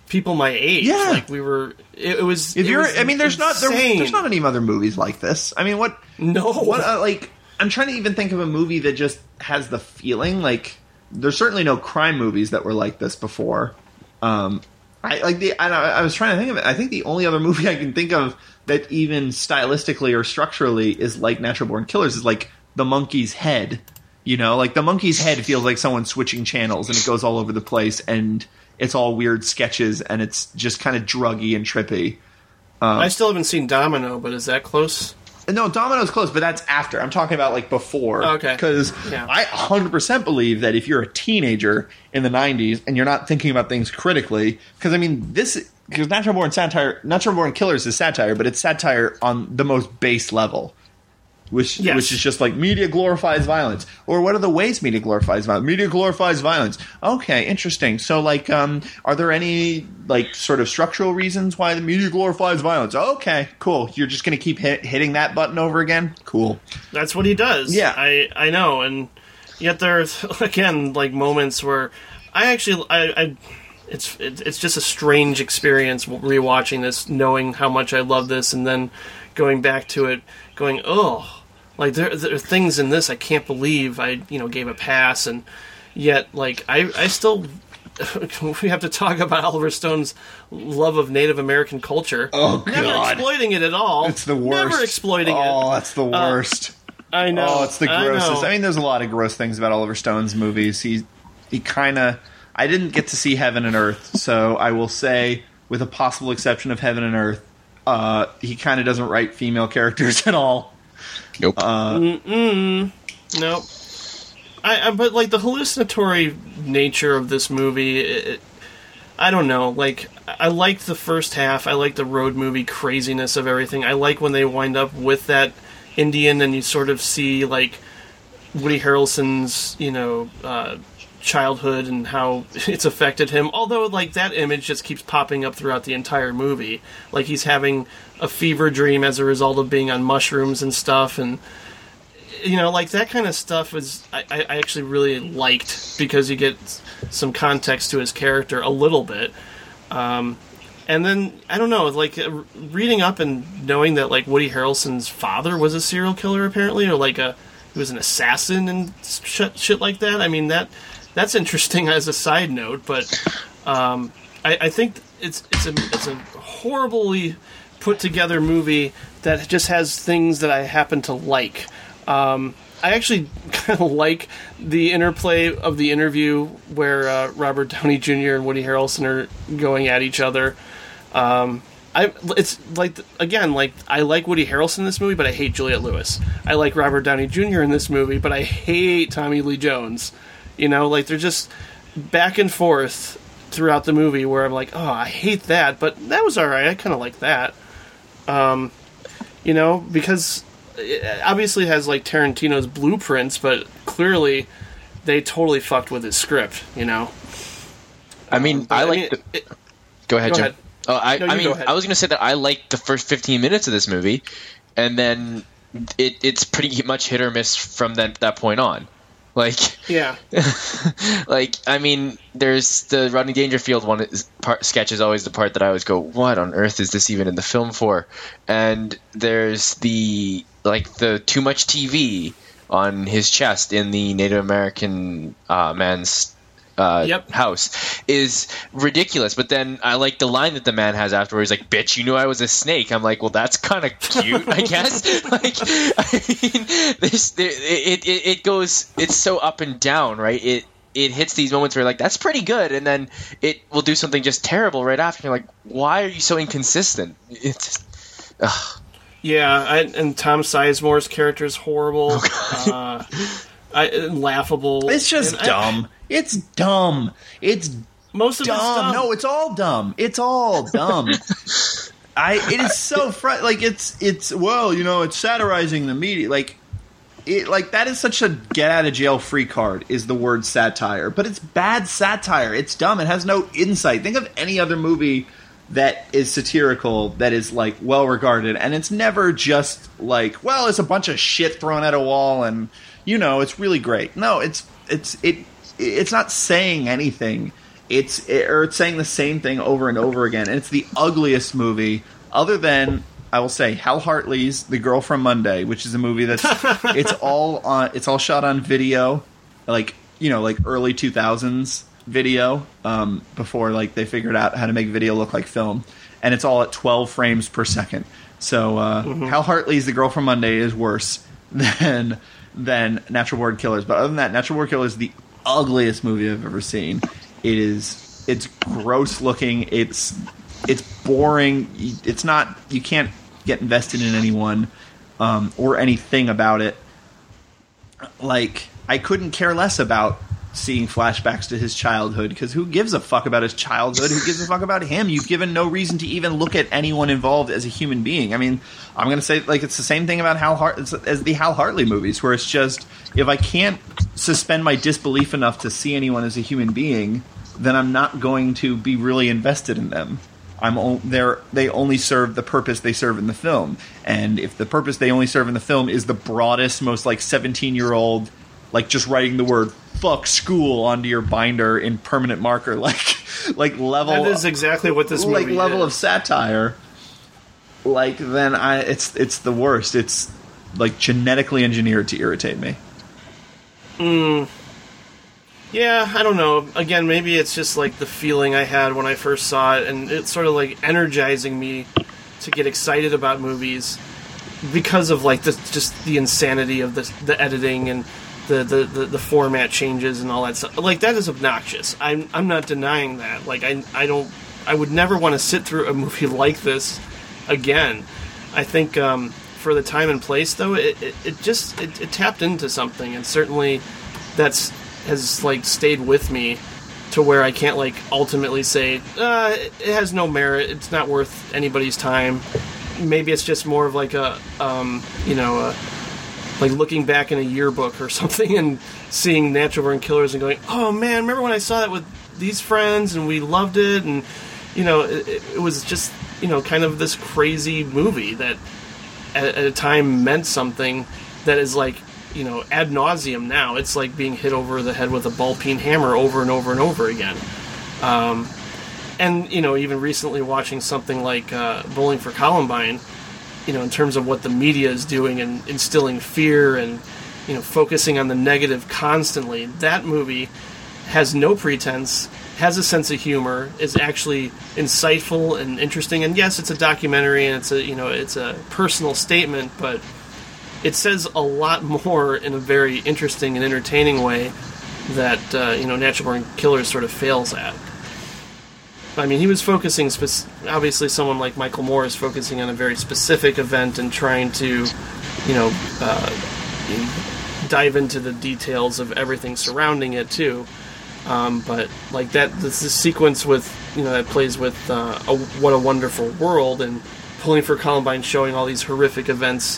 people my age. Yeah. like we were. It, it was. If it you're, was I mean, there's not there, there's not any other movies like this. I mean, what No. what uh, like I'm trying to even think of a movie that just has the feeling like there's certainly no crime movies that were like this before. Um, I like the I, I was trying to think of it. I think the only other <laughs> movie I can think of that even stylistically or structurally is like Natural Born Killers is like The Monkees' Head. You know, like The Monkees' Head feels like someone switching channels and it goes all over the place and it's all weird sketches and it's just kind of druggy and trippy. Um, I still haven't seen Domino, but is that close? No, Domino's close, but that's after. I'm talking about like before. Okay. Because Yeah. I 100% believe that if you're a teenager in the 90s and you're not thinking about things critically, because I mean, this, because Natural Born Satire, Natural Born Killers is satire, but it's satire on the most base level. Which Yes. which is just like media glorifies violence. Or what are the ways media glorifies violence? Media glorifies violence. Okay, interesting. So like, um, are there any like sort of structural reasons why the media glorifies violence? Okay, cool. You're just gonna keep hit, hitting that button over again. Cool. That's what he does. Yeah. I I know, and yet there's <laughs> again like moments where I actually I. I it's it's just a strange experience rewatching this, knowing how much I love this, and then going back to it, going, oh, like there, there are things in this I can't believe I you know gave a pass, and yet like I I still <laughs> we have to talk about Oliver Stone's love of Native American culture. Oh, never God. exploiting it at all. It's the worst. Never exploiting oh, it. Oh, that's the worst. I know. Oh, it's the I grossest. I, mean, there's a lot of gross things about Oliver Stone's movies. He he kind of. I didn't get to see Heaven and Earth, so I will say, with a possible exception of Heaven and Earth, uh, he kind of doesn't write female characters <laughs> at all. Nope. Nope. I, I but like the hallucinatory nature of this movie, it, I don't know. Like I liked the first half. I like the road movie craziness of everything. I like when they wind up with that Indian and you sort of see like Woody Harrelson's, you know, uh, childhood and how <laughs> it's affected him. Although, like that image just keeps popping up throughout the entire movie, like he's having a fever dream as a result of being on mushrooms and stuff, and you know, like that kind of stuff is I, I actually really liked because you get some context to his character a little bit. Um, and then I don't know, like uh, reading up and knowing that like Woody Harrelson's father was a serial killer apparently, or like a he was an assassin and shit, shit like that. I mean that that's interesting <laughs> as a side note, but um, I, I think it's it's a it's a horribly put together movie that just has things that I happen to like. Um, I actually <laughs> kind of like the interplay of the interview where uh, Robert Downey Jr. and Woody Harrelson are going at each other. Um, I it's like again like I like Woody Harrelson in this movie, but I hate Juliette Lewis. I like Robert Downey Jr. in this movie, but I hate Tommy Lee Jones. You know, like they're just back and forth throughout the movie where I'm like, oh, I hate that, but that was all right. I kind of like that. Um, you know, because it obviously has like Tarantino's blueprints, but clearly they totally fucked with his script. You know. I mean, But, I like. mean, the, it- go ahead, go Jim. ahead. Oh, I, No, I mean. I was going to say that I liked the first 15 minutes of this movie, and then it, it's pretty much hit or miss from that that point on. <laughs> Like, yeah. <laughs> like I mean, there's the Rodney Dangerfield one is, part, sketch is always the part that I always go, "What on earth is this even in the film for?" And there's the like the too much TV on his chest in the Native American uh, man's uh, Yep. house is ridiculous. But then I like the line that the man has afterwards, like, "Bitch, you knew I was a snake." I'm like, well, that's kind of cute, I guess. <laughs> like, I mean, <laughs> this it, it it goes, it's so up and down, right? It it hits these moments where you're like, that's pretty good, and then it will do something just terrible right after. You're like, why are you so inconsistent? <laughs> It's ugh. Yeah, I, and Tom Sizemore's character is horrible, uh, I, laughable. It's just And I- dumb. it's dumb. It's most of dumb. it's dumb. No, it's all dumb. It's all dumb. <laughs> I it is so fr- like it's it's well, you know, it's satirizing the media like it like that is such a get out of jail free card is the word satire, but it's bad satire. It's dumb. It has no insight. Think of any other movie that is satirical that is like well regarded and it's never just like well it's a bunch of shit thrown at a wall and you know it's really great. No it's it's it it's not saying anything. It's it, or it's saying the same thing over and over again. And it's the ugliest movie other than I will say Hal Hartley's The Girl from Monday which is a movie that's <laughs> it's all on it's all shot on video like you know like early 2000s video um, before like they figured out how to make video look like film. And it's all at 12 frames per second. So uh, Hal Hartley's The Girl from Monday is worse <laughs> than than Natural Born Killers. But other than that Natural Born Killers is the ugliest movie I've ever seen. It is it's gross looking. It's it's boring. It's not you can't get invested in anyone um, or anything about it. Like I couldn't care less about seeing flashbacks to his childhood because who gives a fuck about his childhood? Who gives a fuck about him? You've given no reason to even look at anyone involved as a human being. I mean, I'm to say like it's the same thing about Hal Hart as the Hal Hartley movies, where it's just if I can't suspend my disbelief enough to see anyone as a human being, then I'm not going to be really invested in them. I'm o- they're they only serve the purpose they serve in the film, and if the purpose they only serve in the film is the broadest, most like 17 year old, like just writing the word "fuck school" onto your binder in permanent marker, <laughs> like like level That is exactly what this like level is. of satire, like then I it's it's the worst. It's like genetically engineered to irritate me. Hmm. Yeah, I don't know. Again, maybe it's just like the feeling I had when I first saw it, and it's sort of like energizing me to get excited about movies because of like the, just the insanity of the the editing and the, the, the, the format changes and all that stuff. Like that is obnoxious. I'm I'm not denying that. Like I I don't I would never want to sit through a <laughs> movie like this again. I think um, for the time and place though, it, it, it just it, it tapped into something, and certainly that's has like stayed with me to where I can't like ultimately say uh, it has no merit. It's not worth anybody's time. Maybe it's just more of like a um, you know a, like looking back in a yearbook or <laughs> something and seeing Natural Born Killers and going, oh man, remember when I saw that with these friends and we loved it? And you know it, it- was just you know kind of this crazy movie that at, at a time meant something that is like you know ad nauseum now. It's like being hit over the head with a ball peen hammer over and over and over again. Um, and you know even recently watching something like uh, bowling for columbine you know in terms of what the media is doing and instilling fear and you know focusing on the negative constantly that movie has no pretense has a sense of humor is actually insightful and interesting and yes it's a documentary and it's a you know it's a personal statement but it says a lot <laughs> more in a very interesting and entertaining way that uh, you know Natural Born Killers sort of fails at. I mean, he was focusing obviously someone like Michael Moore is focusing on a very specific event and trying to, you know, uh, dive into the details of everything surrounding it too. Um, but like that, this, this sequence with you know that plays with uh, a, what a wonderful world and Bowling for Columbine, showing all these horrific events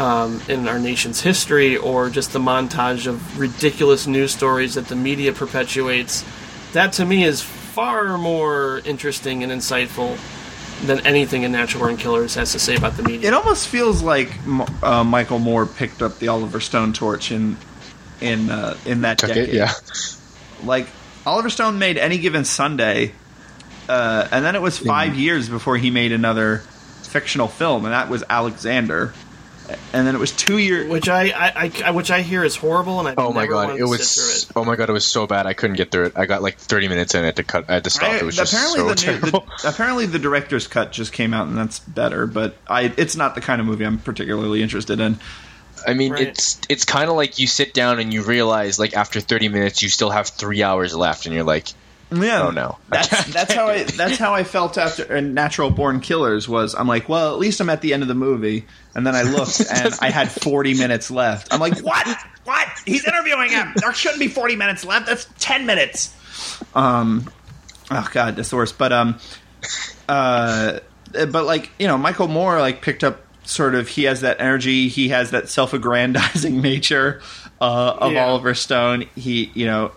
um, in our nation's history, or just the montage of ridiculous news stories that the media perpetuates. That to me is far more interesting and insightful than anything in Natural Born Killers has to say about the media. It almost feels like uh, Michael Moore picked up the Oliver Stone torch in in uh, in that Took decade. it, yeah. Like Oliver Stone made any given Sunday, uh, and then it was five years before he made another fictional film, and that was Alexander. And then it was two years. which I, I, I which I hear is horrible, and I Oh my god, it was it. oh my god, it was so bad. I couldn't get through it. I got like 30 minutes in it to cut. I had to stop. I- it was just apparently, so the, new, terrible. the <laughs> apparently the director's cut just came out, and that's better. But I, it's not the kind of movie I'm particularly interested in. I mean, Right. it's it's kind of like you sit down and you realize like after 30 minutes you still have three hours left, and you're like, Yeah. Oh, no. <laughs> That's that's how I that's how I felt after Natural Born Killers was. I'm like, well, at least I'm at the end of the movie, and then I looked <laughs> and I had 40 minutes left. I'm like, what? What? He's interviewing him. <laughs> There shouldn't be 40 minutes left. That's 10 minutes. Um, oh god, that's the worst. But um, uh, but like you know, Michael Moore like picked up sort of he has that energy, he has that self-aggrandizing nature uh, of Yeah. Oliver Stone. He you know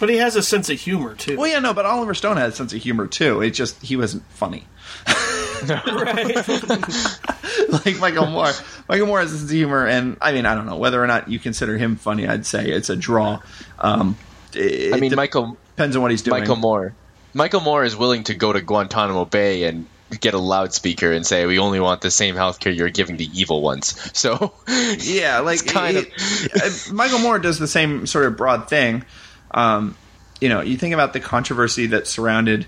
But he has a sense of humor too. well, yeah, no, but Oliver Stone had a sense of humor too. It just he wasn't funny. <laughs> <laughs> like Michael Moore. Michael Moore has a sense of humor, and I mean, I don't know whether or not you consider him funny. I'd say it's a draw. Um, it, I mean, it Michael depends on what he's doing. Michael Moore. Michael Moore is willing to go to Guantanamo Bay and get a loudspeaker and say, "We only want the same healthcare you're giving the evil ones." So, Yeah, like <laughs> kind he- uh, Michael Moore does the same sort of broad thing. Um, you know, you think about the controversy that surrounded,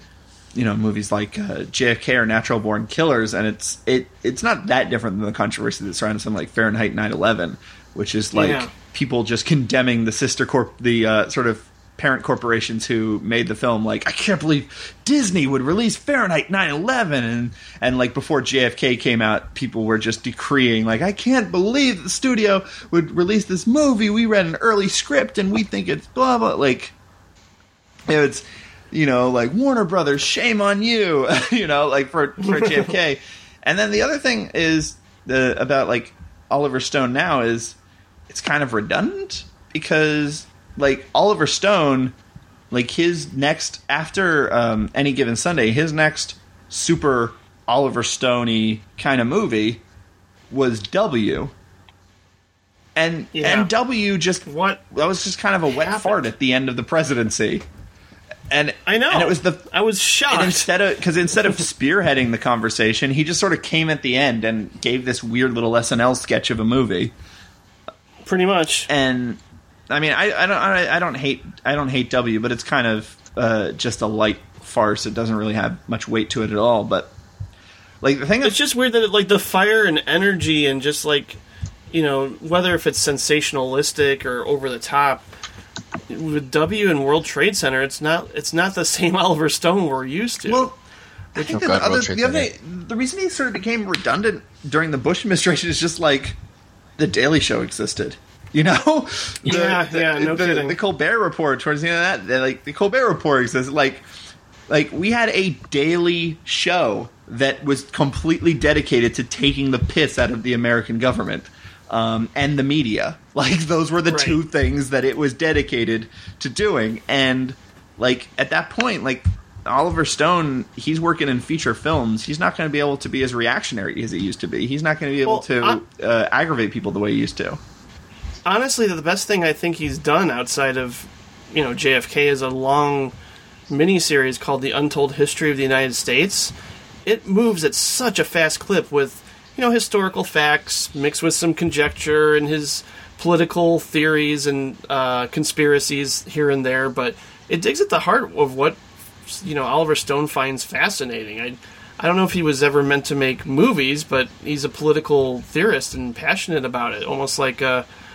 you know, movies like uh, JFK or Natural Born Killers, and it's it it's not that different than the controversy that surrounded something like Fahrenheit 9/11, which is like Yeah. people just condemning the sister corp, the uh, sort of parent corporations who made the film like I can't believe Disney would release Fahrenheit 9/11 and and like before JFK came out people were just decreeing like I can't believe the studio would release this movie. We read an early script and we think it's blah blah like it's you know like Warner Brothers shame on you <laughs> you know like for for JFK <laughs> and then the other thing is the about like Oliver Stone now is it's kind of redundant because like Oliver Stone like his next after um, any given Sunday his next super Oliver Stoney kind of movie was W and Yeah. and W just What that was just kind of a wet happened? fart at the end of the presidency and I know. and it was the I was shocked. instead of because instead of spearheading the conversation, he just sort of came at the end and gave this weird little SNL sketch of a movie. pretty much. And I mean, I, I don't I, I don't hate I don't hate W, but it's kind of uh, just a light farce. It doesn't really have much weight to it at all. But like the thing It's just weird that like the fire and energy and just like you know whether if it's sensationalistic or over the top with W and World Trade Center, it's not it's not the <laughs> same Oliver Stone we're used to. well. I think Oh, that God, the, other, the, other, Center. the reason he sort of became redundant during the Bush administration is just like the Daily Show existed. You know, <laughs> The- Yeah, the, yeah, no the, kidding. The Colbert Report towards the end of that, like the Colbert Report existed. Like, like we had a daily show that was completely dedicated to taking the piss out of the American government um, and the media. <laughs> Like those were the Right. two things that it was dedicated to doing. And like at that point, like Oliver Stone, he's working in feature films. He's not going to be able to be as reactionary as he used to be. He's not going to be able Well, to uh, aggravate people the way he used to. Honestly, the best thing I think he's done outside of you know JFK is a long miniseries called The Untold History of the United States. It moves at such a fast clip with you know historical facts mixed with some conjecture and his political theories and uh, conspiracies here and there, but it digs at the heart of what you know Oliver Stone finds fascinating. I I don't know if he was ever meant to make movies, but he's a political theorist and passionate about it, almost like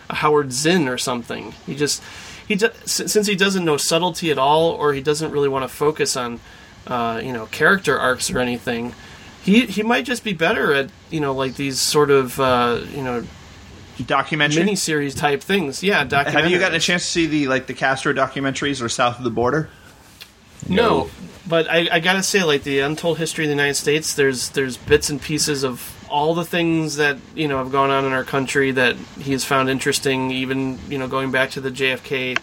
a Howard Zinn or something. He just he do, since he doesn't know subtlety at all, or he doesn't really want to focus on uh, you know character arcs or anything. He he might just be better at you know like these sort of uh, you know Documentary. miniseries type things. Yeah, documentaries. Have you gotten a chance to see the like the Castro documentaries or South of the Border? No, but I, I gotta say, like the untold history of the United States, there's there's bits and pieces of all the things that you know have gone on in our country that he has found interesting. Even you know going back to the JFK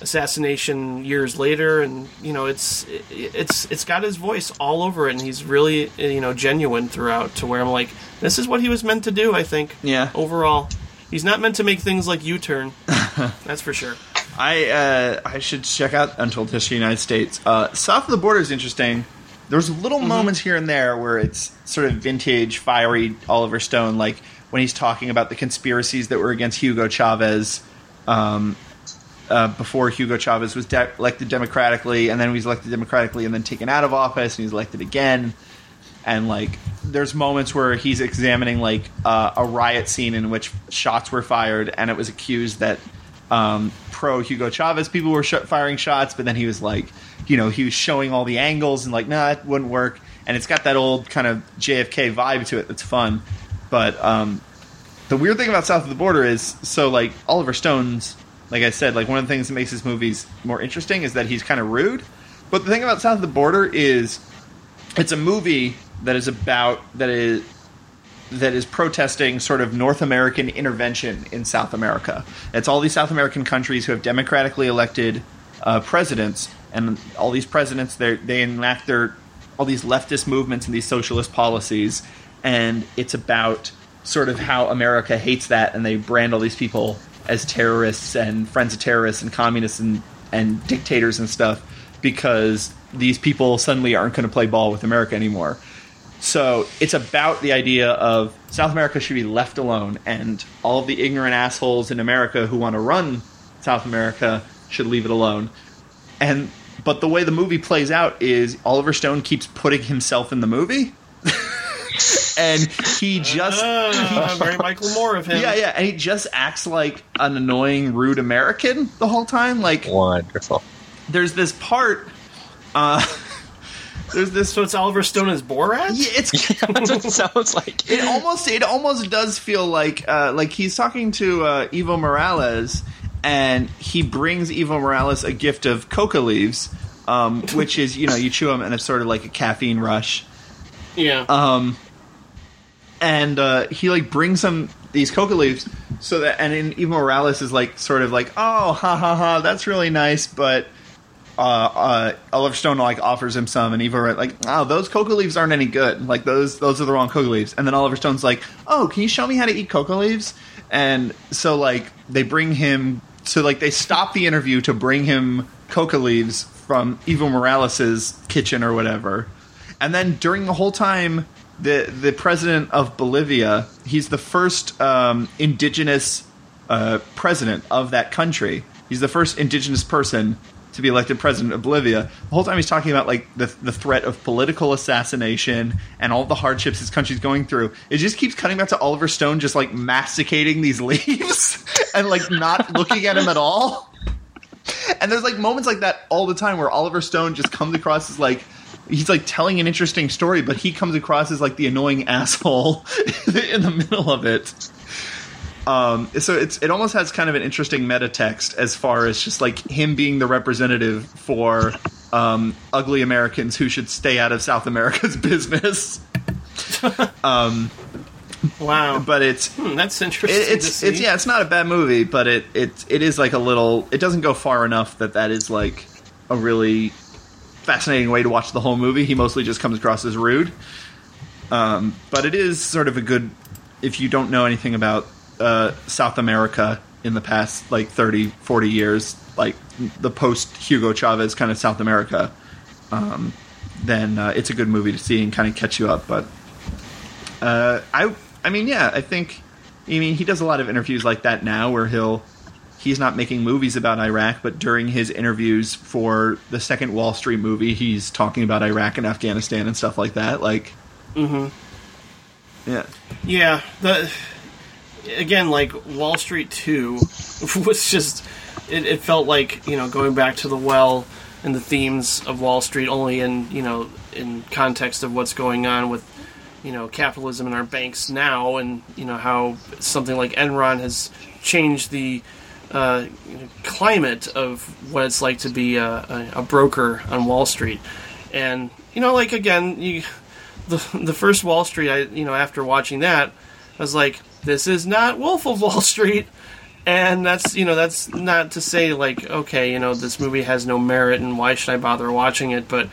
assassination years later, and you know it's it's it's got his voice all over it, and he's really you know genuine throughout. To where I'm like, this is what he was meant to do. I think. Yeah. Overall, he's not meant to make things like U-turn. <laughs> That's for sure. I uh, I should check out Untold History of the United States. Uh, South of the Border is interesting. There's little moments here and there where it's sort of vintage, fiery Oliver Stone, like when he's talking about the conspiracies that were against Hugo Chavez um, uh, before Hugo Chavez was de- elected democratically, and then he was elected democratically and then taken out of office, and he's elected again. And like, there's moments where he's examining like uh, a riot scene in which shots were fired, and it was accused that um, pro Hugo Chavez people were sh- firing shots, but then he was like, you know, he was showing all the angles and like, nah, it wouldn't work. And it's got that old kind of JFK vibe to it that's fun. But um, the weird thing about South of the Border is, so like Oliver Stone's, like I said, like one of the things that makes his movies more interesting is that he's kind of rude. But the thing about South of the Border is, it's a movie that is about that is that is protesting sort of North American intervention in South America. It's all these South American countries who have democratically elected uh, presidents, and all these presidents they enact their all these leftist movements and these socialist policies, and it's about sort of how America hates that, and they brand all these people as terrorists and friends of terrorists and communists and and dictators and stuff because these people suddenly aren't going to play ball with America anymore. So it's about the idea of South America should be left alone, and all of the ignorant assholes in America who want to run South America should leave it alone. And but the way the movie plays out is Oliver Stone keeps putting himself in the movie, <laughs> and he just Uh, very Michael Moore of him. yeah yeah, and he just acts like an annoying, rude American the whole time. Like Wonderful. there's this part. Uh, <laughs> there's this. So it's Oliver Stone as Borat. Yeah, it's <laughs> That's what it sounds like. it almost it almost does feel like uh, like he's talking to uh, Evo Morales, and he brings Evo Morales a gift of coca leaves, um, which is you know you chew them and it's sort of like a caffeine rush. Yeah. Um, and uh, he like brings him these coca leaves so that and then Evo Morales is like sort of like oh ha ha ha that's really nice but uh, uh, Oliver Stone like offers him some and Evo like oh those coca leaves aren't any good. Like those those are the wrong coca leaves. And then Oliver Stone's like oh can you show me how to eat coca leaves? And so like they bring him so like they stop the interview to bring him coca leaves from Evo Morales's kitchen or whatever. And then during the whole time, the the president of Bolivia, he's the first um, indigenous uh, president of that country. He's the first indigenous person to be elected president of Bolivia. The whole time he's talking about like the the threat of political assassination and all the hardships his country's going through. It just keeps cutting back to Oliver Stone just like masticating these <laughs> leaves and like not looking at him at all. And there's like moments like that all the time where Oliver Stone just comes across as like he's like telling an interesting story, but he comes across as like the annoying asshole <laughs> in the middle of it. Um, so it's it almost has kind of an interesting meta text as far as just like him being the representative for um, ugly Americans who should stay out of South America's <laughs> business. <laughs> wow. But it's Hmm, that's interesting. it, it's to see. it's yeah, it's not a bad movie, but it it it is like a little. It doesn't go far enough that that is like a really fascinating way to watch the whole movie. He mostly just comes across as rude. Um, but it is sort of a good if you don't know anything about uh, South America in the past like 30, 40 years, like the post Hugo Chavez kind of South America, um, then uh, it's a good movie to see and kind of catch you up. But uh, I, I mean, yeah, I think. I mean, he does a lot of interviews like that now, where he'll he's not making movies about Iraq, but during his interviews for the second Wall Street movie, he's talking about Iraq and Afghanistan and stuff like that. Like, mm-hmm. yeah, Yeah, the again, like Wall Street Two <laughs> was just it, it felt like you know going back to the well and the themes of Wall Street, only in you know in context of what's going on with you know capitalism in our banks now, and you know how something like Enron has changed the uh, climate of what it's like to be a, a, a broker on Wall Street, and you know, like again, you <laughs> the the first Wall Street, I you know after watching that, I was like, this is not Wolf of Wall Street, and that's you know that's not to say like okay you know this movie has no merit and why should I bother watching it, but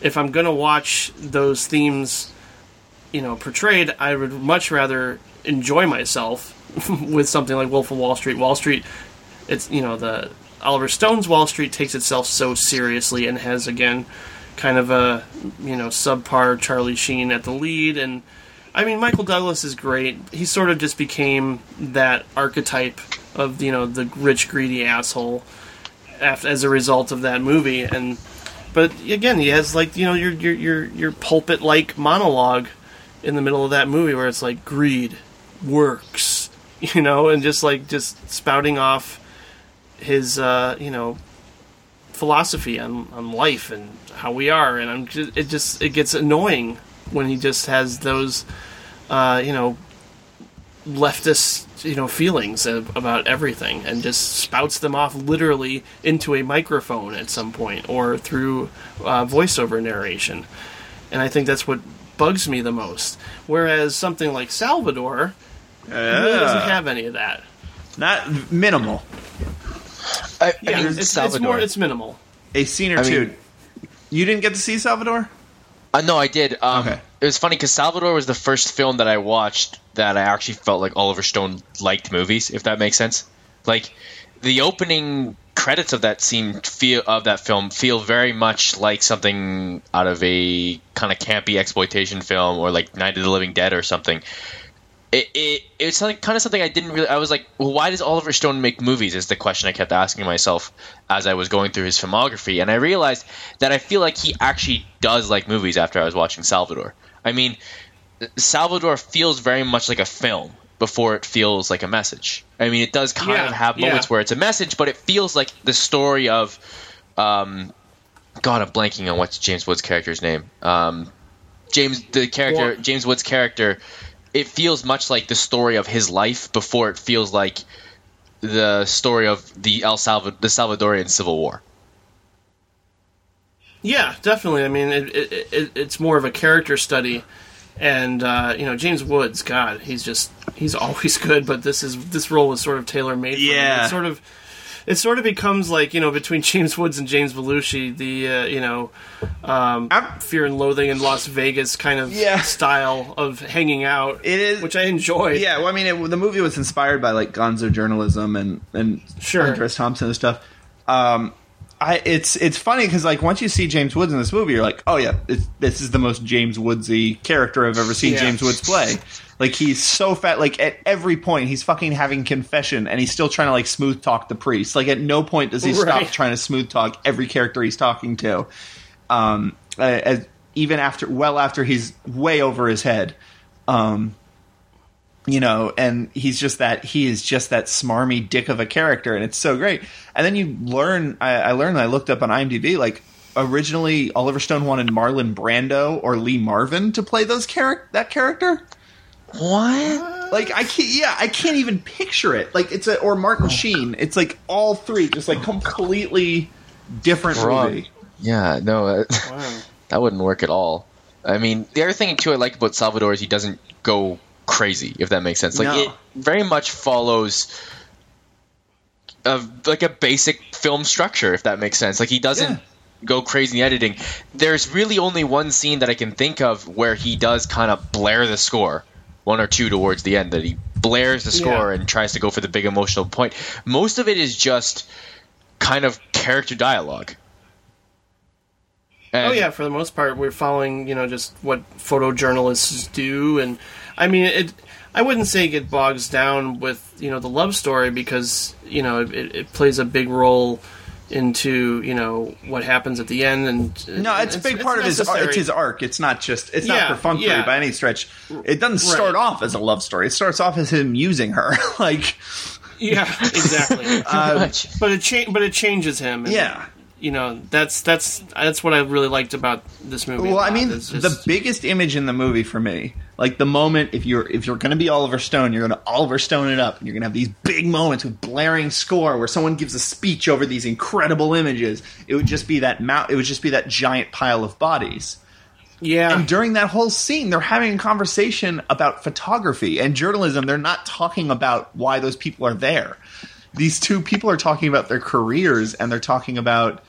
if I'm gonna watch those themes, you know portrayed, I would much rather enjoy myself <laughs> with something like Wolf of Wall Street. Wall Street, it's you know the Oliver Stone's Wall Street takes itself so seriously and has again kind of a you know subpar Charlie Sheen at the lead and I mean Michael Douglas is great. He sort of just became that archetype of you know the rich greedy asshole af- as a result of that movie and but again he has like you know your your your your pulpit like monologue in the middle of that movie where it's like greed works <laughs> you know and just like just spouting off his uh you know philosophy on, on life and how we are and I'm just, it just it gets annoying when he just has those uh, you know leftist you know feelings about everything and just spouts them off literally into a microphone at some point or through uh, voiceover narration and I think that's what bugs me the most whereas something like Salvador really doesn't have any of that not minimal. I, yeah I mean, it's, it's Salvador. more it's minimal A scene or I two. mean- you didn't get to see Salvador? Uh, no, I did. Um, Okay. It was funny because Salvador was the first film that I watched that I actually felt like Oliver Stone liked movies, if that makes sense. Like the opening credits of that scene feel of that film feel very much like something out of a kind of campy exploitation film or like Night of the Living Dead or something. It, it it's like kind of something I didn't really. I was like, well, why does Oliver Stone make movies? Is the question I kept asking myself as I was going through his filmography, and I realized that I feel like he actually does like movies after I was watching Salvador. I mean, Salvador feels very much like a film before it feels like a message. I mean, it does kind Yeah, of have yeah. moments where it's a message, but it feels like the story of Um, God, I'm blanking on what's James Woods' character's name. Um, James, the character, James Woods' character, it feels much like the story of his life before it feels like the story of the El Salvador, the Salvadorian Civil War. Yeah, definitely. I mean, it, it, it, it's more of a character study, and uh, you know, James Woods, God, he's just he's <laughs> always good. But this is this role was sort of tailor made. Yeah. it sort of it sort of becomes like you know between <laughs> James Woods and James Belushi, the uh, you know um, Fear and Loathing in Las Vegas kind of Yeah. style of hanging out. It is- which I enjoyed. Yeah, well, I mean, it, the movie was inspired by like Gonzo journalism and and Sure. Hunter S. Thompson and stuff. Um, I it's it's funny because like once you see James Woods in this movie, you're like, oh yeah, it's, this is the most James Woodsy character I've ever seen Yeah. James Woods play. Like he's so fat. Like at every point, he's fucking having confession, and he's still trying to like smooth talk the priest. Like at no point does he <laughs> Right. stop trying to smooth talk every character he's talking to. Um, uh, as, even after, well after he's way over his head. Um, you know, and he's just that he is just that smarmy dick of a character, and it's so great. And then you learn, I, I learned, I looked up on IMDb, like originally Oliver Stone wanted Marlon Brando or Lee Marvin to play those charac- that character. What? Like I can't, yeah, I can't even picture it. Like it's a or Martin Sheen. It's like all three, just like completely different Wrong. movie. Yeah, no, uh, <laughs> Wow. that wouldn't work at all. I mean, the other thing too I like about Salvador is he doesn't go crazy, if that makes sense. Like No. it very much follows a like a basic film structure, if that makes sense. Like he doesn't Yeah. go crazy in editing. There's really only one scene that I can think of where he does kind of blare the score, one or two towards the end that he blares the score Yeah. and tries to go for the big emotional point. Most of it is just kind of character dialogue. Oh yeah, for the most part, we're following you know just what photojournalists do, and I mean it. I wouldn't say it bogs down with you know the love story because you know it, it plays a big role into you know what happens at the end, and No, it's, a big part of his. ar- It's his arc. It's not just. It's Yeah, not perfunctory yeah. by any stretch. It doesn't start Right. off as a love story. It starts off as him using her. <laughs> like, Yeah, exactly. <laughs> Uh, Pretty but it cha- but it changes him. and, yeah. you know that's that's that's what I really liked about this movie. Well, I mean, is the biggest image in the movie for me, like the moment if you're if you're going to be Oliver Stone, you're going to Oliver Stone it up, and you're going to have these big moments with blaring score where someone gives a speech over these incredible images. It would just be that mount. It would just be that giant pile of bodies. yeah, And during that whole scene, they're having a conversation about photography and journalism. They're not talking about why those people are there. These two people are talking about their careers and they're talking about,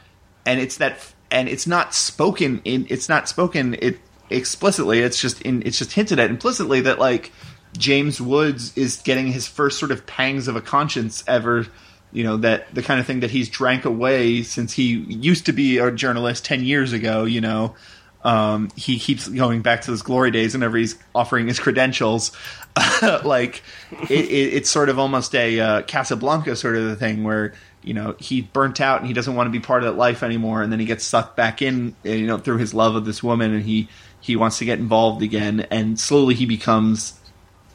and it's that, and it's not spoken in, it's not spoken it explicitly. It's just in, it's just hinted at implicitly that like James Woods is getting his first sort of pangs of a conscience ever. You know that the kind of thing that he's drank away since he used to be a journalist ten years ago. You know, um, he keeps going back to those glory days whenever he's offering his credentials. <laughs> like it, it, it's sort of almost a uh, Casablanca sort of thing where you know he burnt out and he doesn't want to be part of that life anymore, and then he gets sucked back in, you know, through his love of this woman, and he he wants to get involved again, and slowly he becomes.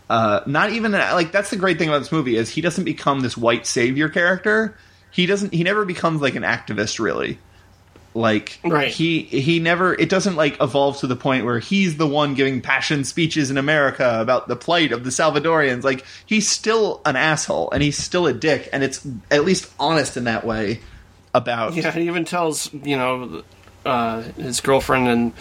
Uh, not even like that's the great thing about this movie is he doesn't become this white savior character. He doesn't. He never becomes like an activist really like Right. he he never it doesn't like evolve to the point where he's the one giving passion speeches in America about the plight of the Salvadorians like he's still an asshole and he's still a dick and it's at least honest in that way about Yeah, he even tells you know uh, his girlfriend and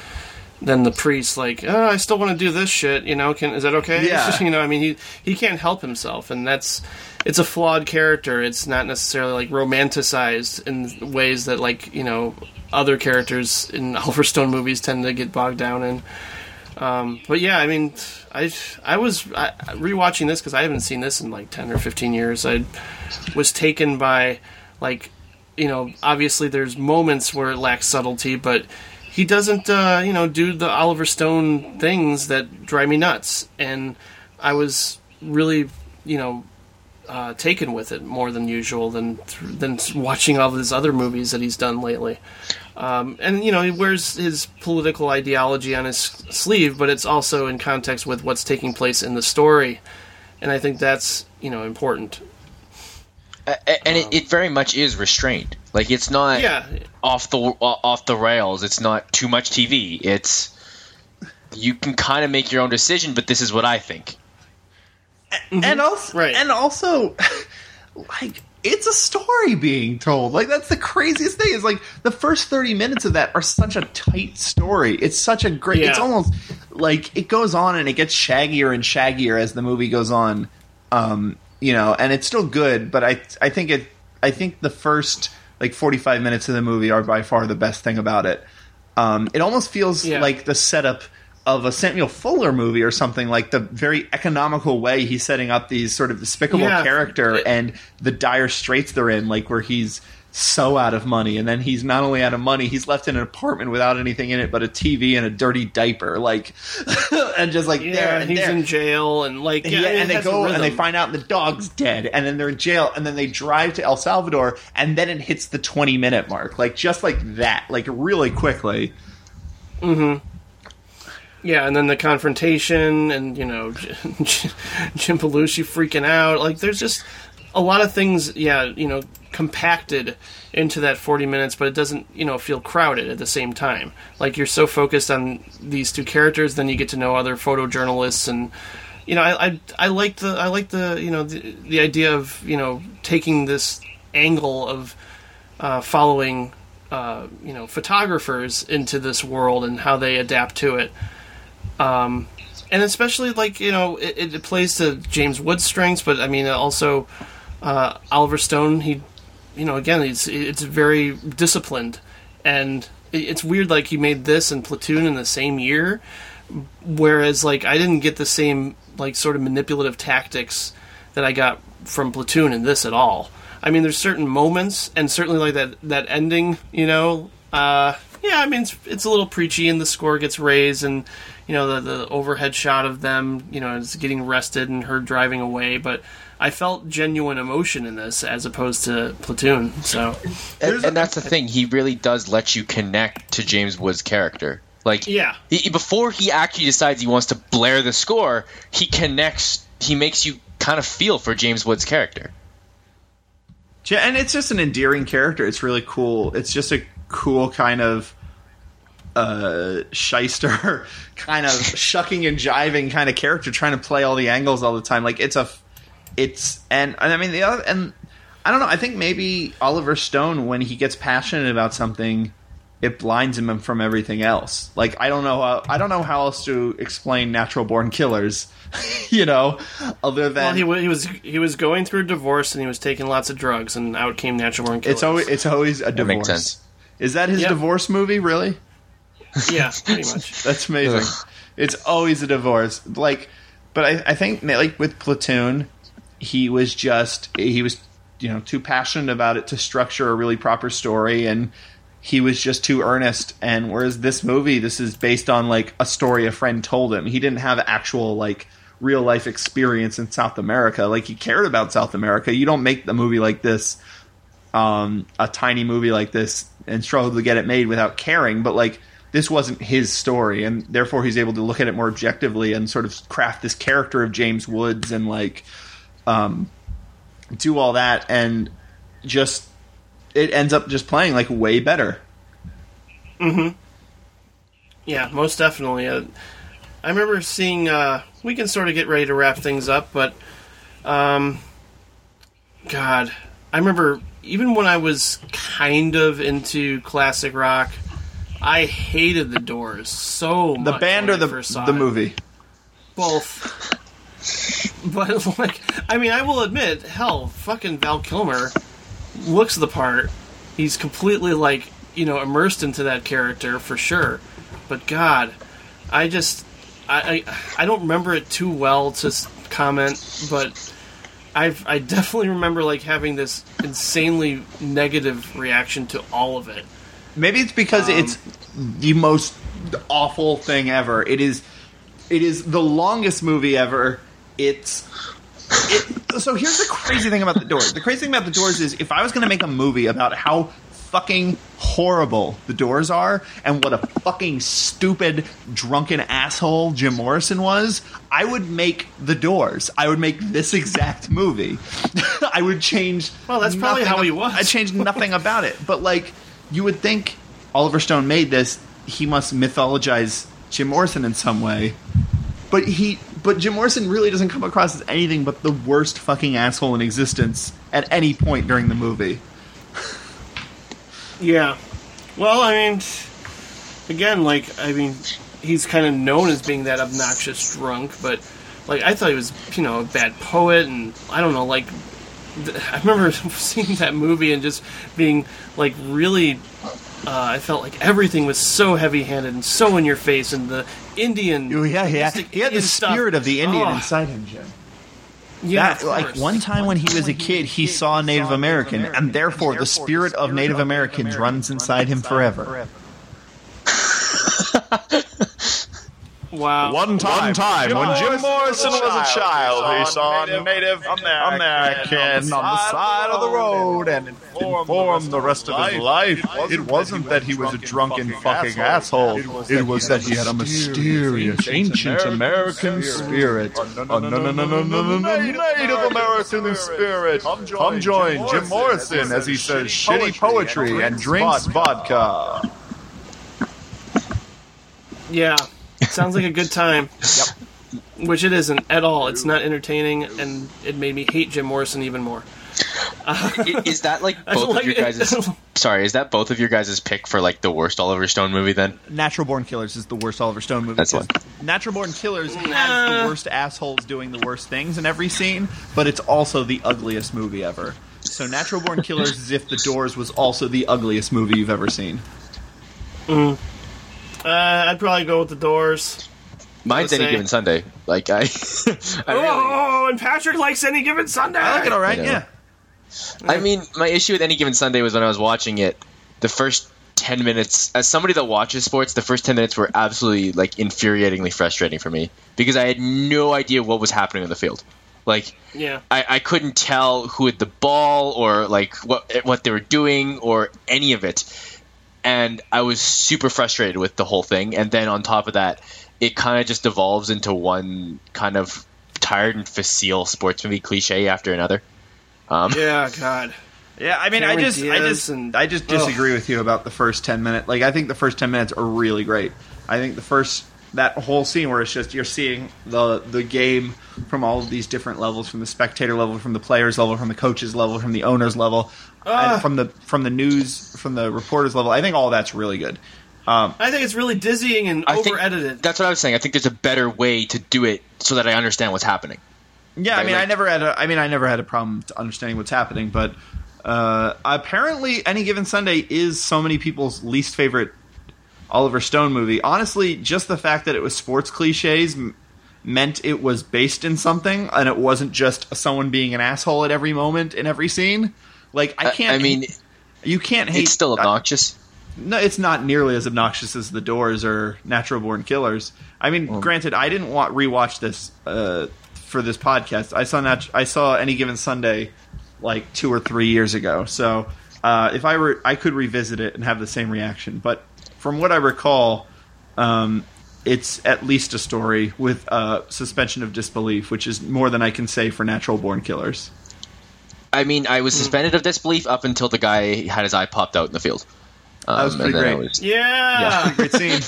then the priest like, oh, I still want to do this shit. You know, can is that okay? Yeah. <laughs> you know, I mean, he he can't help himself, and that's it's a flawed character. It's not necessarily like romanticized in ways that like you know other characters in <laughs> Oliver Stone movies tend to get bogged down in. Um, but yeah, I mean, I I was I, rewatching this because I haven't seen this in like ten or fifteen years. I was taken by like you know obviously there's moments where it lacks subtlety, but he doesn't uh, you know do the Oliver Stone things that drive me nuts, and I was really you know uh, taken with it more than usual than than watching all of his other movies that he's done lately. Um, and you know he wears his political ideology on his sleeve, but it's also in context with what's taking place in the story, and I think that's you know important. A- and it, it very much is restrained Like it's not Yeah, off the off the rails. It's not too much TV. It's you can kind of make your own decision, but this is what I think. and also Right. and also <laughs> like it's a story being told like that's the craziest thing is like the first 30 minutes of that are such a tight story it's such a great it's almost like it goes on and it gets shaggier and shaggier as the movie goes on um you know and it's still good but i i think it i think the first like 45 minutes of the movie are by far the best thing about it um it almost feels Yeah. like the setup of a Samuel Fuller movie or something like the very economical way he's setting up these sort of despicable Yeah. character and the dire straits they're in, like where he's so out of money, and then he's not only out of money, he's left in an apartment without anything in it but a TV and a dirty diaper, like, <laughs> and just like yeah. there and he's there. in jail and like yeah, Yeah, and they go and they find out the dog's dead, and then they're in jail, and then they drive to El Salvador, and then it hits the twenty minute mark, like just like that, like really quickly. Hmm. Yeah, and then the confrontation, and you know, <laughs> Jim Belushi freaking out. Like, there's just a lot of things. Yeah, you know, compacted into that 40 minutes, but it doesn't, you know, feel crowded at the same time. Like you're so focused on these two characters, then you get to know other photojournalists, and you know, I I, I like the I like the you know the, the idea of you know taking this angle of uh, following uh, you know photographers into this world and how they adapt to it um, and especially like you know it, it plays to James Woods' strengths, but I mean also uh, Oliver Stone. He, you know, again, it's it's very disciplined, and it's weird. Like he made this and Platoon in the same year, whereas like I didn't get the same like sort of manipulative tactics that I got from Platoon in this at all. I mean, there's certain moments, and certainly like that that ending, you know. Uh, yeah, I mean, it's, it's a little preachy, and the score gets raised, and you know the the overhead shot of them, you know, is getting arrested and her driving away. But I felt genuine emotion in this as opposed to Platoon. So <laughs> And, and that's the thing. He really does let you connect to James Woods' character. Like, Yeah. he, before he actually decides he wants to blare the score, he connects. He makes you kind of feel for James Woods' character. Yeah, and it's just an endearing character. It's really cool. It's just a cool kind of uh shyster <laughs> kind of <laughs> shucking and jiving kind of character trying to play all the angles all the time like it's a f- it's and, and i mean the other and i don't know i think maybe oliver stone when he gets passionate about something it blinds him from everything else like i don't know how i don't know how else to explain natural born killers <laughs> you know other than well, he, he was he was going through a divorce and he was taking lots of drugs, and out came Natural Born Killers. it's always it's always a That divorce makes sense. is that his Yep. divorce movie really yeah, <laughs> pretty much. That's amazing. it's always a divorce. Like, but I, I think like with Platoon, he was just he was you know too passionate about it to structure a really proper story, and he was just too earnest. And whereas this movie, this is based on like a story a friend told him. He didn't have actual like real life experience in South America. Like he cared about South America. You don't make a movie like this um, a tiny movie like this and struggle to get it made without caring. But like this wasn't his story, and therefore he's able to look at it more objectively and sort of craft this character of James Woods and like um, do all that and just it ends up just playing like way better. Yeah, most definitely. Uh, I remember seeing. Uh, we can sort of get ready to wrap things up, but um, God, I remember even when I was kind of into classic rock, I hated the Doors so much. The band or the I first saw the it. movie? both. <laughs> But like, I mean, I will admit, hell, fucking Val Kilmer looks the part. He's completely like you know immersed into that character for sure. But God, I just I I, I don't remember it too well to comment, but I've I definitely remember like having this insanely negative reaction to all of it. Maybe it's because um, it's the most awful thing ever. It is it is the longest movie ever. It's it, so here's the crazy thing about the doors. The crazy thing about the doors is if I was going to make a movie about how fucking horrible the doors are and what a fucking stupid drunken asshole Jim Morrison was, I would make the doors. I would make this exact movie. <laughs> I would change Well, that's probably how he was. I changed nothing about it. But like you would think Oliver Stone made this, he must mythologize Jim Morrison in some way. But he but Jim Morrison really doesn't come across as anything but the worst fucking asshole in existence at any point during the movie. <laughs> Yeah. Well, I mean, again, like, I mean, he's kind of known as being that obnoxious drunk, but, like, I thought he was, you know, a bad poet, and I don't know, like, I remember <laughs> seeing that movie and just being, like, really. Uh, I felt like everything was so heavy-handed and so in your face, and the Indian. Oh, yeah, yeah. He had the Indian stuff. spirit of the Indian Oh, inside him, Jim. Yeah, That, like course. one time when he was a kid, he saw a Native American, and therefore the spirit of Native Americans runs inside him forever. <laughs> Wow. One time, time, when Jim Morrison was a child, he saw a Native American on the side of the road and informed the rest of his life. It wasn't that he was a drunken fucking asshole. It was that he had a mysterious, ancient American spirit. A no, no, no, no, no, no, no, Native American spirit. Come join Jim Morrison as he says shitty poetry and drinks vodka. Yeah, sounds like a good time. yep. Which it isn't at all. It's not entertaining, and it made me hate Jim Morrison even more. I- Is that like <laughs> both like of your guys' <laughs> Sorry, is that both of your guys' pick for like the worst Oliver Stone movie then? Natural Born Killers is the worst Oliver Stone movie. That's one. Natural Born Killers has Nah. the worst assholes doing the worst things in every scene, but it's also the ugliest movie ever. So Natural Born Killers is if The Doors was also the ugliest movie you've ever seen. Mm. Uh, I'd probably go with the Doors. Mine's any say- given Sunday. Like I, <laughs> I really, Oh, and Patrick likes any given Sunday. I like it all right, I yeah. I mean, my issue with any given Sunday was when I was watching it, the first ten minutes. As somebody that watches sports, the first ten minutes were absolutely like infuriatingly frustrating for me because I had no idea what was happening on the field. Like, Yeah. I, I couldn't tell who had the ball or like what what they were doing or any of it, and I was super frustrated with the whole thing. And then on top of that, it kind of just devolves into one kind of tired and facile sports movie cliche after another. Um, Yeah, God. Yeah, I mean, Cameron I just, I just, and- I just disagree with you about the first ten minutes. Like, I think the first ten minutes are really great. I think the first that whole scene where it's just you're seeing the the game from all of these different levels, from the spectator level, from the players level, from the coaches level, from the owners level, and from the from the news, from the reporters level. I think all that's really good. Um, I think it's really dizzying and I think over edited. that's what I was saying. I think there's a better way to do it so that I understand what's happening. Yeah, I Like- mean, I never had a, I mean, I never had a problem understanding what's happening, but uh, apparently, any given Sunday is so many people's least favorite Oliver Stone movie. Honestly, just the fact that it was sports cliches m- meant it was based in something, and it wasn't just someone being an asshole at every moment in every scene. Like, I can't. I mean, you can't hate. It's still obnoxious. no, it's not nearly as obnoxious as The Doors or Natural Born Killers. I mean, granted, I didn't want rewatch this uh, for this podcast. I saw nat- I saw Any Given Sunday like two or three years ago. So uh, if I were, I could revisit it and have the same reaction. But from what I recall, um, it's at least a story with uh, suspension of disbelief, which is more than I can say for Natural Born Killers. I mean, I was suspended of disbelief up until the guy had his eye popped out in the field. Um, That was pretty and then I great. was- yeah. Great scene.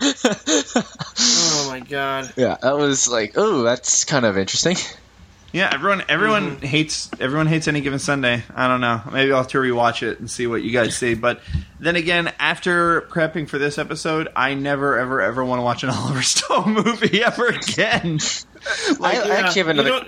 <laughs> Oh my God. yeah, that was like, oh, that's kind of interesting. Yeah, everyone everyone hates everyone hates any given Sunday. I don't know. Maybe I'll have to rewatch it and see what you guys see. But then again, after prepping for this episode, I never ever ever want to watch an <laughs> Oliver Stone movie ever again. I, I actually have You another.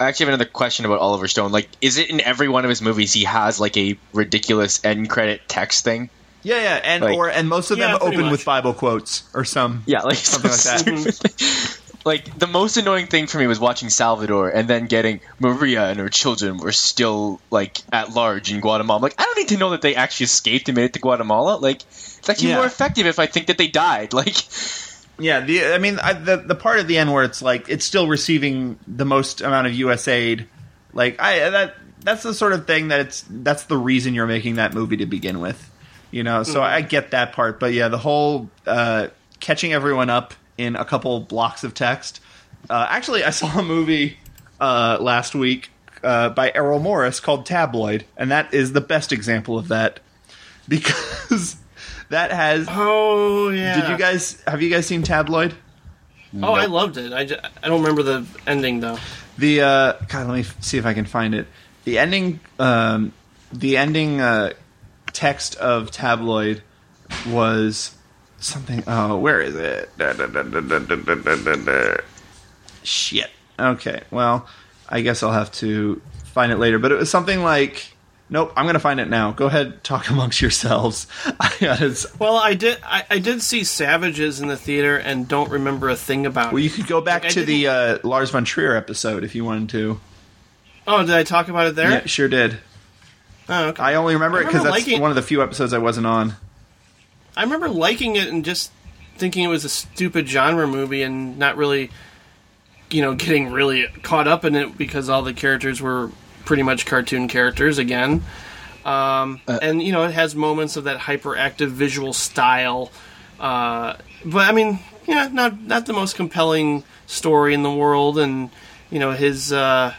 Don't- I actually have another question about Oliver Stone. Like, is it in every one of his movies he has like a ridiculous end credit text thing? Yeah, yeah, and Like- or and most of Yeah, them pretty open much. with Bible quotes or some Yeah, like something like that. <laughs> like the most annoying thing for me was watching Salvador and then getting Maria and her children were still like at large in Guatemala. Like, I don't need to know that they actually escaped and made it to Guatemala. Like, it's actually Yeah. more effective if I think that they died. <laughs> Like, Yeah, the I mean I, the the part at the end where it's like it's still receiving the most amount of U.S. aid, like I that that's the sort of thing that it's that's the reason you're making that movie to begin with. You know, so I get that part, but yeah, the whole uh, catching everyone up in a couple blocks of text. Uh, actually, I <laughs> saw a movie uh, last week uh, by Errol Morris called Tabloid, and that is the best example of that <laughs> because that has. Oh yeah. Did you guys have you guys seen Tabloid? Oh, nope. I loved it. I, just, I don't remember the ending though. The uh, God, let me f- see if I can find it. The ending, um, the ending uh, text of Tabloid was something. Oh, where is it? Shit. Okay. Well, I guess I'll have to find it later. But it was something like Nope, I'm gonna find it now. Go ahead, talk <laughs> amongst yourselves. <laughs> I got it. Well, I did. I, I did see Savages in the theater and don't remember a thing about Well, it. you could go back Like, to the uh, Lars von Trier episode if you wanted to. Oh, did I talk about it there? Yeah, sure did. Oh, okay. I only remember I it because that's liking- one of the few episodes I wasn't on. I remember liking it and just thinking it was a stupid genre movie and not really, you know, getting really caught up in it because all the characters were pretty much cartoon characters again. Um, and you know, it has moments of that hyperactive visual style. Uh, but I mean, yeah, not not the most compelling story in the world, and you know his. Uh,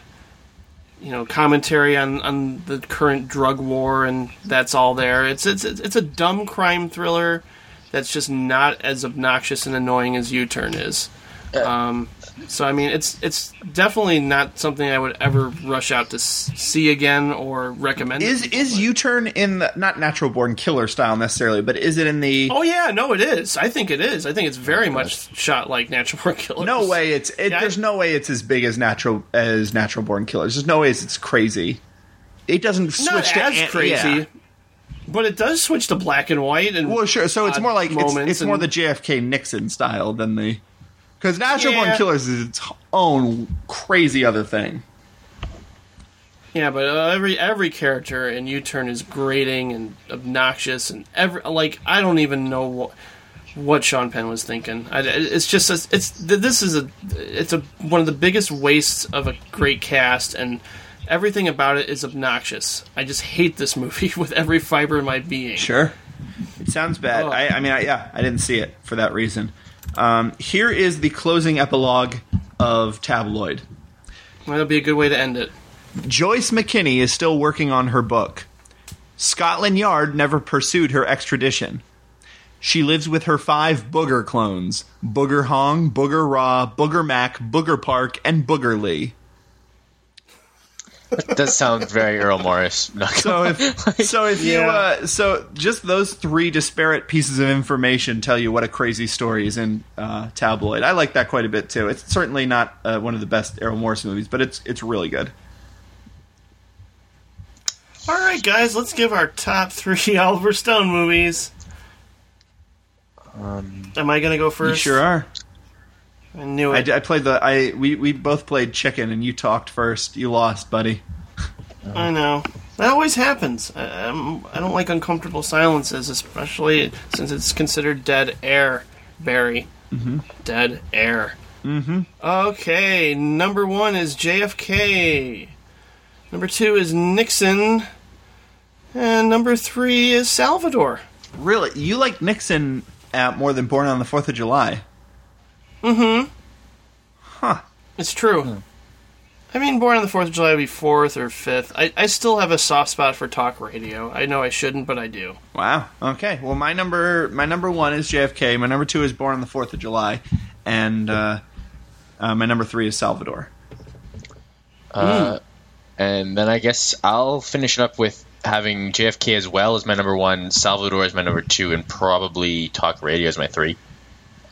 you know commentary on, on the current drug war and that's all there. It's it's it's a dumb crime thriller that's just not as obnoxious and annoying as U Turn is. Um, so I mean, it's it's definitely not something I would ever rush out to see again or recommend. Is is U turn in the not natural born killer style necessarily, but is it in the? Oh yeah, no, it is. I think it is. I think it's very much shot like Natural Born Killers. No way! It's it, Yeah, I- there's no way it's as big as natural as natural born killers. There's no way it's, it's crazy. It doesn't switch to as an- crazy. yeah. But it does switch to black and white and Well, sure. So it's more like it's, it's more the JFK Nixon style than the because natural born killers is its own crazy other thing. Yeah, but uh, every every character in U Turn is grating and obnoxious, and every like I don't even know what what Sean Penn was thinking. I, it's just a, it's this is a it's a one of the biggest wastes of a great cast, and everything about it is obnoxious. I just hate this movie <laughs> with every fiber of my being. Sure. It sounds bad. Oh. I, I mean, I, yeah, I didn't see it for that reason. Um, here is the closing epilogue of Tabloid. That'll be a good way to end it. Joyce McKinney is still working on her book. Scotland Yard never pursued her extradition. She lives with her five Booger clones Booger Hong, Booger Raw, Booger Mac, Booger Park, and Booger Lee. Does sound very Errol Morris. <laughs> Not So if <laughs> so if you uh, so just those three disparate pieces of information tell you what a crazy story is in uh, tabloid. I like that quite a bit too. It's certainly not uh, one of the best Errol Morris movies, but it's it's really good. All right, guys, let's give our top three <laughs> Oliver Stone movies. Am I gonna go first? You first? sure are. I knew I, it. I played the I we we both played chicken and you talked first. You lost, buddy. I know. That always happens. I, I'm, I don't like uncomfortable silences, especially since it's considered dead air, Barry. Mm-hmm. Dead air. Mm-hmm. Okay, number one is JFK. Number two is Nixon. And number three is Salvador. Really, you like Nixon uh, more than Born on the Fourth of July? It's true. I mean, Born on the 4th of July would be fourth or fifth. I, I still have a soft spot for talk radio. I know I shouldn't, but I do. Wow. Okay. Well, my number my number one is JFK. My number two is Born on the Fourth of July, and uh, uh, my number three is Salvador. Uh, and then I guess I'll finish it up with having JFK as well as my number one, Salvador as my number two, and probably Talk Radio as my three.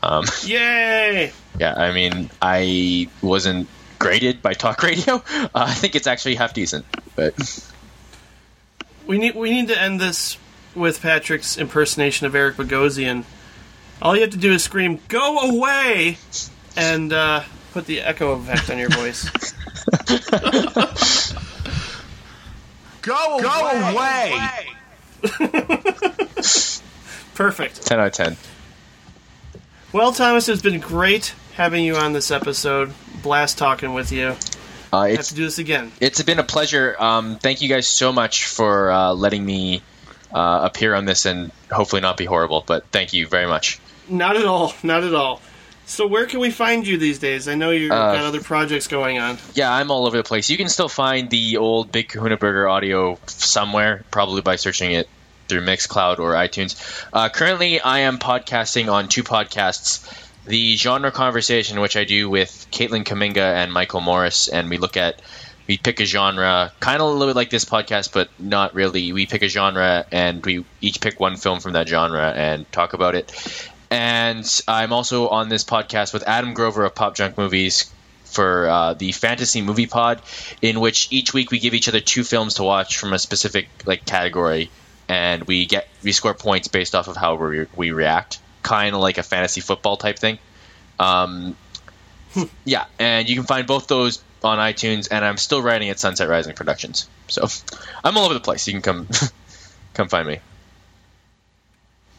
Um, <laughs> Yay! yeah, I mean, I wasn't graded by Talk <laughs> Radio. Uh, I think it's actually half decent, but We need we need to end this with Patrick's impersonation of Eric Bogosian. All you have to do is scream "Go away!" and uh, put the echo effect on your voice. Go <laughs> go away. Perfect. ten out of ten. Well, Thomas, it's been great having you on this episode. Blast talking with you. Uh, Have to do this again. it's been a pleasure. Um, thank you guys so much for uh, letting me uh, appear on this and hopefully not be horrible. But thank you very much. Not at all. Not at all. So where can we find you these days? I know you've Uh, got other projects going on. Yeah, I'm all over the place. You can still find the old Big Kahuna Burger audio somewhere, probably by searching it through Mixcloud or iTunes. Uh, currently, I am podcasting on two podcasts. The Genre Conversation, which I do with Caitlin Kaminga and Michael Morris, and we look at, we pick a genre, kind of a little bit like this podcast, but not really. We pick a genre and we each pick one film from that genre and talk about it. And I'm also on this podcast with Adam Grover of Pop Junk Movies for uh, the Fantasy Movie Pod, in which each week we give each other two films to watch from a specific like category, and we get we score points based off of how we, we react, kind of like a fantasy football type thing. Um, <laughs> yeah, and you can find both those on iTunes, and I'm still writing at Sunset Rising Productions, so <laughs> I'm all over the place. You can come <laughs> come find me.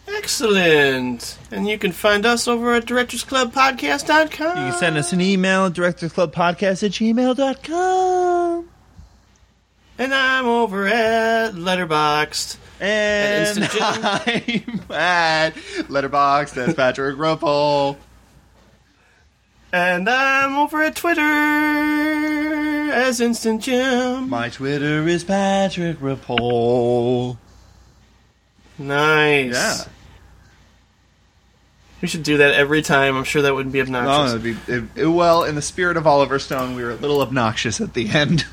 Excellent. And you can find us over at directorsclubpodcast.com. You can send us an email, directorsclubpodcast at gmail.com. And I'm over at Letterboxd. And Instant <laughs> I'm <laughs> at Letterboxd. That's Patrick Ruppel. And I'm over at Twitter as Instant Jim. My Twitter is Patrick Ruppel. Nice. Yeah. We should do that every time. I'm sure that wouldn't be Oh, obnoxious. it'd be, it, it- well, in the spirit of Oliver Stone, we were a little obnoxious at the end.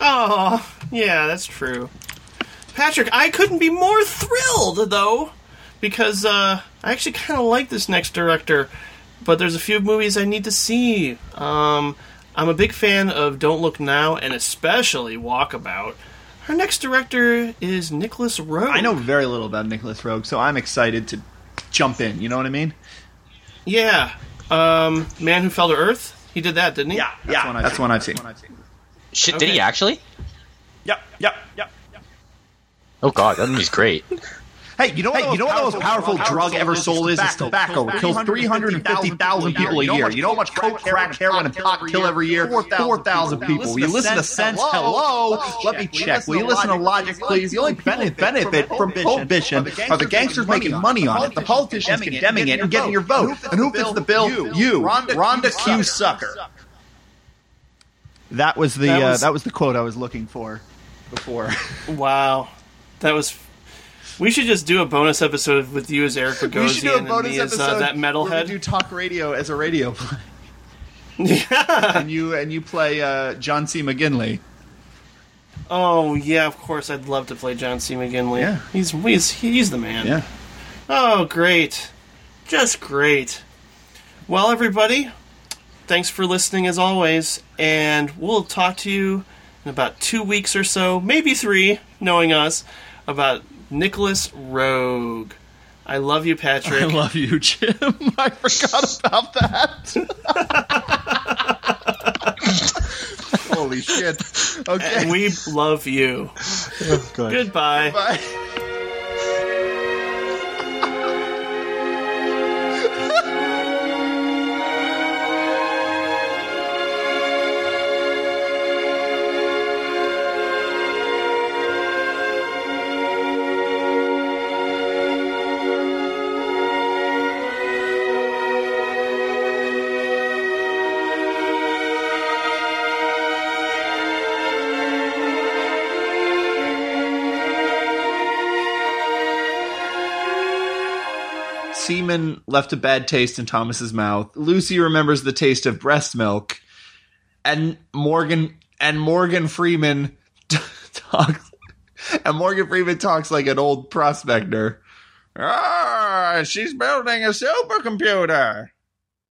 Oh, yeah, that's true. Patrick, I couldn't be more thrilled, though, because uh, I actually kind of like this next director, but there's a few movies I need to see. Um, I'm a big fan of Don't Look Now, and especially Walkabout. Her next director is Nicolas Roeg. I know very little about Nicolas Roeg, so I'm excited to jump in. You know what I mean? Yeah. Um, Man Who Fell to Earth? He did that, didn't he? That's yeah, one I've that's seen. one I've seen. Shit, did he actually? Yep, yep, yep. Oh God, that movie's great. <laughs> Hey, you know what, Hey, you know what the most powerful drug ever sold is? It's tobacco. tobacco. It kills 350,000 people a year. You know how much coke, crack, heroin, and pot kill every year? 4,000 people. Will you listen to Sense? Hello? Let me check. Will you listen to Logic, please? The only people who benefit from prohibition are the gangsters making money on it, the politicians condemning it and getting your vote. And who fits the bill? You. Rhonda Q. Sucker. That was the That uh, was- that was the quote I was looking for before. Wow. That was. We should just do a bonus episode with you as Eric Bogosian we should do a and bonus me as episode uh, that metalhead. do talk radio as a radio play, yeah. and you and you play uh, John C. McGinley. Oh yeah, of course. I'd love to play John C. McGinley. Yeah. He's he's he's the man. Yeah. Oh, great. Just great. Well, everybody, thanks for listening as always, and we'll talk to you in about two weeks or so, maybe three, knowing us, about Nicolas Roeg. I love you, Patrick. I love you, Jim. <laughs> I forgot about that. <laughs> Holy shit. Okay. and we love you. Oh, Goodbye. Bye. Left a bad taste in Thomas's mouth. Lucy remembers the taste of breast milk, and Morgan and Morgan Freeman <laughs> talks. And Morgan Freeman talks like an old prospector. Ah, she's building a supercomputer.